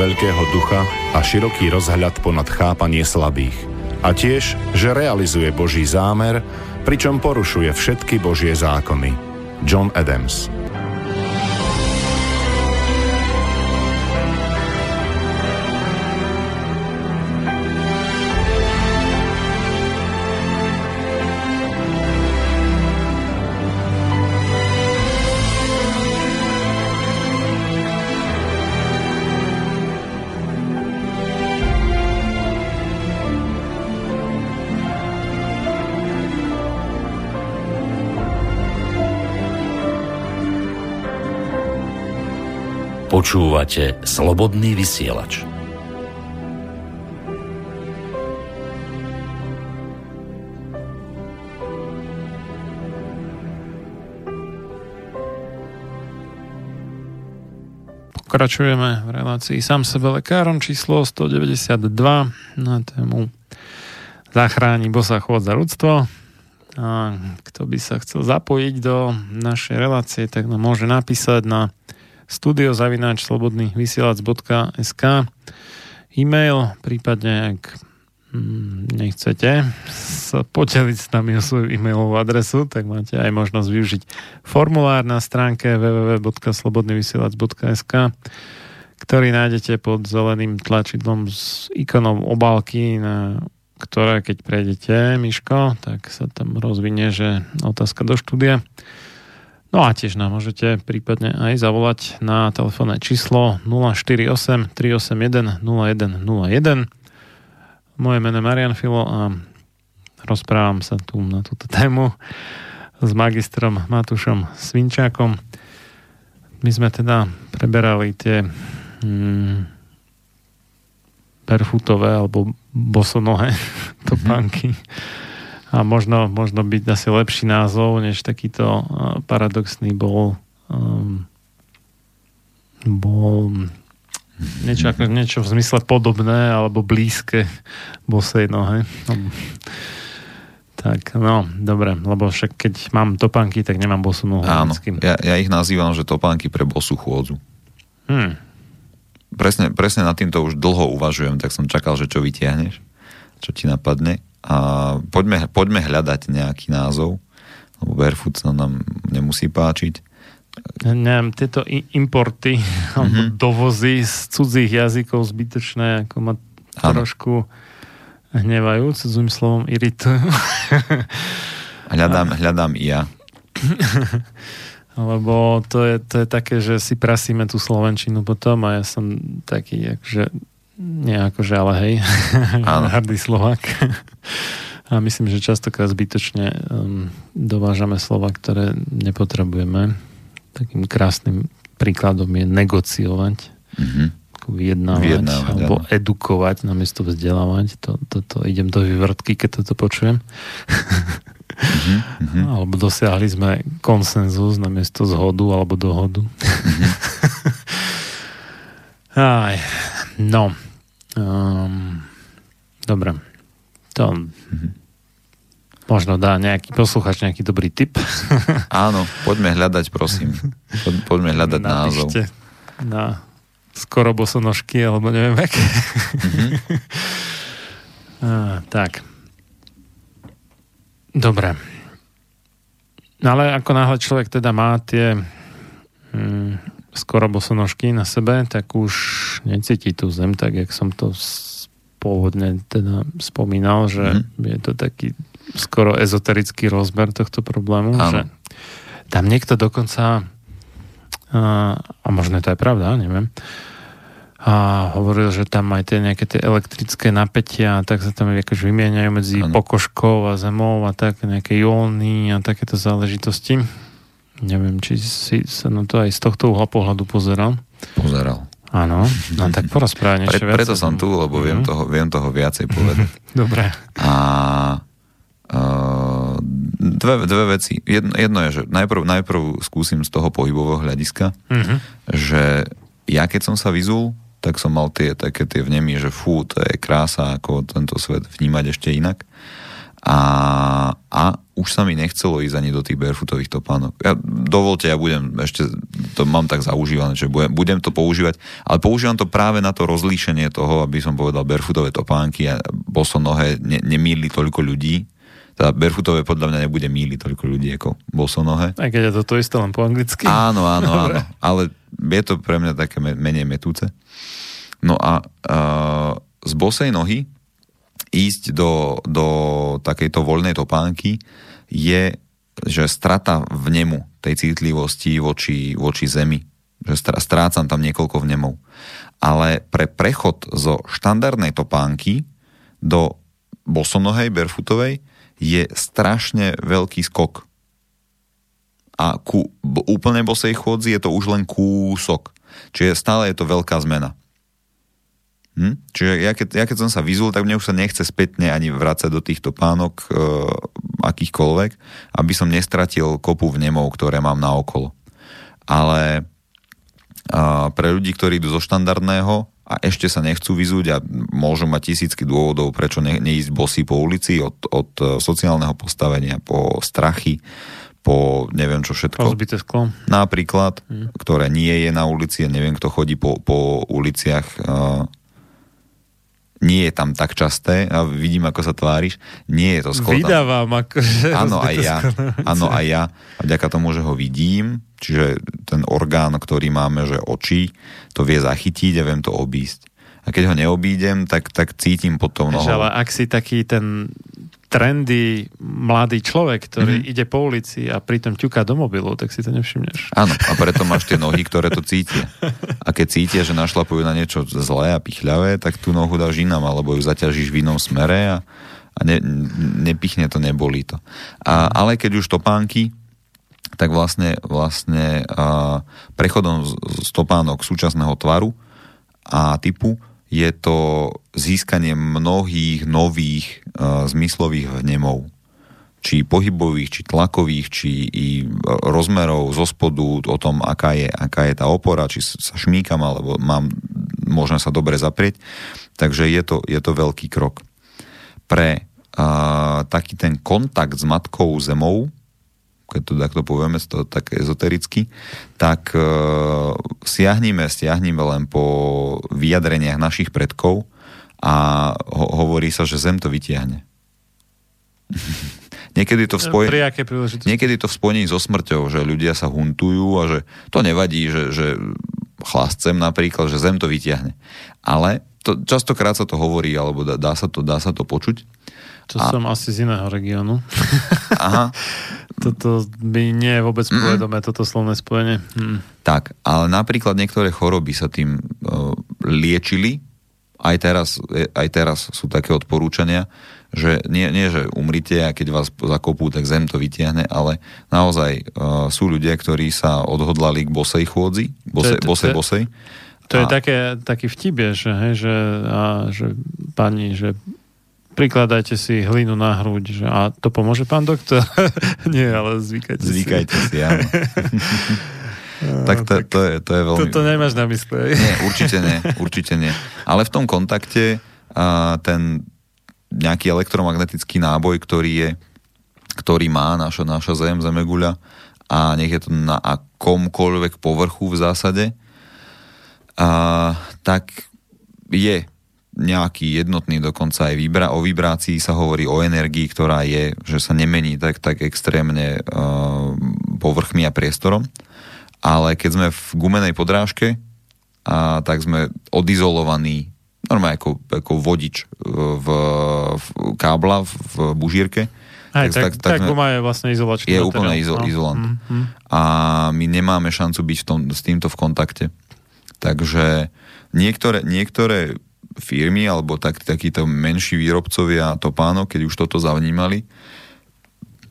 Speaker 3: Veľkého ducha a široký rozhľad ponad chápanie slabých. A tiež, že realizuje Boží zámer, pričom porušuje všetky Božie zákony. John Adams
Speaker 7: Počúvate slobodný vysielač.
Speaker 1: Pokračujeme v relácii sám sebe lekárom číslo 192 na tému zachráni bosa chôdza ľudstvo. A kto by sa chcel zapojiť do našej relácie, tak nám môže napísať na studiozavináč slobodnývysielac.sk e-mail, prípadne ak mm, nechcete sa podeliť s nami o svoju e-mailovú adresu, tak máte aj možnosť využiť formulár na stránke www.slobodnyvysielac.sk ktorý nájdete pod zeleným tlačidlom s ikonom obálky, na ktoré keď prejdete, Miško, tak sa tam rozvinie, že otázka do štúdia. No a tiež nám môžete prípadne aj zavolať na telefónne číslo 048 381 0101. Moje meno je Marian Filo a rozprávam sa tu na túto tému s magistrom Matúšom Svinčákom. My sme teda preberali tie hmm, barefootové alebo bosonohé topánky. A možno, možno byť asi lepší názov, než takýto paradoxný bol um, bol niečo, ako, niečo v zmysle podobné alebo blízke bosej nohe. No, tak, no, dobre, lebo však keď mám topánky, tak nemám bosú nohu.
Speaker 2: Áno, ja, ja ich nazývam, že topánky pre bosú chôdzu.
Speaker 1: Hm.
Speaker 2: Presne, presne nad týmto už dlho uvažujem, tak som čakal, že čo vytiahneš, čo ti napadne. A poďme, poďme hľadať nejaký názov, lebo barefoot sa nám nemusí páčiť.
Speaker 1: Neviem, tieto importy alebo dovozy z cudzích jazykov zbytočné, ako ma
Speaker 2: Áno.
Speaker 1: trošku hnevajú, cudzým slovom iritujú.
Speaker 2: Hľadám, hľadám i ja.
Speaker 1: Lebo to je, to je také, že si prasíme tú Slovenčinu potom a ja som taký, akože, nie akože, ale hej,
Speaker 2: Áno.
Speaker 1: hrdý Slovak. A myslím, že častokrát zbytočne um, dovážame slova, ktoré nepotrebujeme. Takým krásnym príkladom je negociovať,
Speaker 2: Mhm.
Speaker 1: ako vyjednávať,
Speaker 2: Vyjednávať,
Speaker 1: alebo
Speaker 2: áno.
Speaker 1: edukovať namiesto vzdelávať. To, to, to, idem do vyvrtky, keď toto počujem.
Speaker 2: Mhm. Mhm.
Speaker 1: Alebo dosiahli sme konsenzus namiesto zhodu alebo dohodu. Aj, no. Um, dobre. To možno dá nejaký posluchač nejaký dobrý tip.
Speaker 2: Áno, poďme hľadať, prosím. Poď, poďme hľadať názov.
Speaker 1: Napíšte na skoro bosonožky, alebo neviem aké.
Speaker 2: Mhm.
Speaker 1: Á, tak. Dobre. No ale ako náhle človek teda má tie hm, skoro bosonožky na sebe, tak už necíti tú zem, tak jak som to pôvodne teda spomínal, že
Speaker 2: Mhm.
Speaker 1: je to taký skoro ezoterický rozmer tohto problému,
Speaker 2: Áno.
Speaker 1: že tam niekto dokonca a, a možno je to aj pravda, neviem, a hovoril, že tam aj tie nejaké tie elektrické napätia, tak sa tam akože vymieňajú medzi
Speaker 2: Áno.
Speaker 1: pokožkou a zemou a tak, nejaké jóny a takéto záležitosti. Neviem, či si sa na to aj z tohto uhla pohľadu pozeral.
Speaker 2: Pozeral.
Speaker 1: Áno, no tak porozprávaj niečo
Speaker 2: Pre, preto som tu, lebo viem,
Speaker 1: Mhm.
Speaker 2: toho, viem toho viacej povedať.
Speaker 1: Dobre.
Speaker 2: A uh, dve, dve veci. Jedno, jedno je, že najprv, najprv skúsim z toho pohybového hľadiska,
Speaker 1: Mhm.
Speaker 2: že ja keď som sa vyzul, tak som mal tie také tie vnemy, že fú, to je krása, ako tento svet vnímať ešte inak. A, a už sa mi nechcelo ísť ani do tých barefootových topánok. Ja, dovolte, ja budem ešte, to mám tak zaužívané, že budem, budem to používať, ale používam to práve na to rozlíšenie toho, aby som povedal barefootové topánky a bosonohé ne, nemýli toľko ľudí. Teda barefootové podľa mňa nebude míli toľko ľudí ako bosonohé.
Speaker 1: Aj keď je to to isté len po anglicky.
Speaker 2: Áno, áno, áno. Ale je to pre mňa také me- menej metúce. No a uh, z bosej nohy ísť do, do takejto voľnej topánky je, že strata vnemu tej citlivosti voči, voči zemi. Že strácam tam niekoľko vnemov. Ale pre prechod zo štandardnej topánky do bosonohej, barefootovej je strašne veľký skok a ku úplnej bosej chôdzi je to už len kúsok. Čiže stále je to veľká zmena. Hm? Čiže ja keď, ja keď som sa vyzul, tak mne už sa nechce spätne ani vrácať do týchto pánok e, akýchkoľvek, aby som nestratil kopu vnemov, ktoré mám na okolo. Ale a pre ľudí, ktorí idú zo štandardného a ešte sa nechcú vyzúť a môžu mať tisícky dôvodov, prečo ne, neísť bosí po ulici od, od e, sociálneho postavenia po strachy, po neviem čo všetko.
Speaker 1: Rozbité sklo.
Speaker 2: Napríklad, ktoré nie je na ulici, ja neviem, kto chodí po, po uliciach, uh, nie je tam tak časté a vidím, ako sa tváriš. Nie je to tam-
Speaker 1: Vydávam akože
Speaker 2: Áno, aj ja. Áno, aj ja. A vďaka tomu, že ho vidím, čiže ten orgán, ktorý máme, že oči, to vie zachytiť a viem to obísť. A keď ho neobídem, tak, tak cítim pod tou nohou.
Speaker 1: ale ak si taký ten trendy mladý človek, ktorý
Speaker 2: Mhm.
Speaker 1: ide po ulici a pritom ťuká do mobilu, tak si to nevšimneš.
Speaker 2: Áno, a preto máš tie nohy, ktoré to cítia. A keď cítia, že našlapujú na niečo zlé a pichľavé, tak tú nohu dáš inám, alebo ju zaťažíš v inom smere a, a ne, nepichne to, nebolí to. A, ale keď už topánky, tak vlastne, vlastne a, prechodom z, z topánok súčasného tvaru a typu je to získanie mnohých nových uh, zmyslových vnemov. Či pohybových, či tlakových, či i rozmerov zo spodu, o tom, aká je, aká je tá opora, či sa šmíkam, alebo mám, môžem sa dobre zaprieť. Takže je to, je to veľký krok. Pre uh, taký ten kontakt s matkou zemou, keď to takto povieme, to tak ezotericky, tak e, siahnime, stiahnime len po vyjadreniach našich predkov a ho, hovorí sa, že zem to vytiahne. niekedy, to v
Speaker 1: príležitosti?
Speaker 2: niekedy to v spojení so smrťou, že ľudia sa huntujú a že to nevadí, že, že chlascem napríklad, že zem to vytiahne. Ale to, častokrát sa to hovorí, alebo dá, dá, sa, to, dá sa to počuť.
Speaker 1: To som asi z iného regiónu.
Speaker 2: Aha.
Speaker 1: toto by nie je vôbec povedomé, toto slovné spojenie. Hm.
Speaker 2: Tak, ale napríklad niektoré choroby sa tým uh, liečili, aj teraz, aj teraz sú také odporúčania, že nie, nie, že umrite a keď vás zakopú, tak zem to vytiahne, ale naozaj uh, sú ľudia, ktorí sa odhodlali k bosej chôdzi, bose,
Speaker 1: To je- to- je-
Speaker 2: bosej.
Speaker 1: To je
Speaker 2: A-
Speaker 1: také, taký vtip, že, hej, že, a, že pani, že prikladajte si hlinu na hruď, že a to pomôže pán doktor? Nie, ale zvykajte,
Speaker 2: Zvykajte
Speaker 1: si.
Speaker 2: si, áno. tak to, to, je, to je veľmi...
Speaker 1: Toto nemáš na mysle.
Speaker 2: Nie, určite nie, určite nie. Ale v tom kontakte a, ten nejaký elektromagnetický náboj, ktorý je, ktorý má naša, naša Zem, Zemeguľa a nech je to na akomkoľvek povrchu v zásade, a, tak je nejaký jednotný dokonca aj vibra- o vibrácii sa hovorí o energii, ktorá je, že sa nemení tak, tak extrémne uh, povrchmi a priestorom. Ale keď sme v gumenej podrážke, a tak sme odizolovaní normálne ako, ako vodič v, v kábla v, bužírke.
Speaker 1: Aj, tak, tak, tak, tak guma je vlastne izolačný
Speaker 2: je úplne izo,
Speaker 1: No.
Speaker 2: izolant.
Speaker 1: Mm, mm.
Speaker 2: A my nemáme šancu byť v tom, s týmto v kontakte. Takže niektoré, niektoré firmy alebo tak, takíto menší výrobcovia topánok, keď už toto zavnímali,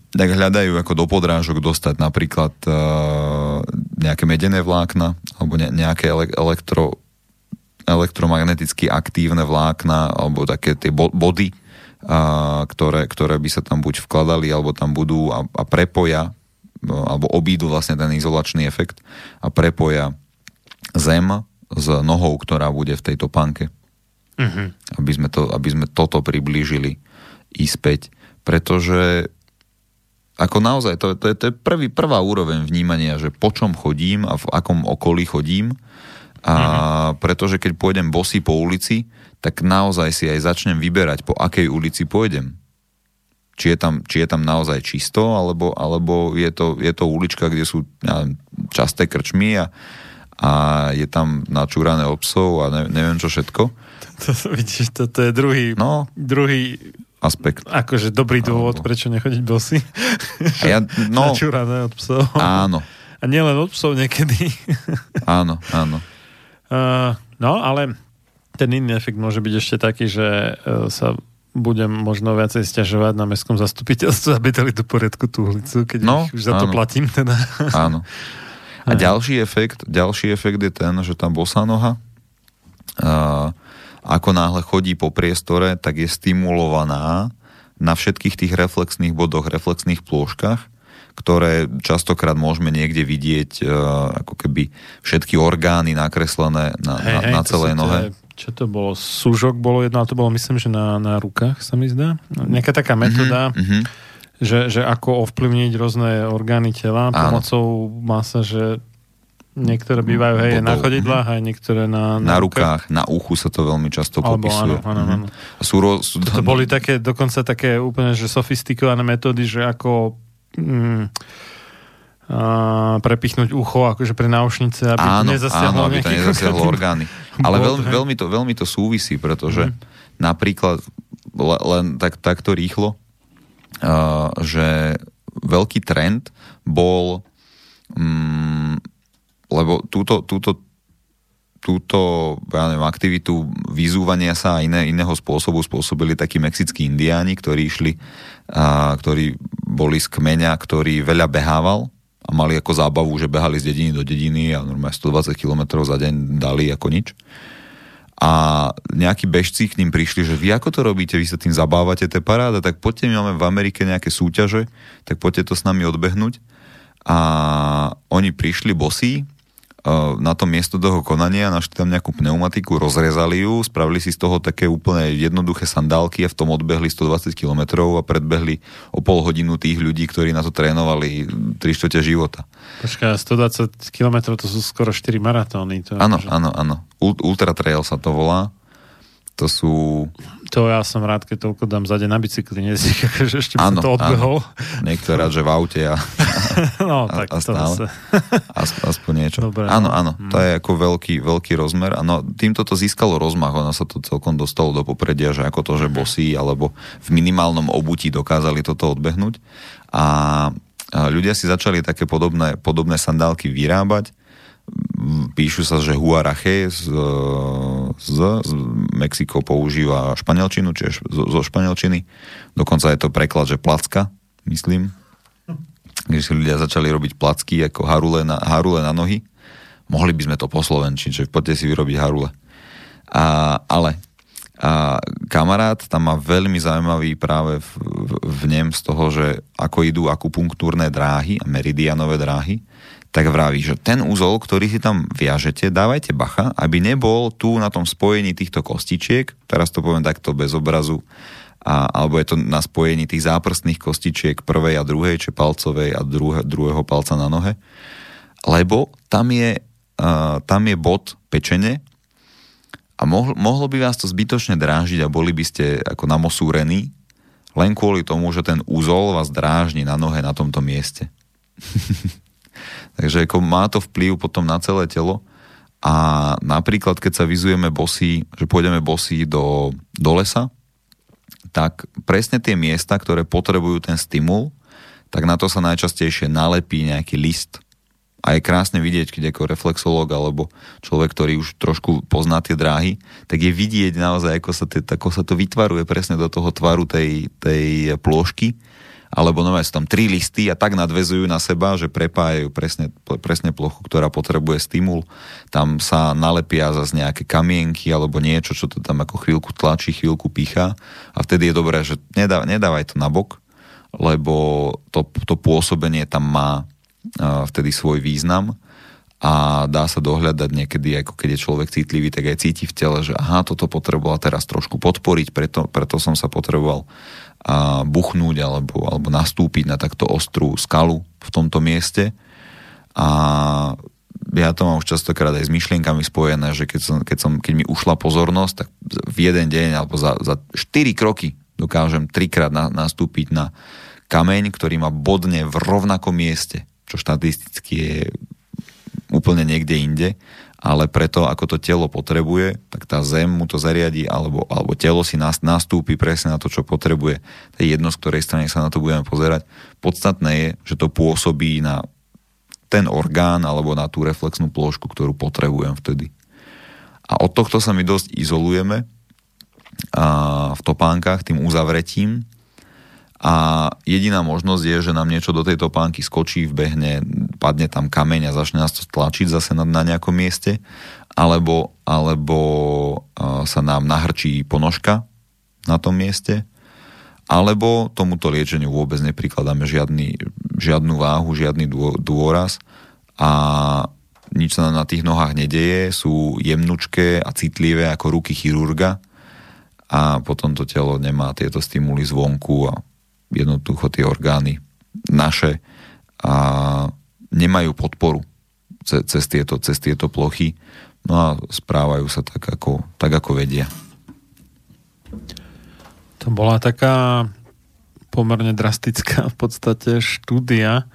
Speaker 2: tak hľadajú ako do podrážok dostať napríklad uh, nejaké medené vlákna alebo ne, nejaké ele- elektro, elektromagneticky aktívne vlákna alebo také tie bo- body, a, ktoré, ktoré by sa tam buď vkladali alebo tam budú a, a prepoja no, alebo obídu vlastne ten izolačný efekt a prepoja zem s nohou, ktorá bude v tejto panke.
Speaker 1: Mhm.
Speaker 2: Aby sme, to, aby sme toto priblížili i späť. Pretože ako naozaj, to, to, je, to je prvý, prvá úroveň vnímania, že po čom chodím a v akom okolí chodím. A pretože keď pôjdem bosy po ulici, tak naozaj si aj začnem vyberať, po akej ulici pôjdem. Či je tam, či je tam naozaj čisto, alebo, alebo je, to, je to ulička, kde sú ja časté krčmy a, a je tam načúrané od psov a ne, neviem čo všetko.
Speaker 1: To, vidíš, toto je druhý,
Speaker 2: No.
Speaker 1: druhý
Speaker 2: Aspekt.
Speaker 1: akože dobrý dôvod, prečo nechodiť bosy.
Speaker 2: A ja, no,
Speaker 1: Načúrané od psov.
Speaker 2: áno,
Speaker 1: A nielen od psov niekedy.
Speaker 2: áno, áno.
Speaker 1: Uh, no, ale ten iný efekt môže byť ešte taký, že uh, sa budem možno viacej stiažovať na mestskom zastupiteľstve, aby dali do poriadku tú ulicu, keď
Speaker 2: No,
Speaker 1: ich už za to
Speaker 2: áno.
Speaker 1: platím teda.
Speaker 2: Áno. A ďalší efekt, ďalší efekt je ten, že tá bosá noha, a, ako náhle chodí po priestore, tak je stimulovaná na všetkých tých reflexných bodoch, reflexných plôžkach, ktoré častokrát môžeme niekde vidieť e, ako keby všetky orgány nakreslené na,
Speaker 1: Hej,
Speaker 2: na,
Speaker 1: hej,
Speaker 2: na celej nohe.
Speaker 1: tie- Čo to bolo? Súžok bolo jedno, ale to bolo myslím, že na, na rukách sa mi zdá. Nejaká taká metóda,
Speaker 2: Mhm.
Speaker 1: Že, že ako ovplyvniť rôzne orgány tela
Speaker 2: Áno.
Speaker 1: pomocou masa, že niektoré bývajú hej, na
Speaker 2: Bodov,
Speaker 1: chodidlách, aj niektoré na,
Speaker 2: Na rukách, na uchu sa to veľmi často
Speaker 1: Alebo
Speaker 2: popisuje.
Speaker 1: áno, áno,
Speaker 2: Mhm.
Speaker 1: áno.
Speaker 2: A Sú, ro- sú,
Speaker 1: To boli také, dokonca také úplne, že sofistikované metódy, že ako mm, a, prepichnúť ucho, akože pre náušnice, aby
Speaker 2: áno,
Speaker 1: nezasiahlo
Speaker 2: áno, aby to nezasiahlo orgány. Ale veľmi, veľmi, to, veľmi to súvisí, pretože
Speaker 1: Mhm.
Speaker 2: napríklad le, len tak, takto rýchlo, že veľký trend bol, mm, lebo túto, túto, túto ja neviem, aktivitu vyzúvania sa a iné, iného spôsobu spôsobili takí mexickí indiáni, ktorí išli, ktorí boli z kmeňa, ktorý veľa behával a mali ako zábavu, že behali z dediny do dediny a normálne 120 km za deň dali ako nič. A nejakí bežci k ním prišli, že vy ako to robíte, vy sa tým zabávate, to je paráda, tak poďte, my máme v Amerike nejaké súťaže, tak poďte to s nami odbehnúť. A oni prišli bosí, na to miesto toho konania, našli tam nejakú pneumatiku, rozrezali ju, spravili si z toho také úplne jednoduché sandálky a v tom odbehli 120 km a predbehli o pol hodinu tých ľudí, ktorí na to trénovali 3 štvrte života.
Speaker 1: Počkaj, 120 km to sú skoro 4 maratóny.
Speaker 2: Áno, áno, áno. Ul- Ultra Trail sa to volá. To sú...
Speaker 1: To ja som rád, keď toľko dám za deň na bicykli, nie si, akože ešte
Speaker 2: Áno,
Speaker 1: to odbehol.
Speaker 2: Niekto rád, že v aute a,
Speaker 1: No,
Speaker 2: a,
Speaker 1: tak
Speaker 2: a
Speaker 1: to
Speaker 2: stále.
Speaker 1: zase.
Speaker 2: As, aspoň niečo.
Speaker 1: Dobre,
Speaker 2: áno,
Speaker 1: no.
Speaker 2: áno. To je ako veľký, veľký rozmer. Áno, týmto to získalo rozmach. Ono sa to celkom dostalo do popredia, že ako to, že bosí alebo v minimálnom obutí dokázali toto odbehnúť. A ľudia si začali také podobné, podobné sandálky vyrábať. Píšu sa, že Huarache z, z, z Mexiko používa španielčinu, čiže zo, zo španielčiny. Dokonca je to preklad, že placka, myslím kde si ľudia začali robiť placky ako harule na, harule na nohy. Mohli by sme to po slovenčiť, že poďte si vyrobiť harule. A, ale a kamarát tam má veľmi zaujímavý práve v, v, v nem z toho, že ako idú akupunktúrne dráhy a meridianové dráhy, tak vraví, že ten úzol, ktorý si tam viažete, dávajte bacha, aby nebol tu na tom spojení týchto kostičiek, teraz to poviem takto bez obrazu, a, alebo je to na spojení tých záprstných kostičiek prvej a druhej, či palcovej a druhé, druhého palca na nohe, lebo tam je, uh, tam je bod pečene a mohlo, mohlo by vás to zbytočne drážiť a boli by ste ako namosúrení, len kvôli tomu, že ten úzol vás drážni na nohe na tomto mieste. Takže ako má to vplyv potom na celé telo a napríklad, keď sa vyzujeme bosí, že pôjdeme bosí do, do lesa, tak presne tie miesta, ktoré potrebujú ten stimul, tak na to sa najčastejšie nalepí nejaký list. A je krásne vidieť, keď ako reflexológ alebo človek, ktorý už trošku pozná tie dráhy, tak je vidieť naozaj, ako sa, tie, ako sa to vytvaruje presne do toho tvaru tej, tej plôžky alebo nové sú tam tri listy a tak nadvezujú na seba, že prepájajú presne, presne plochu, ktorá potrebuje stimul. Tam sa nalepia zase nejaké kamienky alebo niečo, čo to tam ako chvíľku tlačí, chvíľku pícha a vtedy je dobré, že nedá, nedávaj to na bok, lebo to, to pôsobenie tam má vtedy svoj význam a dá sa dohľadať niekedy, ako keď je človek citlivý, tak aj cíti v tele, že aha, toto potreboval teraz trošku podporiť, preto, preto som sa potreboval a buchnúť alebo, alebo nastúpiť na takto ostrú skalu v tomto mieste. A ja to mám už častokrát aj s myšlienkami spojené, že keď, som, keď, som, keď mi ušla pozornosť, tak v jeden deň alebo za, za 4 kroky dokážem trikrát na, nastúpiť na kameň, ktorý ma bodne v rovnakom mieste, čo štatisticky je úplne niekde inde ale preto, ako to telo potrebuje, tak tá zem mu to zariadi, alebo, alebo telo si nastúpi presne na to, čo potrebuje. To je jedno, z ktorej strany sa na to budeme pozerať. Podstatné je, že to pôsobí na ten orgán alebo na tú reflexnú plôžku, ktorú potrebujem vtedy. A od tohto sa my dosť izolujeme a v topánkach tým uzavretím a jediná možnosť je, že nám niečo do tej topánky skočí, vbehne, padne tam kameň a začne nás to tlačiť zase na, na nejakom mieste, alebo, alebo sa nám nahrčí ponožka na tom mieste, alebo tomuto liečeniu vôbec neprikladáme žiadny, žiadnu váhu, žiadny dô, dôraz. A nič sa nám na tých nohách nedeje, sú jemnučké a citlivé ako ruky chirurga. A potom to telo nemá tieto stimuly zvonku a jednoducho tie orgány naše a nemajú podporu ce, cez, tieto, cez tieto plochy no a správajú sa tak ako, tak ako vedia.
Speaker 1: To bola taká pomerne drastická v podstate štúdia,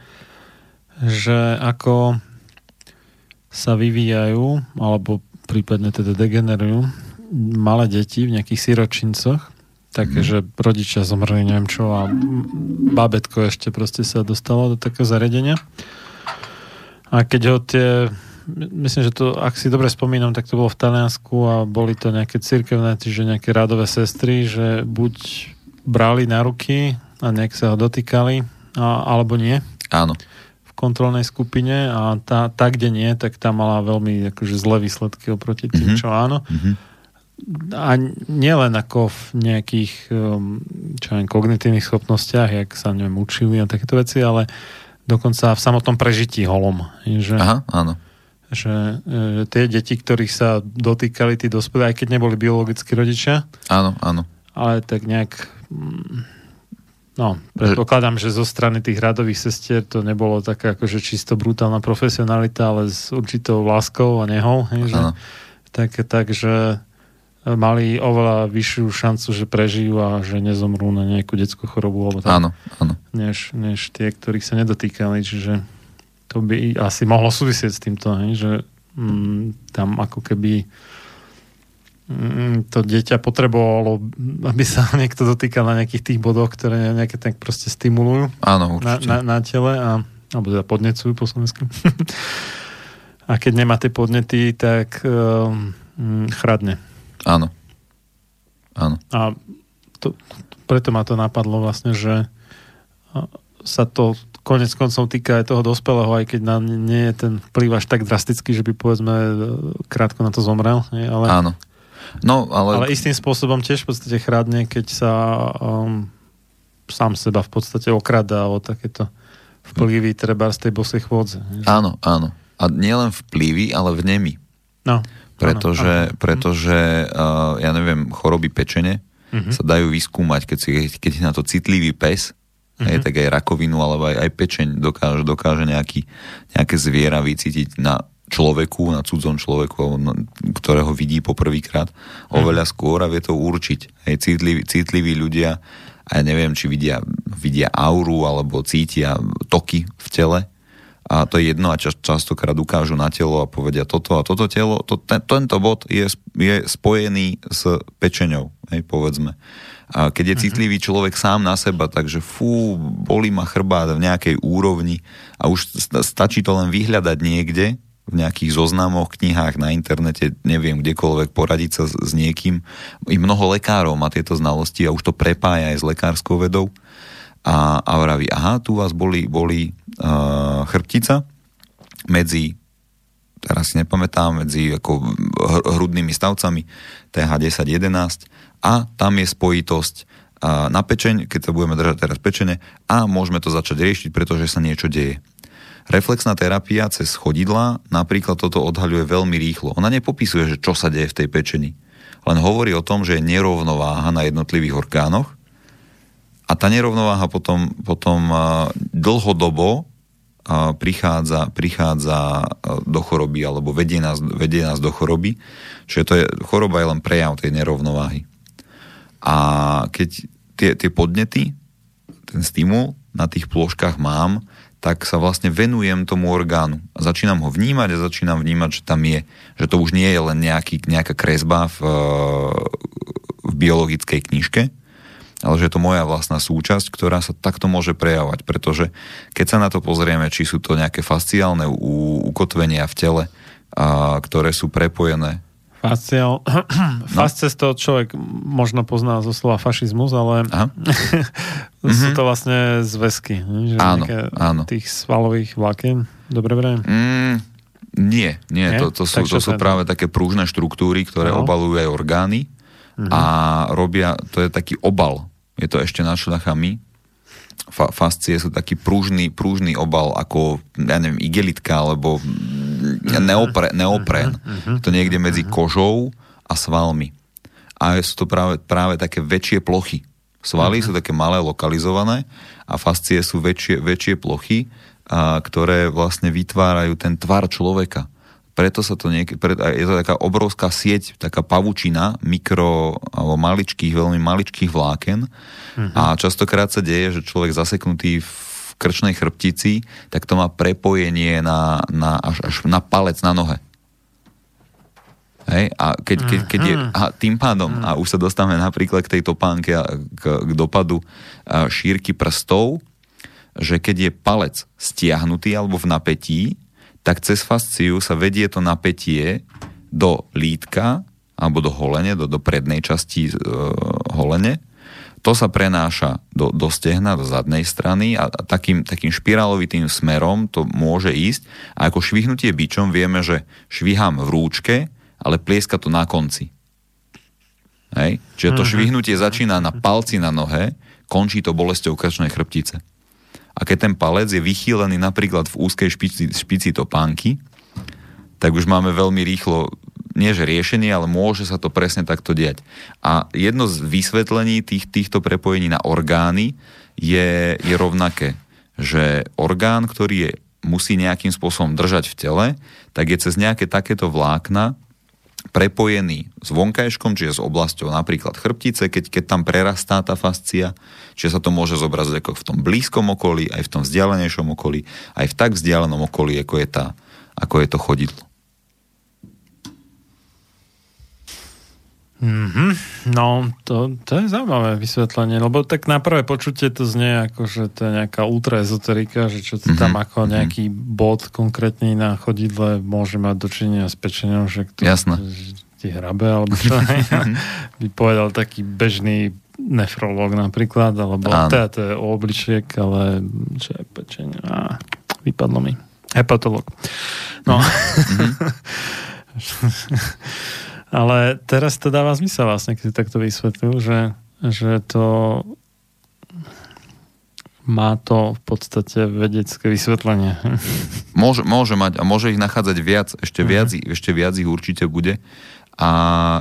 Speaker 1: že ako sa vyvíjajú, alebo prípadne teda degenerujú malé deti v nejakých siročincoch, také, mm. že rodičia zomreli, neviem čo, a babetko ešte proste sa dostalo do takého zariadenia. A keď ho tie, myslím, že to, ak si dobre spomínam, tak to bolo v Taliansku a boli to nejaké cirkevné, čiže nejaké radové sestry, že buď brali na ruky a nejak sa ho dotýkali, a, alebo nie.
Speaker 2: Áno.
Speaker 1: V kontrolnej skupine a tá, tá, kde nie, tak tá mala veľmi akože zlé výsledky oproti tým, mm-hmm. čo áno.
Speaker 2: Mm-hmm.
Speaker 1: A nielen ako v nejakých um, čo ja viem, kognitívnych schopnostiach, jak sa neviem, učili a takéto veci, ale dokonca v samotnom prežití holom. Že,
Speaker 2: Aha, áno.
Speaker 1: že e, tie deti, ktorých sa dotýkali tí dospelí, aj keď neboli biologickí rodičia,
Speaker 2: Áno, áno.
Speaker 1: ale tak nejak mm, no, predpokladám, že zo strany tých radových sestier to nebolo taká akože čisto brutálna profesionalita, ale s určitou láskou a nehou, hej, že,
Speaker 2: Áno.
Speaker 1: tak, takže mali oveľa vyššiu šancu, že prežijú a že nezomrú na nejakú detskú chorobu alebo tak,
Speaker 2: Áno, áno.
Speaker 1: než, než tie, ktorých sa nedotýkali, čiže to by asi mohlo súvisieť s týmto, hej, že mm, tam ako keby mm, to dieťa potrebovalo, aby sa niekto dotýkal na nejakých tých bodoch, ktoré nejaké tak proste stimulujú
Speaker 2: Áno,
Speaker 1: na, na, na tele a, alebo teda podnecujú po slovensku. a keď nemá tie podnety, tak um, mm, chradne.
Speaker 2: Áno. Áno.
Speaker 1: A to, preto ma to napadlo vlastne, že sa to konec koncov týka aj toho dospelého, aj keď na, nie je ten vplyv až tak drastický, že by povedzme e, krátko na to zomrel, nie? ale,
Speaker 2: Áno. No, ale...
Speaker 1: ale istým spôsobom tiež v podstate chradne, keď sa um, sám seba v podstate okradá o takéto vplyvy treba z tej bosej chôdze. nie?
Speaker 2: Áno, áno. A nielen vplyvy, ale vnemy.
Speaker 1: No,
Speaker 2: Pretože, pretože uh, ja neviem, choroby pečene
Speaker 1: Mhm.
Speaker 2: sa dajú vyskúmať, keď, si, keď je na to citlivý pes,
Speaker 1: Mhm.
Speaker 2: hej, tak aj rakovinu alebo aj, aj pečeň dokáže, dokáže nejaký, nejaké zviera vycítiť na človeku, na cudzom človeku, ktorého vidí poprvýkrát, oveľa skôr a vie to určiť. Hej, citliví, citliví ľudia, a ja neviem, či vidia, vidia auru alebo cítia toky v tele, a to je jedno a čas, častokrát ukážu na telo a povedia toto a toto telo, to, ten, tento bod je, je spojený s pečeňou, hej, povedzme. A keď je citlivý človek sám na seba, takže fú, bolí ma chrbát v nejakej úrovni a už sta- stačí to len vyhľadať niekde, v nejakých zoznamoch, knihách, na internete, neviem, kdekoľvek poradiť sa s, s niekým. I mnoho lekárov má tieto znalosti a už to prepája aj s lekárskou vedou a, a vraví, aha, tu vás boli, boli chrbtica medzi teraz si nepamätám, medzi ako hr- hrudnými stavcami TH10-11 a tam je spojitosť na pečeň, keď sa budeme držať teraz pečene a môžeme to začať riešiť, pretože sa niečo deje. Reflexná terapia cez chodidla napríklad toto odhaľuje veľmi rýchlo. Ona nepopisuje, že čo sa deje v tej pečeni. Len hovorí o tom, že je nerovnováha na jednotlivých orgánoch a tá nerovnováha potom, potom dlhodobo prichádza, prichádza do choroby alebo vedie nás, vedie nás do choroby. Čiže to je, choroba je len prejav tej nerovnováhy. A keď tie, tie podnety, ten stimul na tých plôžkach mám, tak sa vlastne venujem tomu orgánu. A začínam ho vnímať a začínam vnímať, že tam je. Že to už nie je len nejaký, nejaká kresba v, v biologickej knižke, ale že je to moja vlastná súčasť, ktorá sa takto môže prejavovať. Pretože keď sa na to pozrieme, či sú to nejaké fasciálne u- ukotvenia v tele, a, ktoré sú prepojené
Speaker 1: Fasciál. Fasces to človek možno pozná zo slova fašizmus, ale
Speaker 2: Aha.
Speaker 1: sú to vlastne zväzky. Že
Speaker 2: Mhm. Áno, áno.
Speaker 1: Tých svalových vlákien. Dobre, dobre.
Speaker 2: Mm, nie, nie,
Speaker 1: Nie?
Speaker 2: to, to, sú,
Speaker 1: Tak
Speaker 2: to sú práve také pružné štruktúry, ktoré
Speaker 1: No.
Speaker 2: obalujú aj orgány a robia, to je taký obal, je to ešte nad šľachami, Fa, fascie sú taký pružný, pružný obal ako, ja neviem, igelitka alebo mm, neopre, neoprén. To niekde medzi kožou a svalmi. A sú to práve, práve také väčšie plochy. Svaly sú také malé, lokalizované a fascie sú väčšie, väčšie plochy, a, ktoré vlastne vytvárajú ten tvar človeka. Preto sa to niek- pre, je to taká obrovská sieť, taká pavučina mikro alebo maličkých, veľmi maličkých vláken a častokrát sa deje, že človek zaseknutý v krčnej chrbtici, tak to má prepojenie na, na, až, až na palec na nohe. Hej? A keď, keď, keď je, a tým pádom, a už sa dostávame napríklad k tej topánke a k, k dopadu šírky prstov, že keď je palec stiahnutý alebo v napätí, tak cez fasciu sa vedie to napätie do lítka alebo do holene, do, do prednej časti e, holene. To sa prenáša do, do stehna, do zadnej strany a, a takým, takým špirálovitým smerom to môže ísť. A ako švihnutie bičom vieme, že švihám v rúčke, ale plieska to na konci. Hej? Čiže to švihnutie začína na palci na nohe, končí to bolesťou krčnej chrbtice. A keď ten palec je vychýlený napríklad v úzkej špici, špici topánky, tak už máme veľmi rýchlo, nie že riešenie, ale môže sa to presne takto diať. A jedno z vysvetlení tých, týchto prepojení na orgány je, je rovnaké, že orgán, ktorý je, musí nejakým spôsobom držať v tele, tak je cez nejaké takéto vlákna prepojený s vonkajškom, čiže s oblasťou napríklad chrbtice, keď, keď tam prerastá tá fascia, čiže sa to môže zobraziť ako v tom blízkom okolí, aj v tom vzdialenejšom okolí, aj v tak vzdialenom okolí, ako je, tá, ako je to chodidlo.
Speaker 1: Mhm. No, to, to je zaujímavé vysvetlenie, lebo tak na prvé počutie to znie ako, že to je nejaká ultraezoterika, že čo to
Speaker 2: Mhm.
Speaker 1: tam ako nejaký bod konkrétny na chodidle môže mať dočinenia s pečením, že to
Speaker 2: Jasné.
Speaker 1: že ti hrabe, alebo čo by povedal taký bežný nefrológ napríklad, alebo
Speaker 2: Áno.
Speaker 1: teda to je o obličiek, ale čo je pečenie? Á, vypadlo mi. Hepatolog. No. Ale teraz to dáva zmysel vlastne, keď si takto vysvetlil, že, že to má to v podstate vedecké vysvetlenie.
Speaker 2: Môže, môže mať a môže ich nachádzať viac, ešte viac, ešte viac ich určite bude. A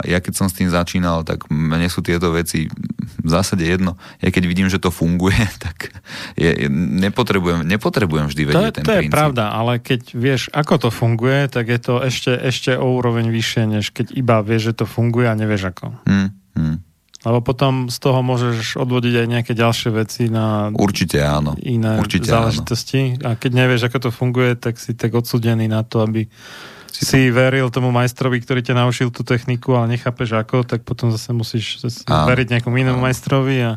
Speaker 2: ja keď som s tým začínal, tak mne sú tieto veci v zásade jedno. Ja keď vidím, že to funguje, tak je, je, nepotrebujem, nepotrebujem vždy
Speaker 1: To,
Speaker 2: vedieť
Speaker 1: je-
Speaker 2: ten
Speaker 1: to je
Speaker 2: princíp.
Speaker 1: pravda, ale keď vieš, ako to funguje, tak je to ešte, ešte o úroveň vyššie, než keď iba vieš, že to funguje a nevieš ako.
Speaker 2: Hm, hm.
Speaker 1: Lebo potom z toho môžeš odvodiť aj nejaké ďalšie veci na
Speaker 2: Určite áno.
Speaker 1: iné
Speaker 2: Určite áno.
Speaker 1: záležitosti. A keď nevieš, ako to funguje, tak si tak odsudený na to, aby si, veril tomu majstrovi, ktorý ťa naučil tú techniku, ale nechápeš ako, tak potom zase musíš zase
Speaker 2: Áno.
Speaker 1: veriť nejakomu inému majstrovi a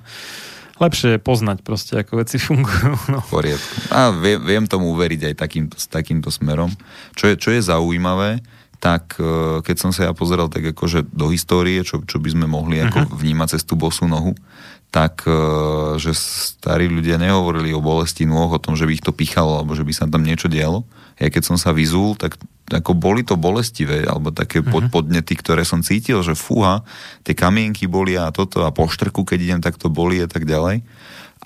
Speaker 1: lepšie je poznať proste, ako veci fungujú. No.
Speaker 2: Poriadku. A viem, viem tomu uveriť aj takýmto, s takýmto smerom. Čo je, čo je zaujímavé, tak e, keď som sa ja pozeral tak akože do histórie, čo, čo by sme mohli ako vnímať cez tú bosú nohu, tak e, že starí ľudia nehovorili o bolesti nôh, o tom, že by ich to pichalo, alebo že by sa tam niečo dialo. Ja keď som sa vyzul, tak ako boli to bolestivé, alebo také pod, podnety, ktoré som cítil, že fúha, tie kamienky boli a toto a po štrku, keď idem, tak to boli a tak ďalej.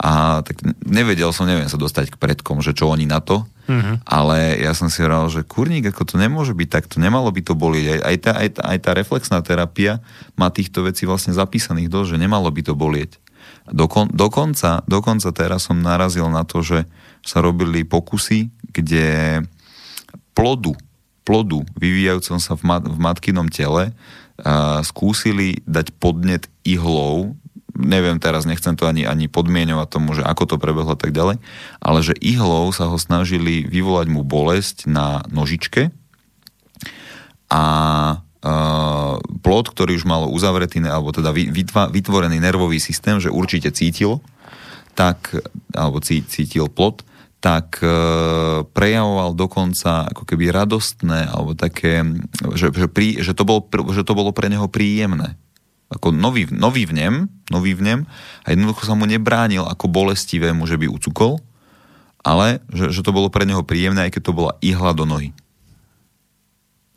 Speaker 2: A tak nevedel som, neviem sa dostať k predkom, že čo oni na to,
Speaker 1: Mhm.
Speaker 2: ale ja som si hovoril, že kurník, ako to nemôže byť takto, nemalo by to bolieť. Aj, aj, tá, aj, tá, aj tá reflexná terapia má týchto vecí vlastne zapísaných dosť, že nemalo by to bolieť. Dokon, dokonca, dokonca teraz som narazil na to, že sa robili pokusy, kde plodu, plodu vyvíjajúcom sa v, mat, v matkinom tele a skúsili dať podnet ihlou neviem teraz, nechcem to ani, ani podmienovať tomu, že ako to prebehlo tak ďalej, ale že ihlou sa ho snažili vyvolať mu bolesť na nožičke a uh, plod, ktorý už mal uzavretý, alebo teda vytvorený nervový systém, že určite cítil, tak, alebo cí, cítil plod, tak e, prejavoval dokonca ako keby radostné, alebo také, že, že, prí, že, to, bol, že to bolo pre neho príjemné. Ako nový, nový vnem, nový vnem a jednoducho sa mu nebránil ako bolestivému, že by ucukol, ale že, že to bolo pre neho príjemné, aj keď to bola ihla do nohy.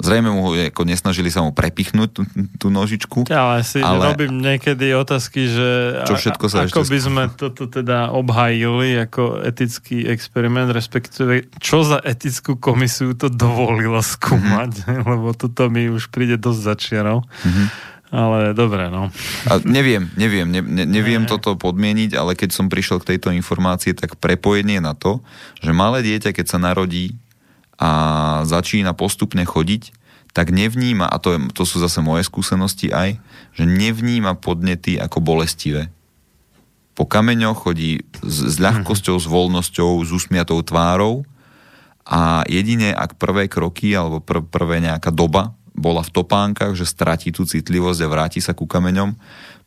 Speaker 2: Zrejme mu ako nesnažili sa mu prepichnúť tú, tú nožičku.
Speaker 1: Ale si ale... robím niekedy otázky, že
Speaker 2: Čo všetko sa
Speaker 1: ako
Speaker 2: ešte
Speaker 1: by sme toto teda obhajili ako etický experiment, respektíve čo za etickú komisiu to dovolilo skúmať, mm-hmm. lebo toto mi už príde dosť začiarov. Mm-hmm. Ale dobre, no.
Speaker 2: A neviem, neviem, ne, ne, neviem toto podmieniť, ale keď som prišiel k tejto informácii, tak prepojenie na to, že malé dieťa, keď sa narodí a začína postupne chodiť, tak nevníma, a to, je, to sú zase moje skúsenosti aj, že nevníma podnety ako bolestivé. Po kameňoch chodí s, s ľahkosťou, s voľnosťou, s usmiatou tvárou a jedine ak prvé kroky alebo pr- prvé nejaká doba bola v topánkach, že stratí tú citlivosť a vráti sa ku kameňom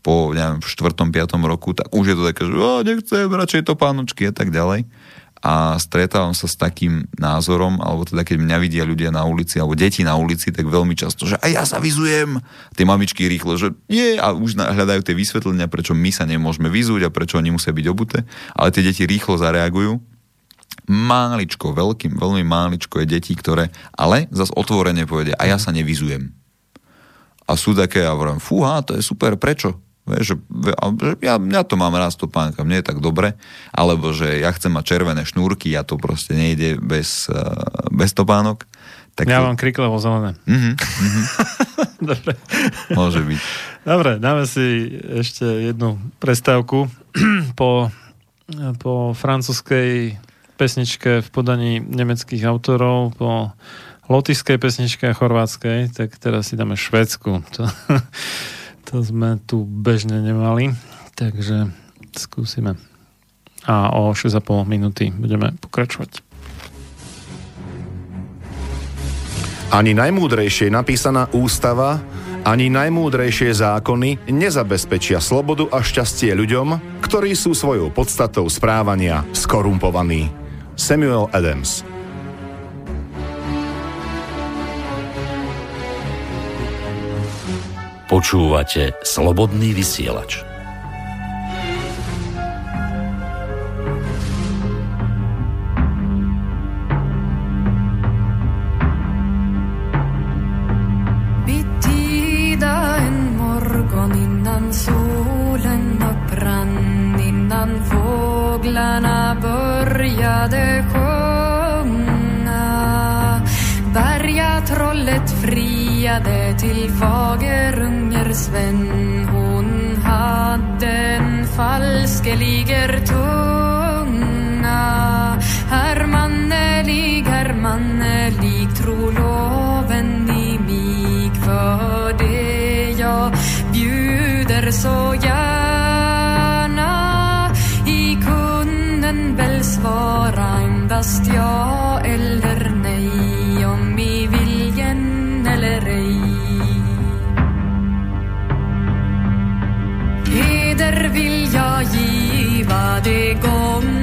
Speaker 2: po neviem, v 4. 5. roku, tak už je to také, že o, nechcem radšej topánočky a tak ďalej. A stretávam sa s takým názorom, alebo teda keď mňa vidia ľudia na ulici, alebo deti na ulici, tak veľmi často, že aj ja sa vyzujem. Tie mamičky rýchlo, že nie, a už hľadajú tie vysvetlenia, prečo my sa nemôžeme vyzúť a prečo oni musia byť obuté. Ale tie deti rýchlo zareagujú máličko, veľkým, veľmi máličko je detí, ktoré ale zase otvorene povedia, a ja sa nevyzujem. A sú také, ja hovorím, fúha, to je super, prečo? Vieš, že, ja, ja to mám rád topánka, mne je tak dobre, alebo že ja chcem mať červené šnúrky a to proste nejde bez, uh, bez topánok. Tak
Speaker 1: Ja
Speaker 2: to,
Speaker 1: mám kriklevo zelené.
Speaker 2: Mhm, mhm,
Speaker 1: Dobre.
Speaker 2: môže byť.
Speaker 1: Dobre, dáme si ešte jednu prestávku po, po francúzskej pesničke v podaní nemeckých autorov, po lotyšskej pesničke a chorvátskej, tak teraz si dáme švedsku. To, to sme tu bežne nemali, takže skúsime. A o 6,5 minúty budeme pokračovať.
Speaker 8: Ani najmúdrejšie napísaná ústava, ani najmúdrejšie zákony nezabezpečia slobodu a šťastie ľuďom, ktorí sú svojou podstatou správania skorumpovaní. Samuel Adams
Speaker 7: Počúvate Slobodný vysielač.
Speaker 9: Friade till fagerunger Sven Hon hade en falskeliger tunga Hermannelig, hermannelig, tro loven i mig. För det jag bjuder så gärna. I kunden väl svara endast jag eller jag giva de
Speaker 5: gångare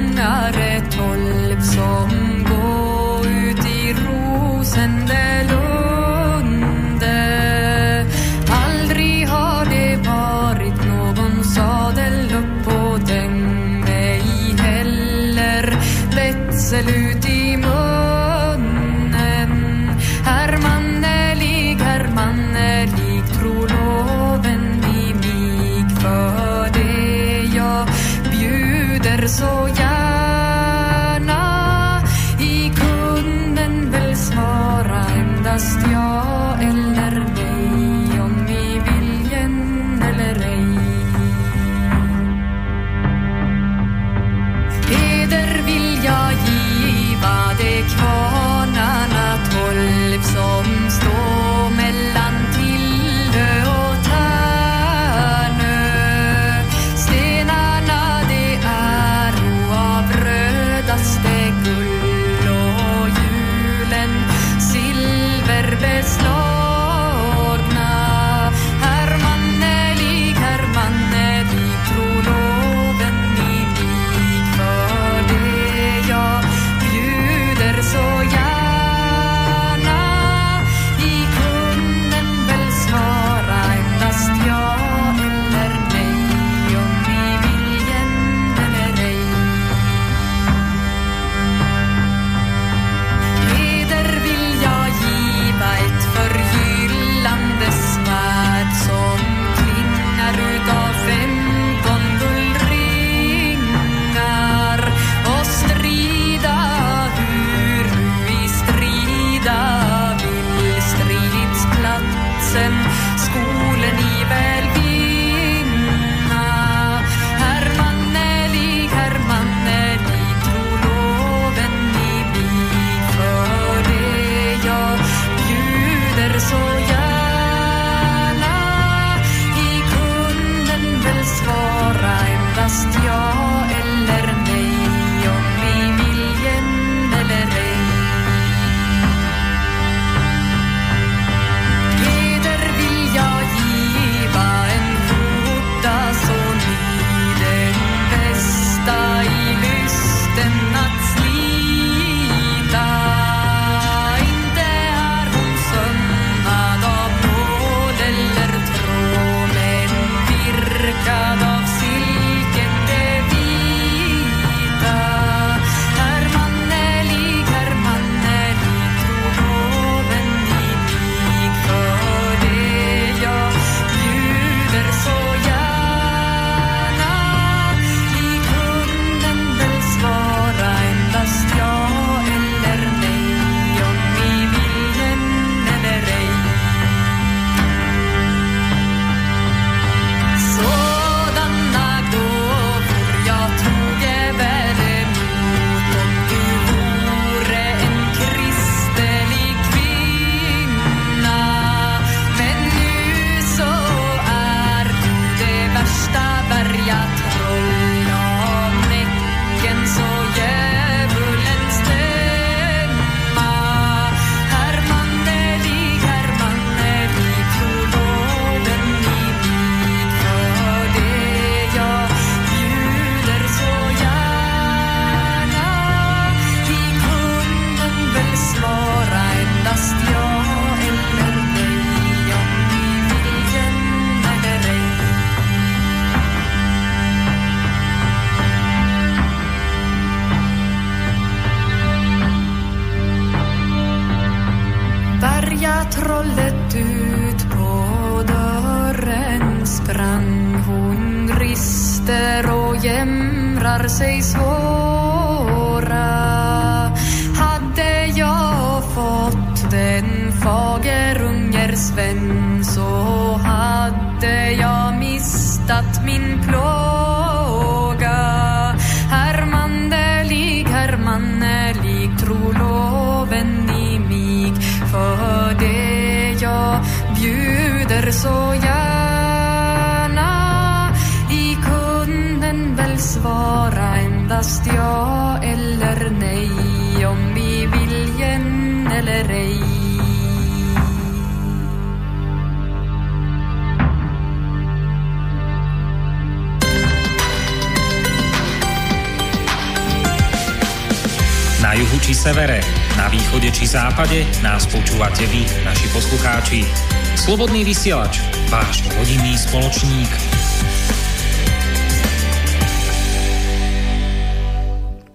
Speaker 5: Slobodný vysielač, váš rodinný spoločník.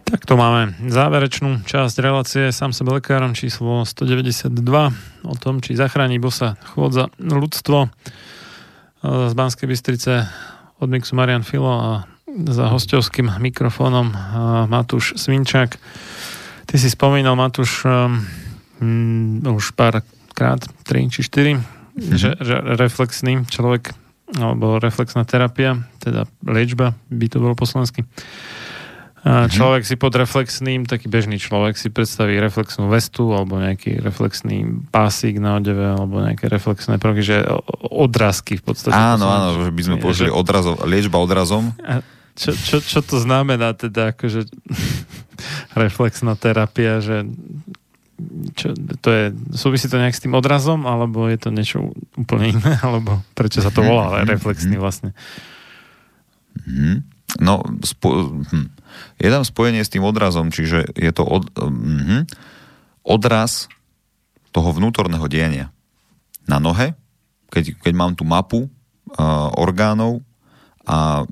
Speaker 1: Tak to máme záverečnú časť relácie sám sebe lekárom číslo 192 o tom, či zachráni bosa chôdza ľudstvo z Banskej Bystrice od Mixu Marian Filo a za hostovským mikrofónom Matúš Svinčák. Ty si spomínal, Matúš, um, už pár krát, 3 či 4, mm-hmm. že, že reflexný človek, alebo reflexná terapia, teda liečba, by to bolo po slovensky. A človek si pod reflexným, taký bežný človek si predstaví reflexnú vestu alebo nejaký reflexný pásik na odeve alebo nejaké reflexné prvky, že odrazky v podstate.
Speaker 2: Áno, áno, že by sme použili odrazov, liečba odrazom.
Speaker 1: A čo, čo, čo to znamená teda, akože reflexná terapia, že čo, to je, súvisí to nejak s tým odrazom, alebo je to niečo úplne iné, alebo prečo sa to volá ale reflexný vlastne?
Speaker 2: Mm. No, spo, hm. je tam spojenie s tým odrazom, čiže je to od, hm, odraz toho vnútorného diania. Na nohe, keď, keď mám tú mapu uh, orgánov a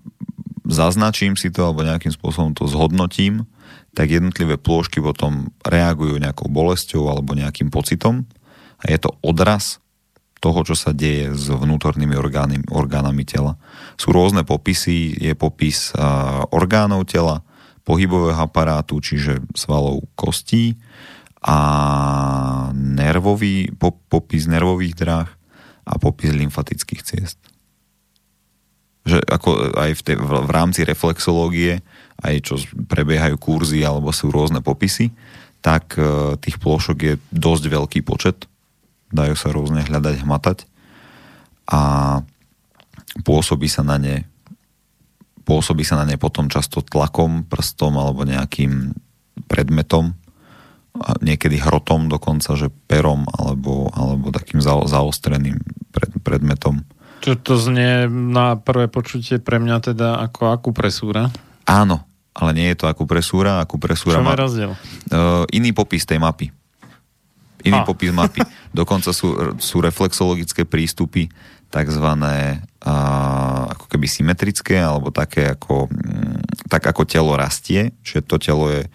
Speaker 2: zaznačím si to alebo nejakým spôsobom to zhodnotím, tak jednotlivé plôžky potom reagujú nejakou bolesťou alebo nejakým pocitom a je to odraz toho, čo sa deje s vnútornými orgány, orgánami tela. Sú rôzne popisy, je popis orgánov tela, pohybového aparátu, čiže svalov kostí a nervový, po, popis nervových dráh a popis lymfatických ciest. Že ako aj v, te, v, rámci reflexológie, aj čo prebiehajú kurzy alebo sú rôzne popisy, tak uh, tých plôšok je dosť veľký počet dajú sa rôzne hľadať, hmatať a pôsobí sa na ne pôsobí sa na ne potom často tlakom, prstom alebo nejakým predmetom, niekedy hrotom dokonca, že perom alebo, alebo takým za, zaostreným pred, predmetom.
Speaker 1: Čo to znie na prvé počutie pre mňa teda ako akupresúra?
Speaker 2: Áno, ale nie je to akupresúra. Akupresúra
Speaker 1: Čo
Speaker 2: má
Speaker 1: rozdiel?
Speaker 2: Uh, iný popis tej mapy iný
Speaker 1: A.
Speaker 2: popis mapy. Dokonca sú, sú reflexologické prístupy takzvané a, ako keby symetrické, alebo také ako, mm, tak ako telo rastie, čiže to telo je,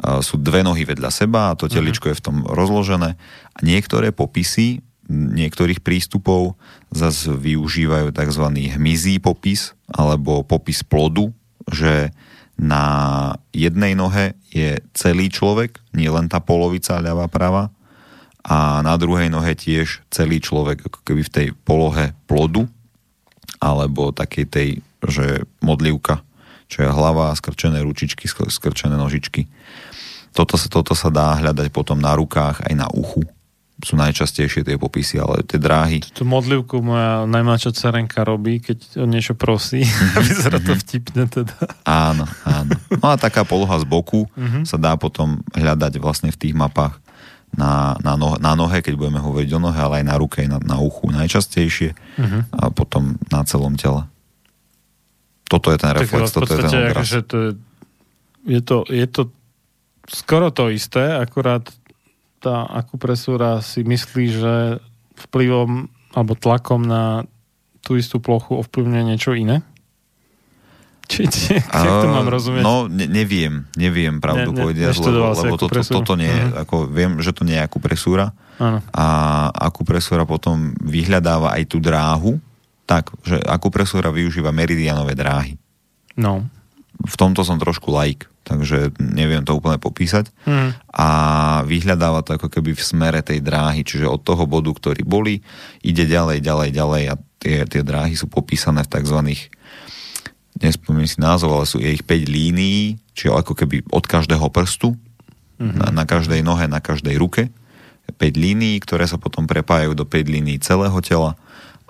Speaker 2: a, sú dve nohy vedľa seba a to teličko je v tom rozložené. A niektoré popisy niektorých prístupov zase využívajú tzv. hmyzí popis alebo popis plodu, že na jednej nohe je celý človek, nie len tá polovica ľavá prava, a na druhej nohe tiež celý človek ako keby v tej polohe plodu alebo takej tej, že modlivka, čo je hlava, skrčené ručičky, skr- skrčené nožičky. Toto sa, toto sa dá hľadať potom na rukách aj na uchu. Sú najčastejšie tie popisy, ale tie dráhy.
Speaker 1: Tú modlivku moja najmladšia cerenka robí, keď o niečo prosí. Vyzerá to vtipne teda.
Speaker 2: Áno, áno. No a taká poloha z boku
Speaker 1: Mhm.
Speaker 2: sa dá potom hľadať vlastne v tých mapách na, na, nohe, na nohe, keď budeme hovoriť o nohe, ale aj na ruke, na, na uchu najčastejšie
Speaker 1: Mhm.
Speaker 2: a potom na celom tele. Toto je ten
Speaker 1: Tak
Speaker 2: reflex,
Speaker 1: v
Speaker 2: toto je ten odraz.
Speaker 1: akože to je, je, to, je to skoro to isté, akurát tá akupresúra si myslí, že vplyvom alebo tlakom na tú istú plochu ovplyvňuje niečo iné? Či, či jak to mám rozumieť?
Speaker 2: No, ne, neviem, neviem pravdu
Speaker 1: Ne- ne-
Speaker 2: lebo, lebo toto,
Speaker 1: akupresúru.
Speaker 2: toto nie je,
Speaker 1: Mhm.
Speaker 2: ako viem, že to nie je akupresúra
Speaker 1: Áno.
Speaker 2: a akupresúra potom vyhľadáva aj tú dráhu, tak, že akupresúra využíva meridianové dráhy.
Speaker 1: No.
Speaker 2: V tomto som trošku laik, takže neviem to úplne popísať.
Speaker 1: Mhm.
Speaker 2: A vyhľadáva to ako keby v smere tej dráhy, čiže od toho bodu, ktorý boli, ide ďalej, ďalej, ďalej a tie, tie dráhy sú popísané v tzv. nespomínam si názov, ale sú ich 5 línií, čiže ako keby od každého prstu,
Speaker 1: Mhm.
Speaker 2: na, na každej nohe, na každej ruke. 5 línií, ktoré sa potom prepájajú do 5 línií celého tela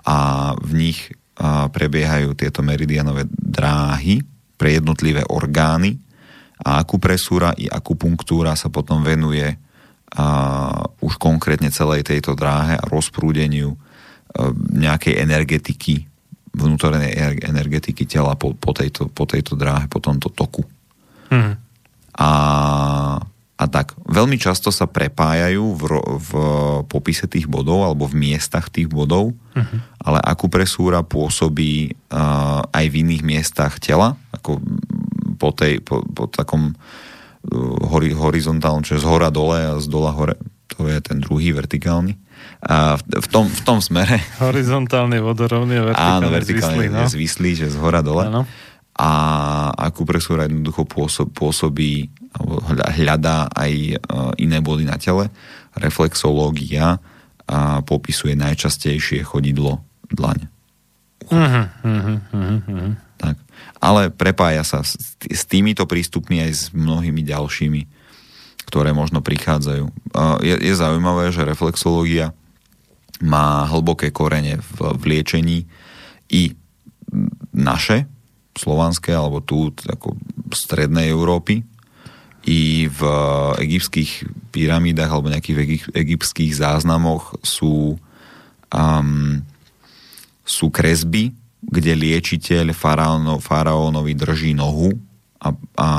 Speaker 2: a v nich a, prebiehajú tieto meridianové dráhy pre jednotlivé orgány a akupresúra i akupunktúra sa potom venuje a, už konkrétne celej tejto dráhe a rozprúdeniu a, nejakej energetiky, vnútornej ener- energetiky tela po, po, tejto, po tejto dráhe, po tomto toku.
Speaker 1: Mhm.
Speaker 2: A, a tak, veľmi často sa prepájajú v, v popise tých bodov alebo v miestach tých bodov,
Speaker 1: Mhm.
Speaker 2: ale akupresúra pôsobí uh, aj v iných miestach tela, ako po, tej, po, po takom uh, hori, horizontálnom, čiže z hora dole a z dola hore, to je ten druhý vertikálny. A v, v, tom, v tom smere
Speaker 1: Horizontálny, vodorovný a vertikálny.
Speaker 2: Áno, vertikálne
Speaker 1: zvislý, no.
Speaker 2: zvislý, že z hora dole.
Speaker 1: Áno.
Speaker 2: A akupresúra jednoducho pôsob, pôsobí, hľadá aj e, iné body na tele. Reflexológia a popisuje najčastejšie chodidlo dlaň.
Speaker 1: Mhm, mhm, mhm.
Speaker 2: Tak. Ale prepája sa s, s týmito prístupmi aj s mnohými ďalšími, ktoré možno prichádzajú. A Je, je zaujímavé, že reflexológia má hlboké korene v, v liečení i naše, slovanské, alebo tu ako strednej Európy, i v egyptských pyramídach alebo nejakých egyp- egyptských záznamoch sú um, sú kresby, kde liečiteľ faraóno, faraónovi drží nohu a, a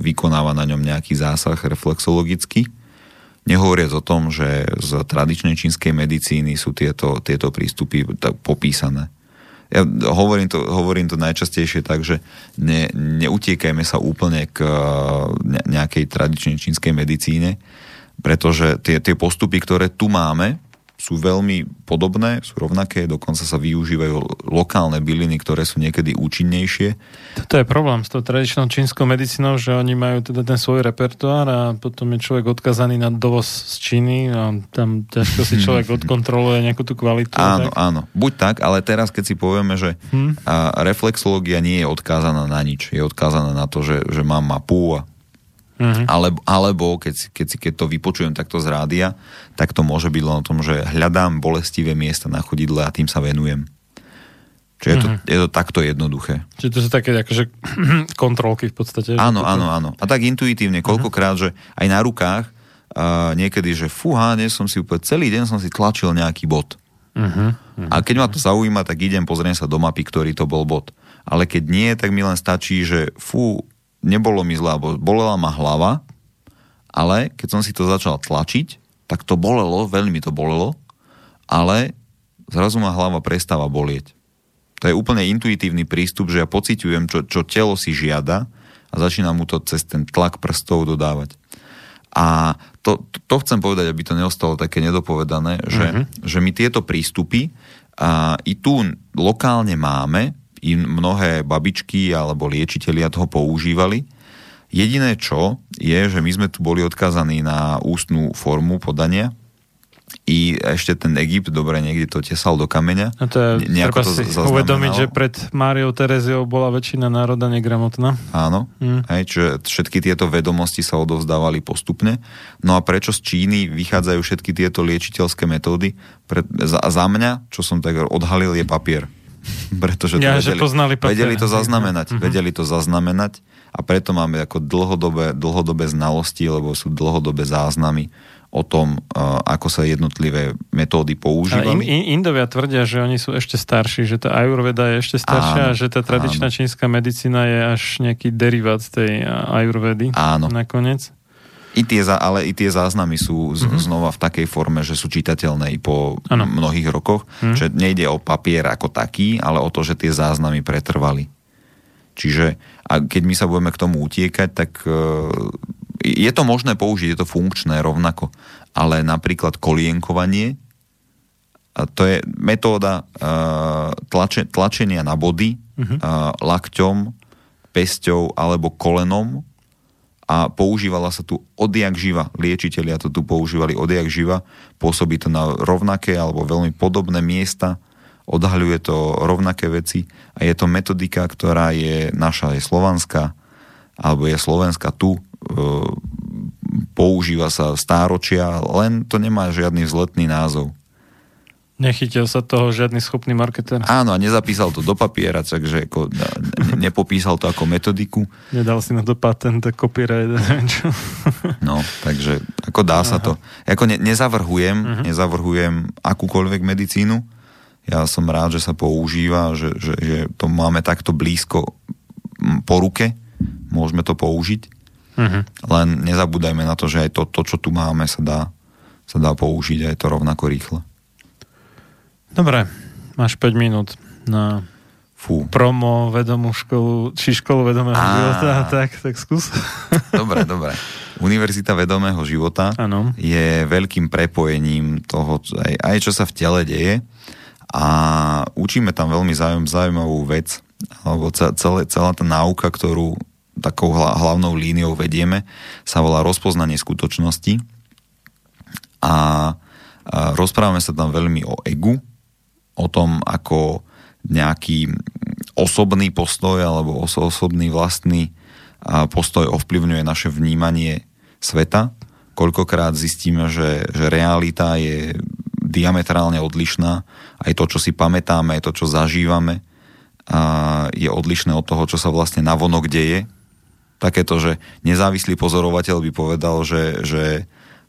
Speaker 2: vykonáva na ňom nejaký zásah reflexologický. Nehovoriac o tom, že z tradičnej čínskej medicíny sú tieto, tieto prístupy popísané. Ja hovorím to, hovorím to najčastejšie tak, že ne, neutiekajme sa úplne k ne- nejakej tradičnej čínskej medicíne, pretože tie, tie postupy, ktoré tu máme, sú veľmi podobné, sú rovnaké, dokonca sa využívajú lokálne byliny, ktoré sú niekedy účinnejšie.
Speaker 1: Toto je problém s tou tradičnou čínskou medicínou, že oni majú teda ten svoj repertoár a potom je človek odkazaný na dovoz z Číny a tam ťažko si človek odkontroluje nejakú tú kvalitu.
Speaker 2: Áno,
Speaker 1: tak.
Speaker 2: áno. Buď tak, ale teraz keď si povieme, že
Speaker 1: Hm?
Speaker 2: a reflexológia nie je odkázaná na nič. Je odkázaná na to, že, že mám mapu a
Speaker 1: Mhm.
Speaker 2: alebo, alebo keď, keď, keď to vypočujem takto z rádia, tak to môže byť len o tom, že hľadám bolestivé miesta na chodidle a tým sa venujem. Čiže je to,
Speaker 1: Mhm.
Speaker 2: je to takto jednoduché.
Speaker 1: Čiže to sú také akože kontrolky v podstate.
Speaker 2: Áno, áno, áno. A tak intuitívne, koľkokrát, že aj na rukách uh, niekedy, že fúha, dnes som si úplne celý deň som si tlačil nejaký bod.
Speaker 1: Mhm.
Speaker 2: A keď ma to zaujíma, tak idem, pozriem sa do mapy, ktorý to bol bod. Ale keď nie, tak mi len stačí, že fú, nebolo mi zle, bolela ma hlava, ale keď som si to začal tlačiť, tak to bolelo, veľmi to bolelo, ale zrazu ma hlava prestáva bolieť. To je úplne intuitívny prístup, že ja pociťujem, čo, čo telo si žiada a začína mu to cez ten tlak prstov dodávať. A to, to, to chcem povedať, aby to neostalo také nedopovedané, že, mm-hmm. že my tieto prístupy a, i tu lokálne máme, i mnohé babičky alebo liečitelia toho používali. Jediné čo je, že my sme tu boli odkazaní na ústnú formu podania i ešte ten Egypt, dobre, niekde to tesal do kameňa.
Speaker 1: A to je, treba si
Speaker 2: zaznamenal.
Speaker 1: uvedomiť, že pred Máriou Tereziou bola väčšina národa negramotná.
Speaker 2: Áno,
Speaker 1: Mm.
Speaker 2: hej, čiže všetky tieto vedomosti sa odovzdávali postupne. No a prečo z Číny vychádzajú všetky tieto liečiteľské metódy? Pre, za, za mňa, čo som tak odhalil, je papier. Pretože to
Speaker 1: Ja, že
Speaker 2: vedeli,
Speaker 1: poznali papier.
Speaker 2: vedeli to zaznamenať.
Speaker 1: Mhm.
Speaker 2: Vedeli to zaznamenať a preto máme ako dlhodobé, dlhodobé znalosti, lebo sú dlhodobé záznamy o tom, uh, ako sa jednotlivé metódy
Speaker 1: A in, in, Indovia tvrdia, že oni sú ešte starší, že tá ajurveda je ešte staršia
Speaker 2: Áno,
Speaker 1: a že tá tradičná
Speaker 2: áno.
Speaker 1: čínska medicína je až nejaký derivát tej ajurvedy.
Speaker 2: Áno.
Speaker 1: Nakoniec.
Speaker 2: I tie, ale i tie záznamy sú z,
Speaker 1: Mhm.
Speaker 2: znova v takej forme, že sú čitateľné i po
Speaker 1: Áno.
Speaker 2: mnohých rokoch.
Speaker 1: Mhm.
Speaker 2: Že nejde o papier ako taký, ale o to, že tie záznamy pretrvali. Čiže a keď my sa budeme k tomu utiekať, tak e, je to možné použiť, je to funkčné rovnako. Ale napríklad kolienkovanie, a to je metóda e, tlače, tlačenia na body
Speaker 1: Mhm.
Speaker 2: e, lakťom pesťou alebo kolenom a používala sa tu odjak živa. Liečitelia to tu používali odjak živa. Pôsobí to na rovnaké alebo veľmi podobné miesta, odhaľuje to rovnaké veci a je to metodika, ktorá je naša, je slovanská, alebo je slovenská tu, e, používa sa stáročia, len to nemá žiadny vzletný názov.
Speaker 1: Nechytil sa toho žiadny schopný marketer.
Speaker 2: Áno, a nezapísal to do papiera, takže ako, ne, nepopísal to ako metodiku.
Speaker 1: Nedal si na to patent, copyright, neviem čo.
Speaker 2: No, takže ako dá sa to. Ako ne, nezavrhujem, uh-huh. nezavrhujem akúkoľvek medicínu. Ja som rád, že sa používa, že, že, že to máme takto blízko po ruke, môžeme to použiť.
Speaker 1: Uh-huh.
Speaker 2: Len nezabúdajme na to, že aj to, to čo tu máme, sa dá, sa dá použiť a je to rovnako rýchle.
Speaker 1: Dobre, máš 5 minút na
Speaker 2: Fú.
Speaker 1: promo vedomú školu, či školu vedomého
Speaker 2: Á.
Speaker 1: života, tak, tak skús.
Speaker 2: Dobre, dobre. Univerzita vedomého života
Speaker 1: Áno.
Speaker 2: je veľkým prepojením toho, aj, aj čo sa v tele deje a učíme tam veľmi zaujím, zaujímavú vec, alebo ce- celé, celá tá náuka, ktorú takou hla, hlavnou líniou vedieme, sa volá rozpoznanie skutočnosti a, a rozprávame sa tam veľmi o egu, o tom, ako nejaký osobný postoj alebo oso- osobný vlastný postoj ovplyvňuje naše vnímanie sveta. Koľkokrát zistíme, že, že realita je diametrálne odlišná. Aj to, čo si pamätáme, aj to, čo zažívame, a je odlišné od toho, čo sa vlastne navonok deje. Takéto, že nezávislý pozorovateľ by povedal, že, že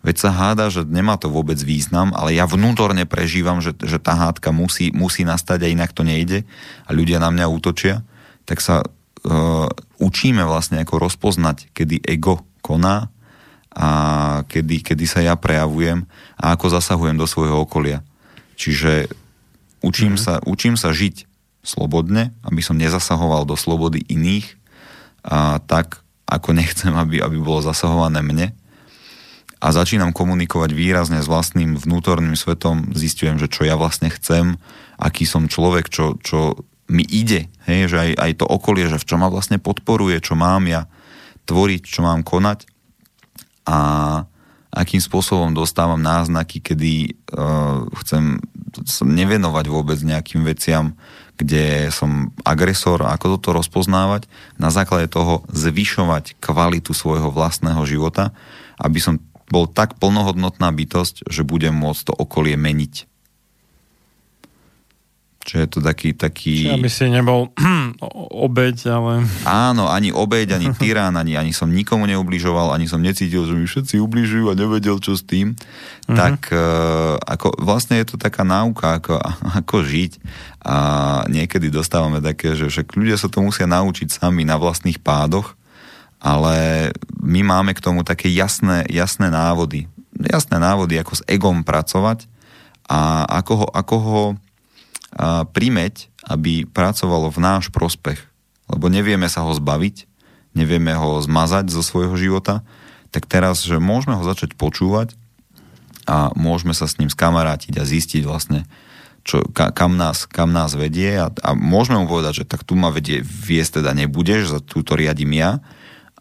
Speaker 2: veď sa háda, že nemá to vôbec význam, ale ja vnútorne prežívam, že, že tá hádka musí, musí nastať a inak to nejde a ľudia na mňa útočia, tak sa uh, učíme vlastne ako rozpoznať, kedy ego koná a kedy, kedy sa ja prejavujem a ako zasahujem do svojho okolia. Čiže učím, mm. sa, učím sa žiť slobodne, aby som nezasahoval do slobody iných a tak, ako nechcem, aby, aby bolo zasahované mne a začínam komunikovať výrazne s vlastným vnútorným svetom, zistujem, že čo ja vlastne chcem, aký som človek, čo, čo mi ide, hej, že aj, aj to okolie, že v čo ma vlastne podporuje, čo mám ja tvoriť, čo mám konať a akým spôsobom dostávam náznaky, kedy uh, chcem sa nevenovať vôbec nejakým veciam, kde som agresor, ako toto rozpoznávať, na základe toho zvyšovať kvalitu svojho vlastného života, aby som bol tak plnohodnotná bytosť, že budem môcť to okolie meniť. Čiže je to taký... taký...
Speaker 1: Aby si nebol obeď, ale...
Speaker 2: Áno, ani obeď, ani tyrán, ani, ani som nikomu neubližoval, ani som necítil, že mi všetci ubližujú a nevedel, čo s tým. Mm-hmm. Tak uh, ako, vlastne je to taká náuka, ako, ako žiť. A niekedy dostávame také, že však ľudia sa to musia naučiť sami na vlastných pádoch, ale my máme k tomu také jasné, jasné návody. Jasné návody, ako s egom pracovať a ako ho, ako ho a, primeť, aby pracovalo v náš prospech. Lebo nevieme sa ho zbaviť, nevieme ho zmazať zo svojho života, tak teraz, že môžeme ho začať počúvať a môžeme sa s ním skamarátiť a zistiť vlastne, čo, ka, kam, nás, kam nás vedie a, a môžeme mu povedať, že tak tu ma vedie, viesť teda nebudeš, za tu to riadím ja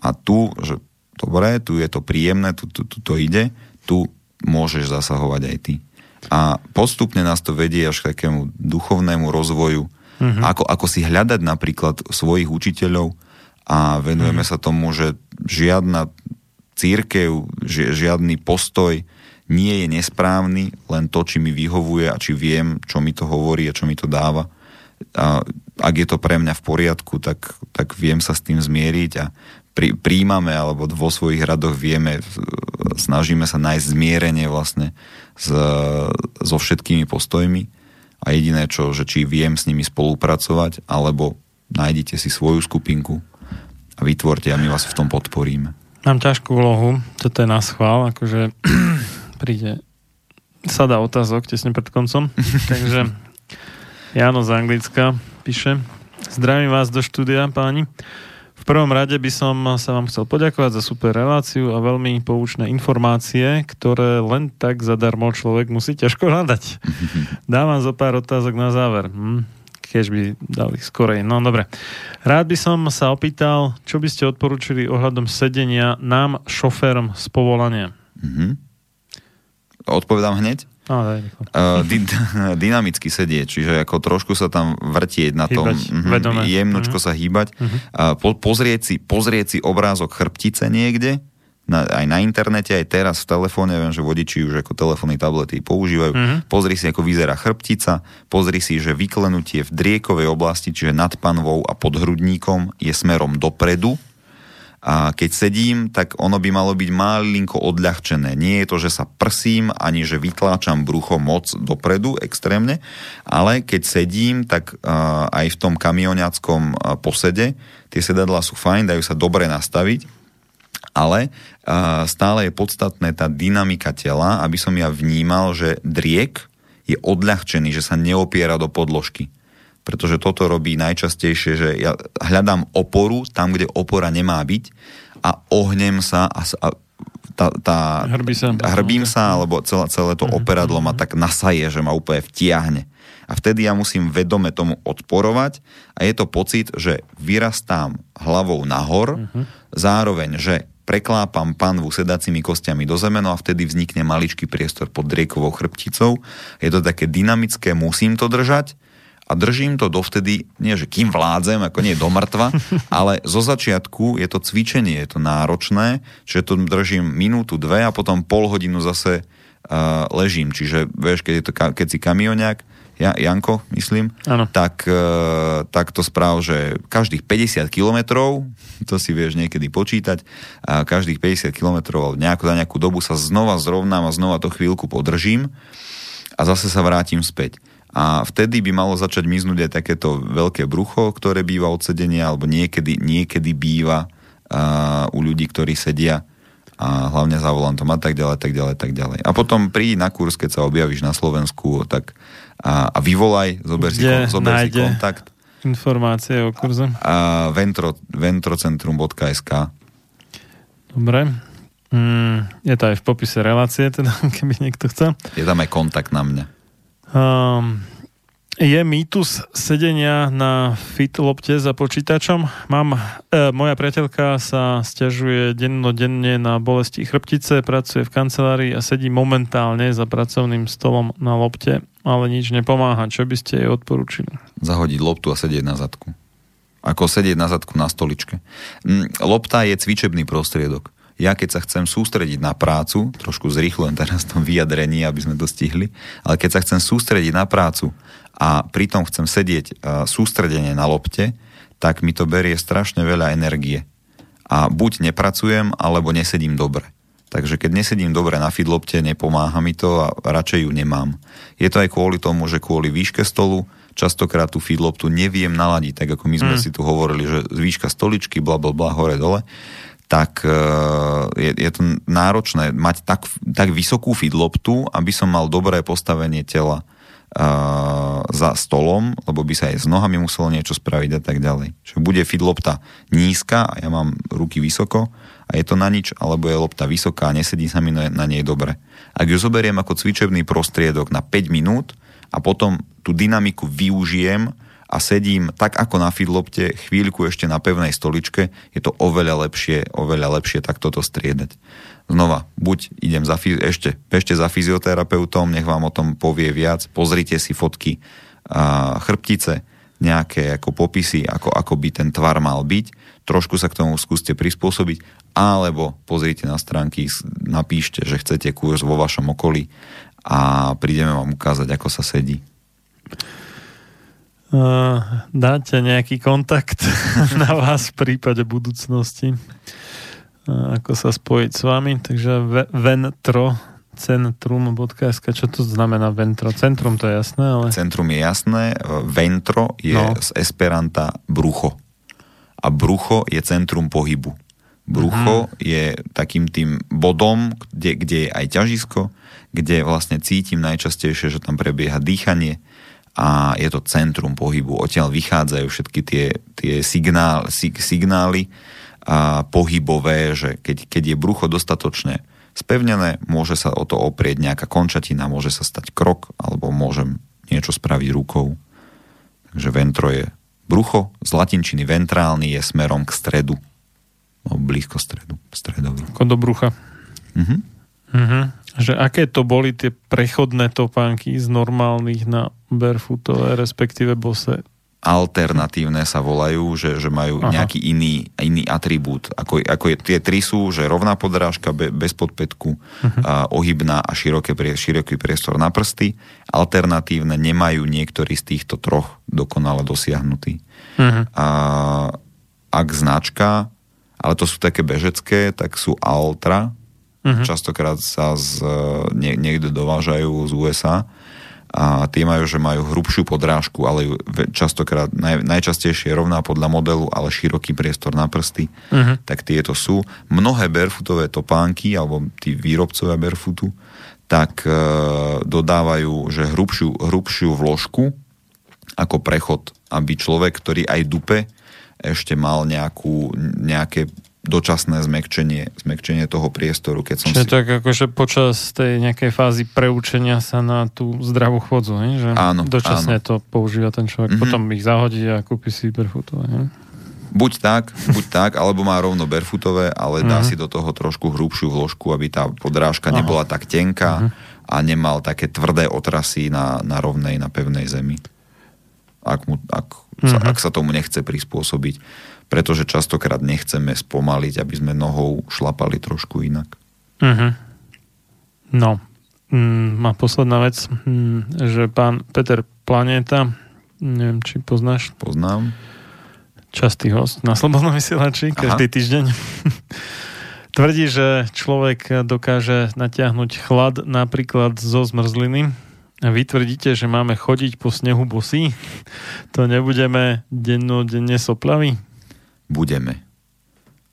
Speaker 2: a tu, že dobre, tu je to príjemné, tu, tu, tu to ide, tu môžeš zasahovať aj ty. A postupne nás to vedie až k takému duchovnému rozvoju, mm-hmm. ako, ako si hľadať napríklad svojich učiteľov a venujeme mm-hmm. sa tomu, že žiadna církev, ži, žiadny postoj nie je nesprávny, len to, či mi vyhovuje a či viem, čo mi to hovorí a čo mi to dáva. A ak je to pre mňa v poriadku, tak, tak viem sa s tým zmieriť a prí, príjmame alebo vo svojich radoch vieme, snažíme sa nájsť zmierenie vlastne s, so všetkými postojmi a jediné čo, že či viem s nimi spolupracovať alebo nájdite si svoju skupinku a vytvorte a my vás v tom podporíme.
Speaker 1: Mám ťažkú úlohu, toto je na schvál, akože príde sada otázok tesne pred koncom, takže Jano z Anglicka píše Zdravím vás do štúdia, páni. V prvom rade by som sa vám chcel poďakovať za super reláciu a veľmi poučné informácie, ktoré len tak zadarmo človek musí ťažko hľadať. Dávam zo pár otázok na záver. Hm. keď by dali skorej. No dobre. Rád by som sa opýtal, čo by ste odporúčili ohľadom sedenia nám, šoférom z povolania?
Speaker 2: Mhm. Odpovedám hneď?
Speaker 1: No, daj.
Speaker 2: Uh, dy, dynamicky sedieť, čiže ako trošku sa tam vrtieť na tom,
Speaker 1: Hýbať, vedome.
Speaker 2: jemnočko
Speaker 1: Mhm.
Speaker 2: sa hýbať,
Speaker 1: Mhm.
Speaker 2: uh, po, pozrieť, si, pozrieť si obrázok chrbtice niekde, na, aj na internete, aj teraz v telefóne, viem, že vodiči už ako telefóny, tablety používajú.
Speaker 1: Mhm.
Speaker 2: Pozri si, ako vyzerá chrbtica, pozri si, že vyklenutie v driekovej oblasti, čiže nad panvou a pod hrudníkom je smerom dopredu, a keď sedím, tak ono by malo byť malinko odľahčené. Nie je to, že sa prsím, ani že vytláčam brucho moc dopredu extrémne, ale keď sedím, tak uh, aj v tom kamioniackom uh, posede tie sedadlá sú fajn, dajú sa dobre nastaviť, ale uh, stále je podstatné tá dynamika tela, aby som ja vnímal, že driek je odľahčený, že sa neopiera do podložky pretože toto robí najčastejšie, že ja hľadám oporu tam, kde opora nemá byť a ohnem sa a, a tá, tá,
Speaker 1: Hrbí sa.
Speaker 2: hrbím sa, alebo celé, celé to operadlo ma tak nasaje, že ma úplne vtiahne. A vtedy ja musím vedome tomu odporovať a je to pocit, že vyrastám hlavou nahor, zároveň, že preklápam panvu sedacími kostiami do zeme, no a vtedy vznikne maličký priestor pod driekovou chrbticou. Je to také dynamické, musím to držať a držím to dovtedy, nie že kým vládzem, ako nie do mŕtva, ale zo začiatku je to cvičenie, je to náročné, čiže to držím minútu, dve a potom pol hodinu zase uh, ležím. Čiže vieš, keď, je to, keď si kamioniak, ja, Janko, myslím,
Speaker 1: Áno.
Speaker 2: tak, uh, tak to správ, že každých 50 kilometrov, to si vieš niekedy počítať, a každých 50 kilometrov nejakú, za nejakú dobu sa znova zrovnám a znova to chvíľku podržím a zase sa vrátim späť. A vtedy by malo začať miznúť aj takéto veľké brucho, ktoré býva od sedenia, alebo niekedy, niekedy býva uh, u ľudí, ktorí sedia a hlavne za volantom a tak ďalej, tak ďalej, tak ďalej. A potom prídi na kurz, keď sa objavíš na Slovensku, tak a, a vyvolaj, zober si, kon, zober si kontakt
Speaker 1: Informácie o kurze.
Speaker 2: a ventro, ventrocentrum.sk
Speaker 1: Dobre. Mm, je to aj v popise relácie, teda, keby niekto chcel.
Speaker 2: je tam aj kontakt na mňa.
Speaker 1: Um, je mýtus sedenia na fit lopte za počítačom. Mám, e, moja priateľka sa stiažuje dennodenne na bolesti chrbtice, pracuje v kancelárii a sedí momentálne za pracovným stolom na lopte, ale nič nepomáha. Čo by ste jej odporúčili?
Speaker 2: zahodiť loptu a sedieť na zadku. Ako sedieť na zadku na stoličke. Mm, Lopta je cvičebný prostriedok. Ja keď sa chcem sústrediť na prácu, trošku zrýchlujem teraz to vyjadrenie, aby sme to stihli, ale keď sa chcem sústrediť na prácu a pritom chcem sedieť uh, sústredenie na lopte, tak mi to berie strašne veľa energie. A buď nepracujem, alebo nesedím dobre. Takže keď nesedím dobre na fidlopte, nepomáha mi to a radšej ju nemám. Je to aj kvôli tomu, že kvôli výške stolu častokrát tú feedloptu neviem naladiť, tak ako my sme
Speaker 1: Mm.
Speaker 2: si tu hovorili, že výška stoličky, bla bla bla, hore dole, tak e, je, je to náročné mať tak, tak vysokú feedloptu, aby som mal dobré postavenie tela e, za stolom, lebo by sa aj s nohami muselo niečo spraviť a tak ďalej. Čiže bude feedlopta nízka a ja mám ruky vysoko a je to na nič, alebo je lopta vysoká a nesedí sa mi na, na nej dobre. Ak ju zoberiem ako cvičebný prostriedok na 5 minút a potom tú dynamiku využijem a sedím tak ako na fidlopte chvíľku ešte na pevnej stoličke, je to oveľa lepšie, oveľa lepšie tak toto striedať. Znova, buď idem za, ešte, ešte za fyzioterapeutom, nech vám o tom povie viac, pozrite si fotky a, chrbtice, nejaké ako popisy, ako, ako by ten tvar mal byť, trošku sa k tomu skúste prispôsobiť, alebo pozrite na stránky, napíšte, že chcete kurz vo vašom okolí a prídeme vám ukázať, ako sa sedí.
Speaker 1: Uh, dáte nejaký kontakt na vás v prípade budúcnosti, uh, ako sa spojiť s vami. Takže ve- ventro centrum.sk, čo to znamená ventro? Centrum to je jasné, ale...
Speaker 2: Centrum je jasné, ventro je
Speaker 1: No.
Speaker 2: z esperanta brucho. A brucho je centrum pohybu. Brucho
Speaker 1: Mhm.
Speaker 2: je takým tým bodom, kde, kde je aj ťažisko, kde vlastne cítim najčastejšie, že tam prebieha dýchanie a je to centrum pohybu. Odtiaľ vychádzajú všetky tie, tie signál, sig, signály a pohybové, že keď, keď je brucho dostatočne spevnené, môže sa o to oprieť nejaká končatina, môže sa stať krok, alebo môžem niečo spraviť rukou. Takže ventro je brucho, z latinčiny ventrálny je smerom k stredu. No, blízko stredu, stredový.
Speaker 1: Ako do brucha.
Speaker 2: Mhm.
Speaker 1: Mhm. Že aké to boli tie prechodné topánky z normálnych na barefootové, respektíve bose?
Speaker 2: alternatívne sa volajú, že, že majú
Speaker 1: Aha.
Speaker 2: Nejaký iný, iný atribút. Ako, ako je, tie tri sú, že rovná podrážka be, bez podpätku, uh-huh. a, ohybná a široké, široký priestor na prsty. Alternatívne nemajú niektorý z týchto troch dokonale dosiahnutý.
Speaker 1: Uh-huh.
Speaker 2: A ak značka, ale to sú také bežecké, tak sú Altra.
Speaker 1: Mhm.
Speaker 2: Častokrát sa z, nie, niekde dovážajú z USA a tie majú, že majú hrubšiu podrážku, ale častokrát, naj, najčastejšie rovná podľa modelu, ale široký priestor na prsty,
Speaker 1: Mhm.
Speaker 2: tak tieto sú. Mnohé barefootové topánky, alebo tí výrobcovia barefootu, tak e, dodávajú, že hrubšiu, hrubšiu vložku ako prechod, aby človek, ktorý aj dupe, ešte mal nejakú, nejaké dočasné zmekčenie, zmekčenie toho priestoru, keď som
Speaker 1: Čiže
Speaker 2: si...
Speaker 1: tak akože počas tej nejakej fázy preučenia sa na tú zdravú chodzu, ne? že
Speaker 2: Áno,
Speaker 1: dočasne to používa ten človek,
Speaker 2: Mhm.
Speaker 1: potom ich zahodí a kúpi si barefootové. Ne?
Speaker 2: Buď tak, buď tak, alebo má rovno barefootové, ale dá
Speaker 1: Mhm.
Speaker 2: si do toho trošku hrubšiu vložku, aby tá podrážka
Speaker 1: Aha.
Speaker 2: nebola tak tenká
Speaker 1: Mhm.
Speaker 2: a nemal také tvrdé otrasy na, na rovnej, na pevnej zemi. Ak, mu, ak, sa,
Speaker 1: Mhm.
Speaker 2: ak sa tomu nechce prispôsobiť. Pretože častokrát nechceme spomaliť, aby sme nohou šlapali trošku inak.
Speaker 1: Mhm. No, mm, a posledná vec, mm, že pán Peter Planéta, neviem, či poznáš,
Speaker 2: Poznám.
Speaker 1: častý host na Slobodnom vysielači, každý
Speaker 2: Aha.
Speaker 1: týždeň. Tvrdí, že človek dokáže natiahnuť chlad napríklad zo zmrzliny. Vy tvrdíte, že máme chodiť po snehu bosí? To nebudeme dennodenne soplaví?
Speaker 2: Budeme.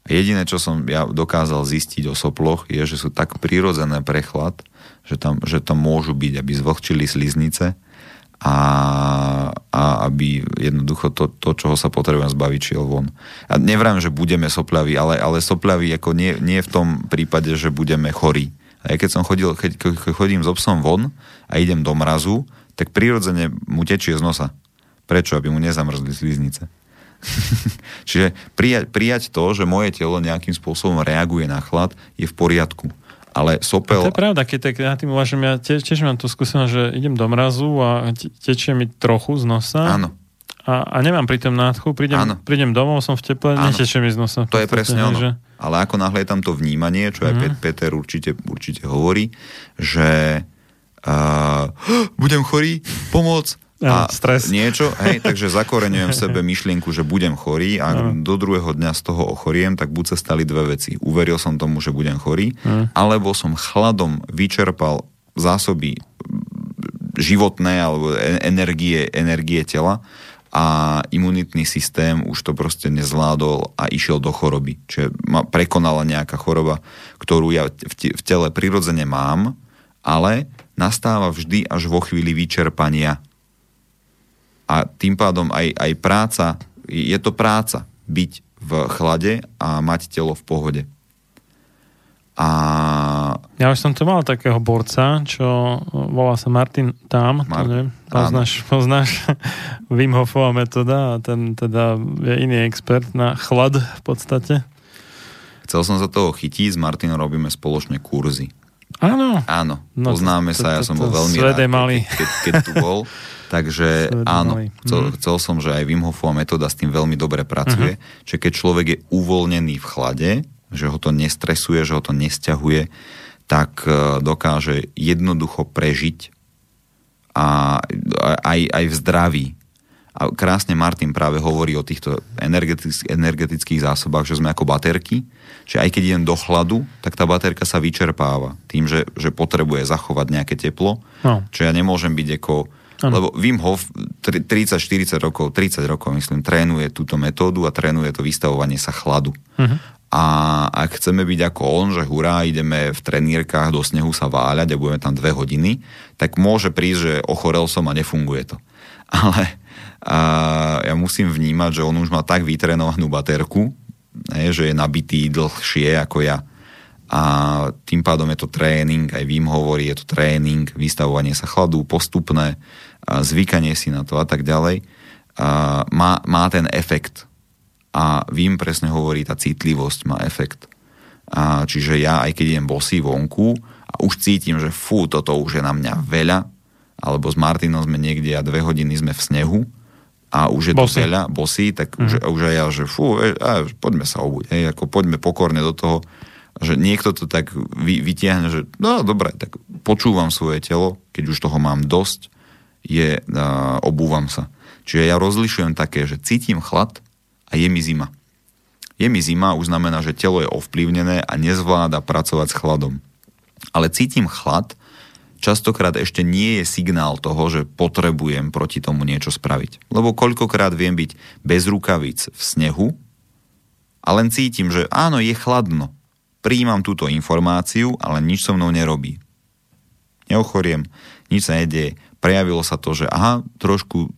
Speaker 2: Jediné, čo som ja dokázal zistiť o soploch, je, že sú tak prirodzené pre chlad, že tam, že tam môžu byť, aby zvlhčili sliznice a, a aby jednoducho to, to, čoho sa potrebujem zbaviť, šiel von. A nevrám, že budeme soplaví, ale, ale soplaví ako nie, nie v tom prípade, že budeme chorí. A ja keď som chodil, keď, keď chodím s obsom von a idem do mrazu, tak prirodzene mu tečie z nosa. Prečo? Aby mu nezamrzli sliznice. Čiže prijať, prijať to, že moje telo nejakým spôsobom reaguje na chlad, je v poriadku. Ale sopel...
Speaker 1: To je pravda, keď tak ja tým uvažujem, ja tiež, tiež mám tú skúsenosť, že idem do mrazu a te- tečie mi trochu z nosa.
Speaker 2: Áno.
Speaker 1: A, a nemám pri tom nádchu, prídem,
Speaker 2: Áno.
Speaker 1: prídem domov, som v teple,
Speaker 2: Áno.
Speaker 1: netečie mi z nosa.
Speaker 2: To je presne ono.
Speaker 1: Že...
Speaker 2: Ale ako náhle je tam to vnímanie, čo aj. Pet- Peter určite, určite hovorí, že uh, budem chorý, pomoc, a
Speaker 1: stres.
Speaker 2: niečo, hej, takže zakoreňujem v sebe myšlienku, že budem chorý a
Speaker 1: Áno.
Speaker 2: do druhého dňa z toho ochoriem, tak buď sa stali dve veci. Uveril som tomu, že budem chorý,
Speaker 1: Áno.
Speaker 2: alebo som chladom vyčerpal zásoby životné alebo e- energie, energie tela a imunitný systém už to proste nezvládol a išiel do choroby. Čiže ma prekonala nejaká choroba, ktorú ja v tele prirodzene mám, ale nastáva vždy až vo chvíli vyčerpania. A tým pádom aj, aj práca, je to práca byť v chlade a mať telo v pohode. A
Speaker 1: Ja už som tu mal takého borca, čo volá sa Martin Tam,
Speaker 2: Mar-
Speaker 1: to neviem, poznáš, poznáš Wim Hofová metóda a ten teda je iný expert na chlad v podstate.
Speaker 2: chcel som sa toho chytiť, s Martinom robíme spoločne kurzy.
Speaker 1: Áno.
Speaker 2: Áno,
Speaker 1: No,
Speaker 2: poznáme
Speaker 1: to-
Speaker 2: sa, ja
Speaker 1: to-
Speaker 2: som
Speaker 1: to
Speaker 2: bol veľmi rád, keď, keď tu bol. Takže áno, chcel,
Speaker 1: Mhm.
Speaker 2: chcel som, že aj Wim Hofová metóda s tým veľmi dobre pracuje,
Speaker 1: Mhm.
Speaker 2: že keď človek je uvoľnený v chlade, že ho to nestresuje, že ho to nesťahuje, tak e, dokáže jednoducho prežiť a a- aj, aj v zdraví. A krásne Martin práve hovorí o týchto energetických, energetických zásobách, že sme ako baterky, že aj keď idem do chladu, tak tá baterka sa vyčerpáva tým, že, že potrebuje zachovať nejaké teplo.
Speaker 1: No.
Speaker 2: Čo ja nemôžem byť ako...
Speaker 1: Áno.
Speaker 2: Lebo Wim Hof tri- 30-40 rokov, 30 rokov myslím, trénuje túto metódu a trénuje to vystavovanie sa chladu.
Speaker 1: Mhm.
Speaker 2: A ak chceme byť ako on, že hurá, ideme v trenírkach do snehu sa váľať a budeme tam dve hodiny, tak môže prísť, že ochorel som a nefunguje to. Ale a ja musím vnímať, že on už má tak vytrenovanú baterku, ne, že je nabitý dlhšie ako ja. A tým pádom je to tréning, aj Vím hovorí, je to tréning, vystavovanie sa chladu, postupné, zvykanie si na to a tak ďalej. uh, má, má ten efekt. A vím presne hovorí, tá citlivosť má efekt. A, čiže ja, aj keď idem bosý vonku a už cítim, že fú, toto už je na mňa veľa, alebo s Martinom sme niekde a dve hodiny sme v snehu a už je to
Speaker 1: Bosý.
Speaker 2: veľa, bosí, tak mm. už, už aj ja, že fú, e, a, poďme sa obuť, hej, ako poďme pokorne do toho, že niekto to tak vy, vytiahne, že no dobre, tak počúvam svoje telo, keď už toho mám dosť, je, a, obúvam sa. Čiže ja rozlišujem také, že cítim chlad a je mi zima. Je mi zima, už znamená, že telo je ovplyvnené a nezvláda pracovať s chladom. Ale cítim chlad, častokrát ešte nie je signál toho, že potrebujem proti tomu niečo spraviť. Lebo koľkokrát viem byť bez rukavic v snehu a len cítim, že áno, je chladno. Príjmam túto informáciu, ale nič so mnou nerobí. Neochoriem, nič sa nedieje. Prejavilo sa to, že aha, trošku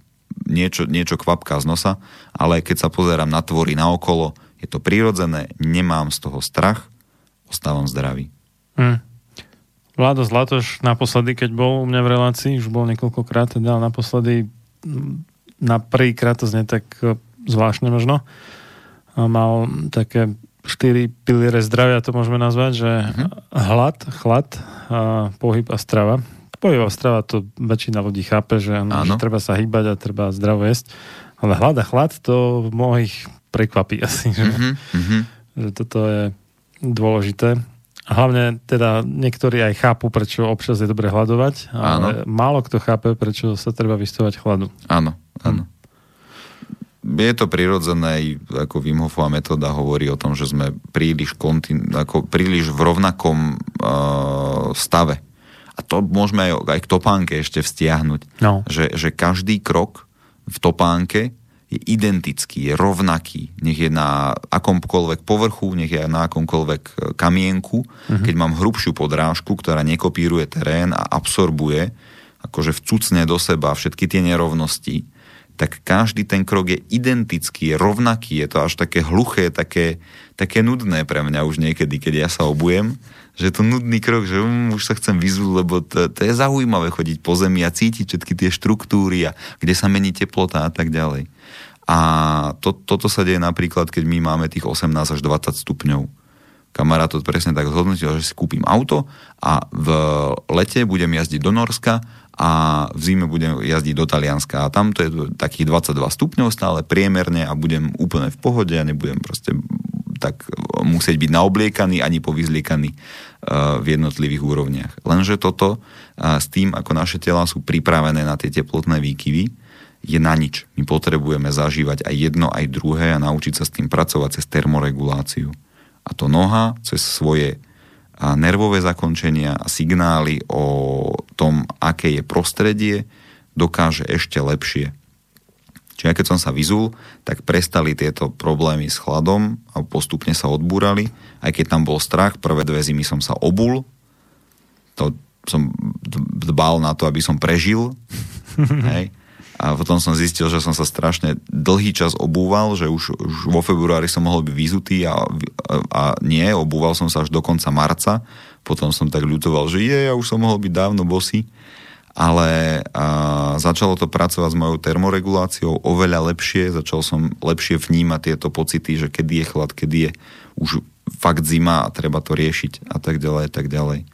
Speaker 2: niečo, niečo kvapká z nosa, ale keď sa pozerám na tvory naokolo, je to prirodzené, nemám z toho strach, ostávam zdravý.
Speaker 1: Hm. Vlado Zlatoš naposledy, keď bol u mňa v relácii, už bol niekoľkokrát, teda naposledy na prvýkrát to znie tak e, zvláštne možno. Mal také štyri piliere zdravia, to môžeme nazvať, že hlad, chlad, pohyb a strava. Pohyb a strava to väčšina ľudí chápe, že, ano, že treba sa hýbať a treba zdravo jesť. Ale hlad a chlad to mnohých prekvapí asi, že,
Speaker 2: Mhm.
Speaker 1: že toto je dôležité. A hlavne teda niektorí aj chápu, prečo občas je dobre hľadovať, ale málo kto chápe, prečo sa treba vystovať chladu.
Speaker 2: Áno, áno. Je to prirodzené, ako Wim Hofová metóda hovorí o tom, že sme príliš, kontin, ako príliš v rovnakom uh, stave. A to môžeme aj, aj k topánke ešte vztiahnuť.
Speaker 1: No.
Speaker 2: Že, že každý krok v topánke je identický, je rovnaký. Nech je na akomkoľvek povrchu, nech je na akomkoľvek e, kamienku.
Speaker 1: Mhm.
Speaker 2: Keď mám hrubšiu podrážku, ktorá nekopíruje terén a absorbuje, akože vcucne do seba všetky tie nerovnosti, tak každý ten krok je identický, je rovnaký, je to až také hluché, také, také nudné pre mňa už niekedy, keď ja sa obujem, že je to nudný krok, že um, už sa chcem vyzúť, lebo to, to je zaujímavé chodiť po zemi a cítiť všetky tie štruktúry a kde sa mení teplota a tak ďalej. A to, toto sa deje napríklad, keď my máme tých 18 až 20 stupňov. Kamarát to presne tak zhodnotil, že si kúpim auto a v lete budem jazdiť do Norska a v zime budem jazdiť do Talianska a tam to je takých 22 stupňov stále priemerne a budem úplne v pohode a nebudem proste tak musieť byť naobliekaný ani povyzliekaný uh, v jednotlivých úrovniach. Lenže toto uh, s tým, ako naše tela sú pripravené na tie teplotné výkyvy, je na nič. My potrebujeme zažívať aj jedno, aj druhé a naučiť sa s tým pracovať cez termoreguláciu. A to noha cez svoje a nervové zakončenia a signály o tom, aké je prostredie, dokáže ešte lepšie. Čiže keď som sa vyzul, tak prestali tieto problémy s chladom a postupne sa odbúrali. Aj keď tam bol strach, prvé dve zimy som sa obul, to som dbal na to, aby som prežil. Hej. A potom som zistil, že som sa strašne dlhý čas obúval, že už, už vo februári som mohol byť vyzutý a, a nie, obúval som sa až do konca marca. Potom som tak ľutoval, že je, ja už som mohol byť dávno bosý. Ale a, začalo to pracovať s mojou termoreguláciou oveľa lepšie. Začal som lepšie vnímať tieto pocity, že kedy je chlad, kedy je už fakt zima a treba to riešiť a tak ďalej, tak ďalej.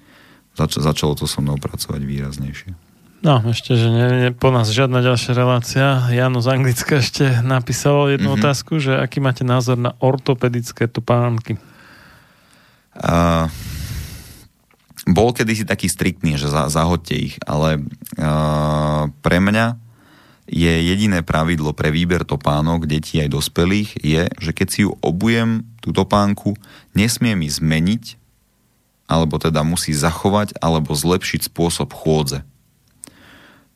Speaker 2: Zač- začalo to so mnou pracovať výraznejšie.
Speaker 1: No, ešte, že nie, nie, po nás žiadna ďalšia relácia. Jano z Anglicka ešte napísal jednu
Speaker 2: Mhm.
Speaker 1: mm-hmm. otázku, že aký máte názor na ortopedické topánky?
Speaker 2: Uh, bol kedysi taký striktný, že za, zahodte ich, ale uh, pre mňa je jediné pravidlo pre výber topánok detí aj dospelých je, že keď si ju obujem, tú topánku, nesmie mi zmeniť, alebo teda musí zachovať, alebo zlepšiť spôsob chôdze.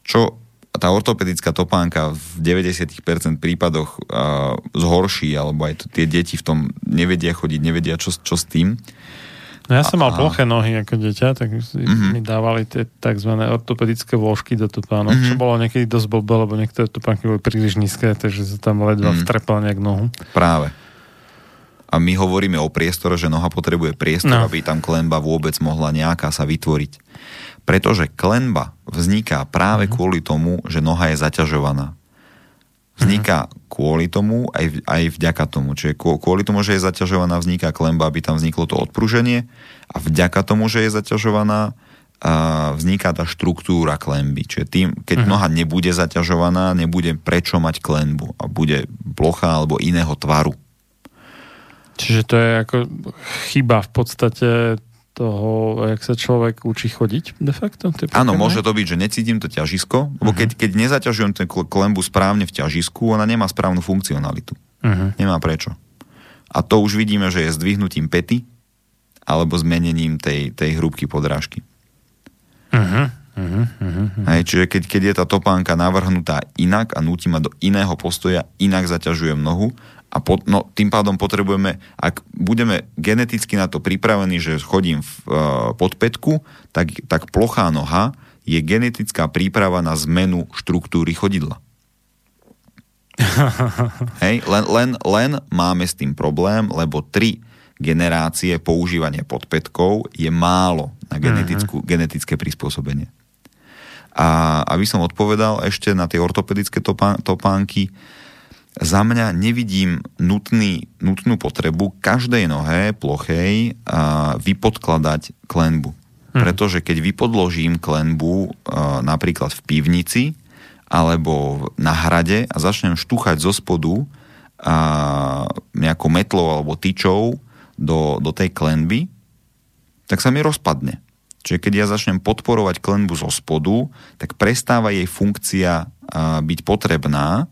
Speaker 2: Čo tá ortopedická topánka v 90% prípadoch uh, zhorší, alebo aj to, tie deti v tom nevedia chodiť, nevedia čo, čo s tým.
Speaker 1: No ja som mal
Speaker 2: A-
Speaker 1: ploché nohy ako dieťa, tak
Speaker 2: Mhm.
Speaker 1: mi dávali tie tzv. ortopedické vložky do topánok,
Speaker 2: Mhm.
Speaker 1: čo bolo niekedy dosť blbé, lebo niektoré topánky boli príliš nízke, takže sa tam ledva
Speaker 2: Mhm.
Speaker 1: vtrepal nejak nohu.
Speaker 2: Práve. A my hovoríme o priestore, že noha potrebuje priestor,
Speaker 1: No.
Speaker 2: aby tam klenba vôbec mohla nejaká sa vytvoriť. Pretože klenba vzniká práve
Speaker 1: Mhm.
Speaker 2: kvôli tomu, že noha je zaťažovaná. vzniká kvôli tomu, aj, v- aj vďaka tomu. Čiže kvô- kvôli tomu, že je zaťažovaná, vzniká klemba, aby tam vzniklo to odpruženie a vďaka tomu, že je zaťažovaná, a vzniká tá štruktúra klemby. Čiže tým, keď noha nebude zaťažovaná, nebude prečo mať klembu a bude plocha alebo iného tvaru.
Speaker 1: Čiže to je ako chyba v podstate toho, jak sa človek učí chodiť de facto?
Speaker 2: Áno, môže to byť, že necítim to ťažisko, lebo keď, keď nezaťažujem ten kl- klembu správne v ťažisku, ona nemá správnu funkcionalitu.
Speaker 1: Mhm.
Speaker 2: Nemá prečo. A to už vidíme, že je zdvihnutím pety alebo zmenením tej, tej hrúbky podrážky.
Speaker 1: Mhm. Mhm. Mhm.
Speaker 2: Hej, čiže keď, keď je tá topánka navrhnutá inak a núti ma do iného postoja, inak zaťažujem nohu a pot, no, tým pádom potrebujeme, ak budeme geneticky na to pripravení, že chodím v, uh, pod petku, tak, tak plochá noha je genetická príprava na zmenu štruktúry chodidla. Hej, len, len, len máme s tým problém, lebo tri generácie používania podpätkov je málo na genetickú, genetické prispôsobenie. A aby som odpovedal ešte na tie ortopedické topá, topánky, za mňa nevidím nutný, nutnú potrebu každej nohe plochej a, vypodkladať klenbu. Pretože keď vypodložím klenbu a, napríklad v pivnici alebo na hrade a začnem štuchať zo spodu a, nejakou metlou alebo tyčou do, do tej klenby, tak sa mi rozpadne. Čiže keď ja začnem podporovať klenbu zo spodu, tak prestáva jej funkcia byť potrebná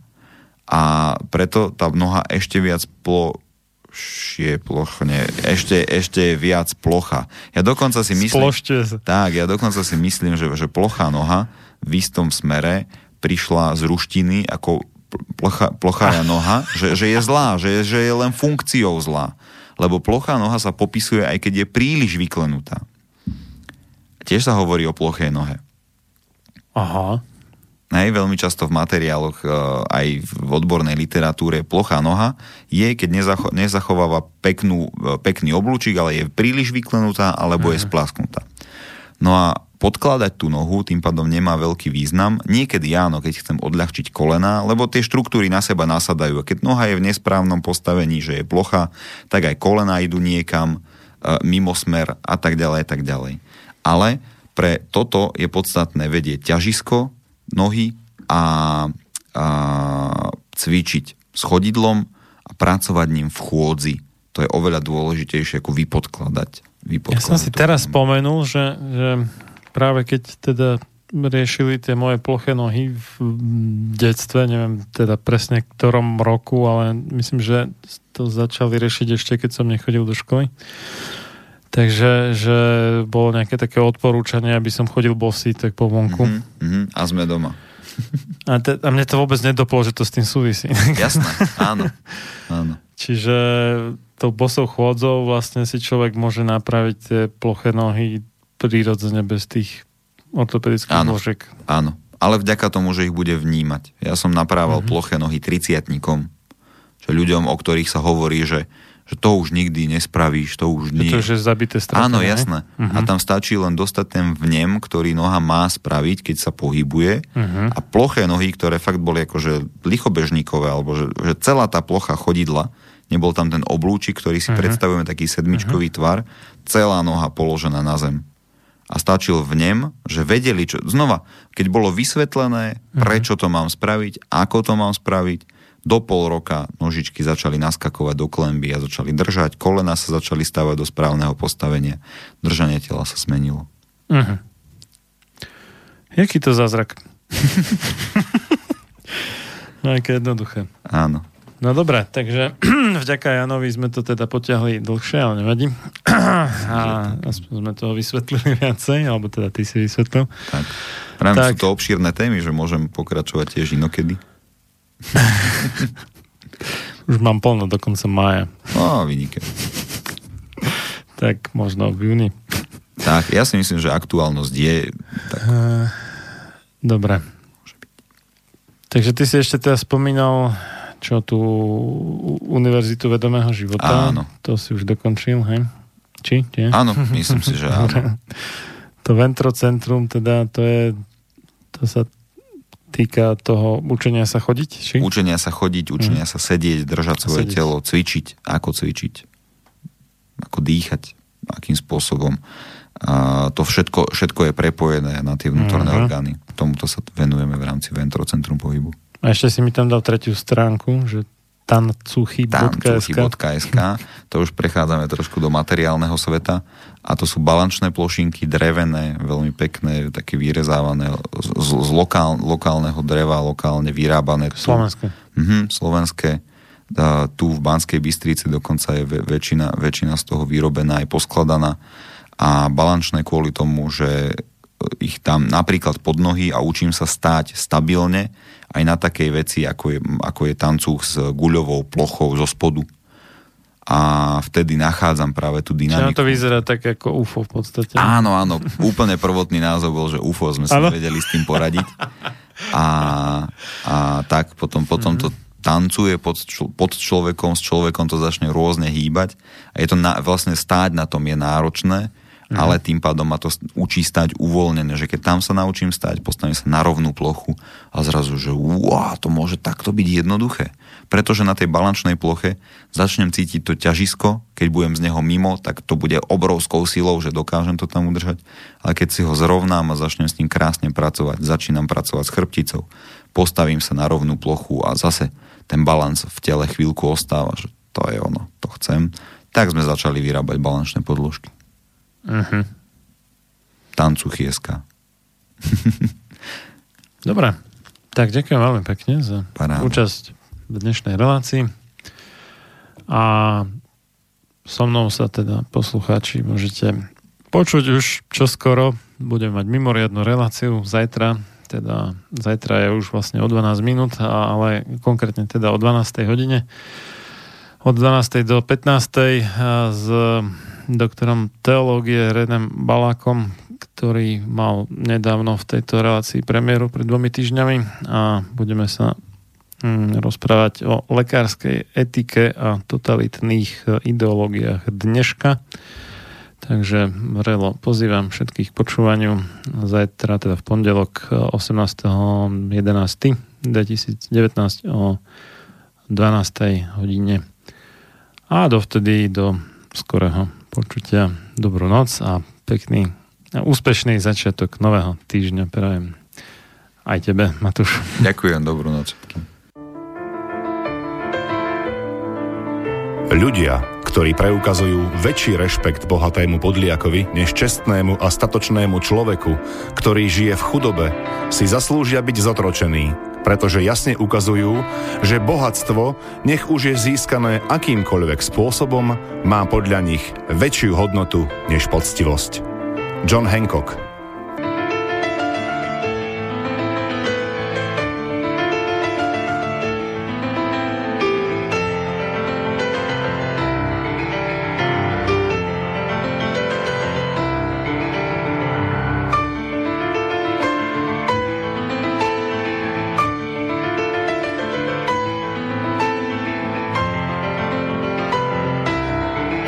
Speaker 2: a preto tá noha ešte viac plošie, plochne, ešte, ešte viac plocha. Ja dokonca si myslím...
Speaker 1: Splošte.
Speaker 2: Tak, ja dokonca si myslím, že, že plochá noha v istom smere prišla z ruštiny ako pl- plocha, plochá noha, že, že je zlá, že, že je len funkciou zlá. Lebo plochá noha sa popisuje aj keď je príliš vyklenutá. Tiež sa hovorí o plochej nohe.
Speaker 1: Aha.
Speaker 2: Hej, veľmi často v materiáloch, e, aj v odbornej literatúre, plochá noha je, keď nezacho- nezachováva peknú, e, pekný oblúčik, ale je príliš vyklenutá, alebo je splasknutá. No a podkladať tú nohu tým pádom nemá veľký význam. Niekedy áno, keď chcem odľahčiť kolena, lebo tie štruktúry na seba nasadajú. Keď noha je v nesprávnom postavení, že je plocha, tak aj kolena idú niekam, e, mimo smer a tak ďalej, tak ďalej. Ale pre toto je podstatné vedieť ťažisko nohy a, a cvičiť s chodidlom a pracovať ním v chôdzi. To je oveľa dôležitejšie ako vypodkladať.
Speaker 1: Ja
Speaker 2: vypodkladať
Speaker 1: som si teraz
Speaker 2: klembu.
Speaker 1: spomenul, že, že práve keď teda riešili tie moje ploché nohy v detstve, neviem teda presne ktorom roku, ale myslím, že to začali riešiť ešte, keď som nechodil do školy. Takže že bolo nejaké také odporúčanie, aby som chodil bosý tak po vonku.
Speaker 2: Mhm, mhm, a sme doma.
Speaker 1: A, te, a mne to vôbec nedopolo, že to s tým súvisí.
Speaker 2: Jasné, áno. áno.
Speaker 1: Čiže tou bosou chôdzou vlastne si človek môže napraviť tie ploché nohy prírodzene bez tých ortopedických
Speaker 2: Áno.
Speaker 1: vložiek.
Speaker 2: Áno. Ale vďaka tomu, že ich bude vnímať. Ja som naprával
Speaker 1: Mhm.
Speaker 2: ploché nohy triciatnikom. Že ľuďom, o ktorých sa hovorí, že, že to už nikdy nespravíš, to už nie.
Speaker 1: To, je zabité stratené.
Speaker 2: Áno, jasné.
Speaker 1: Mhm.
Speaker 2: A tam stačí len dostať ten vnem, ktorý noha má spraviť, keď sa pohybuje.
Speaker 1: Mhm.
Speaker 2: A ploché nohy, ktoré fakt boli akože lichobežníkové, alebo že, že celá tá plocha chodidla, nebol tam ten oblúčik, ktorý si
Speaker 1: Mhm.
Speaker 2: predstavujeme, taký sedmičkový tvar, celá noha položená na zem. A stačil vnem, že vedeli, čo... Znova, keď bolo vysvetlené, prečo to mám spraviť, ako to mám spraviť, do pol roka nožičky začali naskakovať do klemby a začali držať, kolena sa začali stavať do správneho postavenia, držanie tela sa zmenilo.
Speaker 1: Mhm. Jaký to zázrak? no, aké jednoduché.
Speaker 2: Áno.
Speaker 1: No dobré, takže vďaka Janovi sme to teda potiahli dlhšie, ale nevadí. A aspoň sme toho vysvetlili viacej, alebo teda ty si vysvetlil.
Speaker 2: Tak. Práve
Speaker 1: Tak.
Speaker 2: sú to obšírne témy, že môžem pokračovať tiež inokedy.
Speaker 1: Už mám plno do konca mája.
Speaker 2: No, vynike.
Speaker 1: Tak možno v júni.
Speaker 2: Tak, ja si myslím, že aktuálnosť je... Tak,
Speaker 1: Dobre. Takže ty si ešte teda spomínal čo tú Univerzitu vedomého života.
Speaker 2: Áno.
Speaker 1: To si už dokončil, hej? Či? Nie?
Speaker 2: áno, myslím si, že áno.
Speaker 1: To ventrocentrum, teda to je to sa týka toho učenia sa chodiť? Či?
Speaker 2: Učenia sa chodiť, učenia sa sedieť, držať svoje
Speaker 1: Sedieť.
Speaker 2: telo, cvičiť, ako cvičiť, ako dýchať, akým spôsobom. A to všetko, všetko je prepojené na tie vnútorné
Speaker 1: Mhm.
Speaker 2: orgány. Tomuto sa venujeme v rámci Ventrocentrum pohybu.
Speaker 1: A ešte si mi tam dal tretiu stránku, že tancuchy.sk.
Speaker 2: To už prechádzame trošku do materiálneho sveta a to sú balančné plošinky, drevené, veľmi pekné, také vyrezávané z, z, z lokál, lokálneho dreva, lokálne vyrábané.
Speaker 1: Slovenské.
Speaker 2: Mhm, slovenské. A tu v Banskej Bystrici dokonca je väčšina, väčšina z toho vyrobená aj poskladaná a balančné kvôli tomu, že ich tam napríklad pod nohy a učím sa stáť stabilne aj na takej veci, ako je, ako je tancuch s guľovou plochou zo spodu. A vtedy nachádzam práve tú
Speaker 1: Čiže
Speaker 2: dynamiku.
Speaker 1: to vyzerá tak ako UFO v podstate.
Speaker 2: Áno, áno, úplne prvotný názov bol, že UFO sme
Speaker 1: Áno.
Speaker 2: vedeli s tým poradiť. A, a tak potom, potom to tancuje pod, pod človekom, s človekom to začne rôzne hýbať a je to na, vlastne stáť na tom je náročné, ale tým pádom ma to učí stať uvoľnené, že keď tam sa naučím stať, postavím sa na rovnú plochu a zrazu, že wow, to môže takto byť jednoduché. Pretože na tej balančnej ploche začnem cítiť to ťažisko, keď budem z neho mimo, tak to bude obrovskou silou, že dokážem to tam udržať. Ale keď si ho zrovnám a začnem s ním krásne pracovať, začínam pracovať s chrbticou, postavím sa na rovnú plochu a zase ten balans v tele chvíľku ostáva, že to je ono, to chcem. Tak sme začali vyrábať balančné podložky.
Speaker 1: Mhm.
Speaker 2: Tancuchieska.
Speaker 1: Dobre, tak ďakujem veľmi pekne za
Speaker 2: Paráda.
Speaker 1: účasť v dnešnej relácii. A so mnou sa teda poslucháči môžete počuť už čoskoro. Budem mať mimoriadnu reláciu zajtra, teda zajtra je už vlastne o 12 minút, ale konkrétne teda o 12. hodine. Od 12. do 15. a s doktorom teológie Renem Balákom, ktorý mal nedávno v tejto relácii premiéru pred dvomi týždňami a budeme sa mm, rozprávať o lekárskej etike a totalitných e, ideológiách dneška. Takže vrelo pozývam všetkých k počúvaniu zajtra, teda v pondelok e, 18.11.2019 o 12. hodine. A dovtedy do skorého počutia dobrú noc a pekný a úspešný začiatok nového týždňa prajem aj tebe, Matúš.
Speaker 2: Ďakujem, dobrú noc.
Speaker 8: Ľudia, ktorí preukazujú väčší rešpekt bohatému podliakovi než čestnému a statočnému človeku, ktorý žije v chudobe, si zaslúžia byť zotročení, pretože jasne ukazujú, že bohatstvo, nech už je získané akýmkoľvek spôsobom, má podľa nich väčšiu hodnotu než poctivosť. John Hancock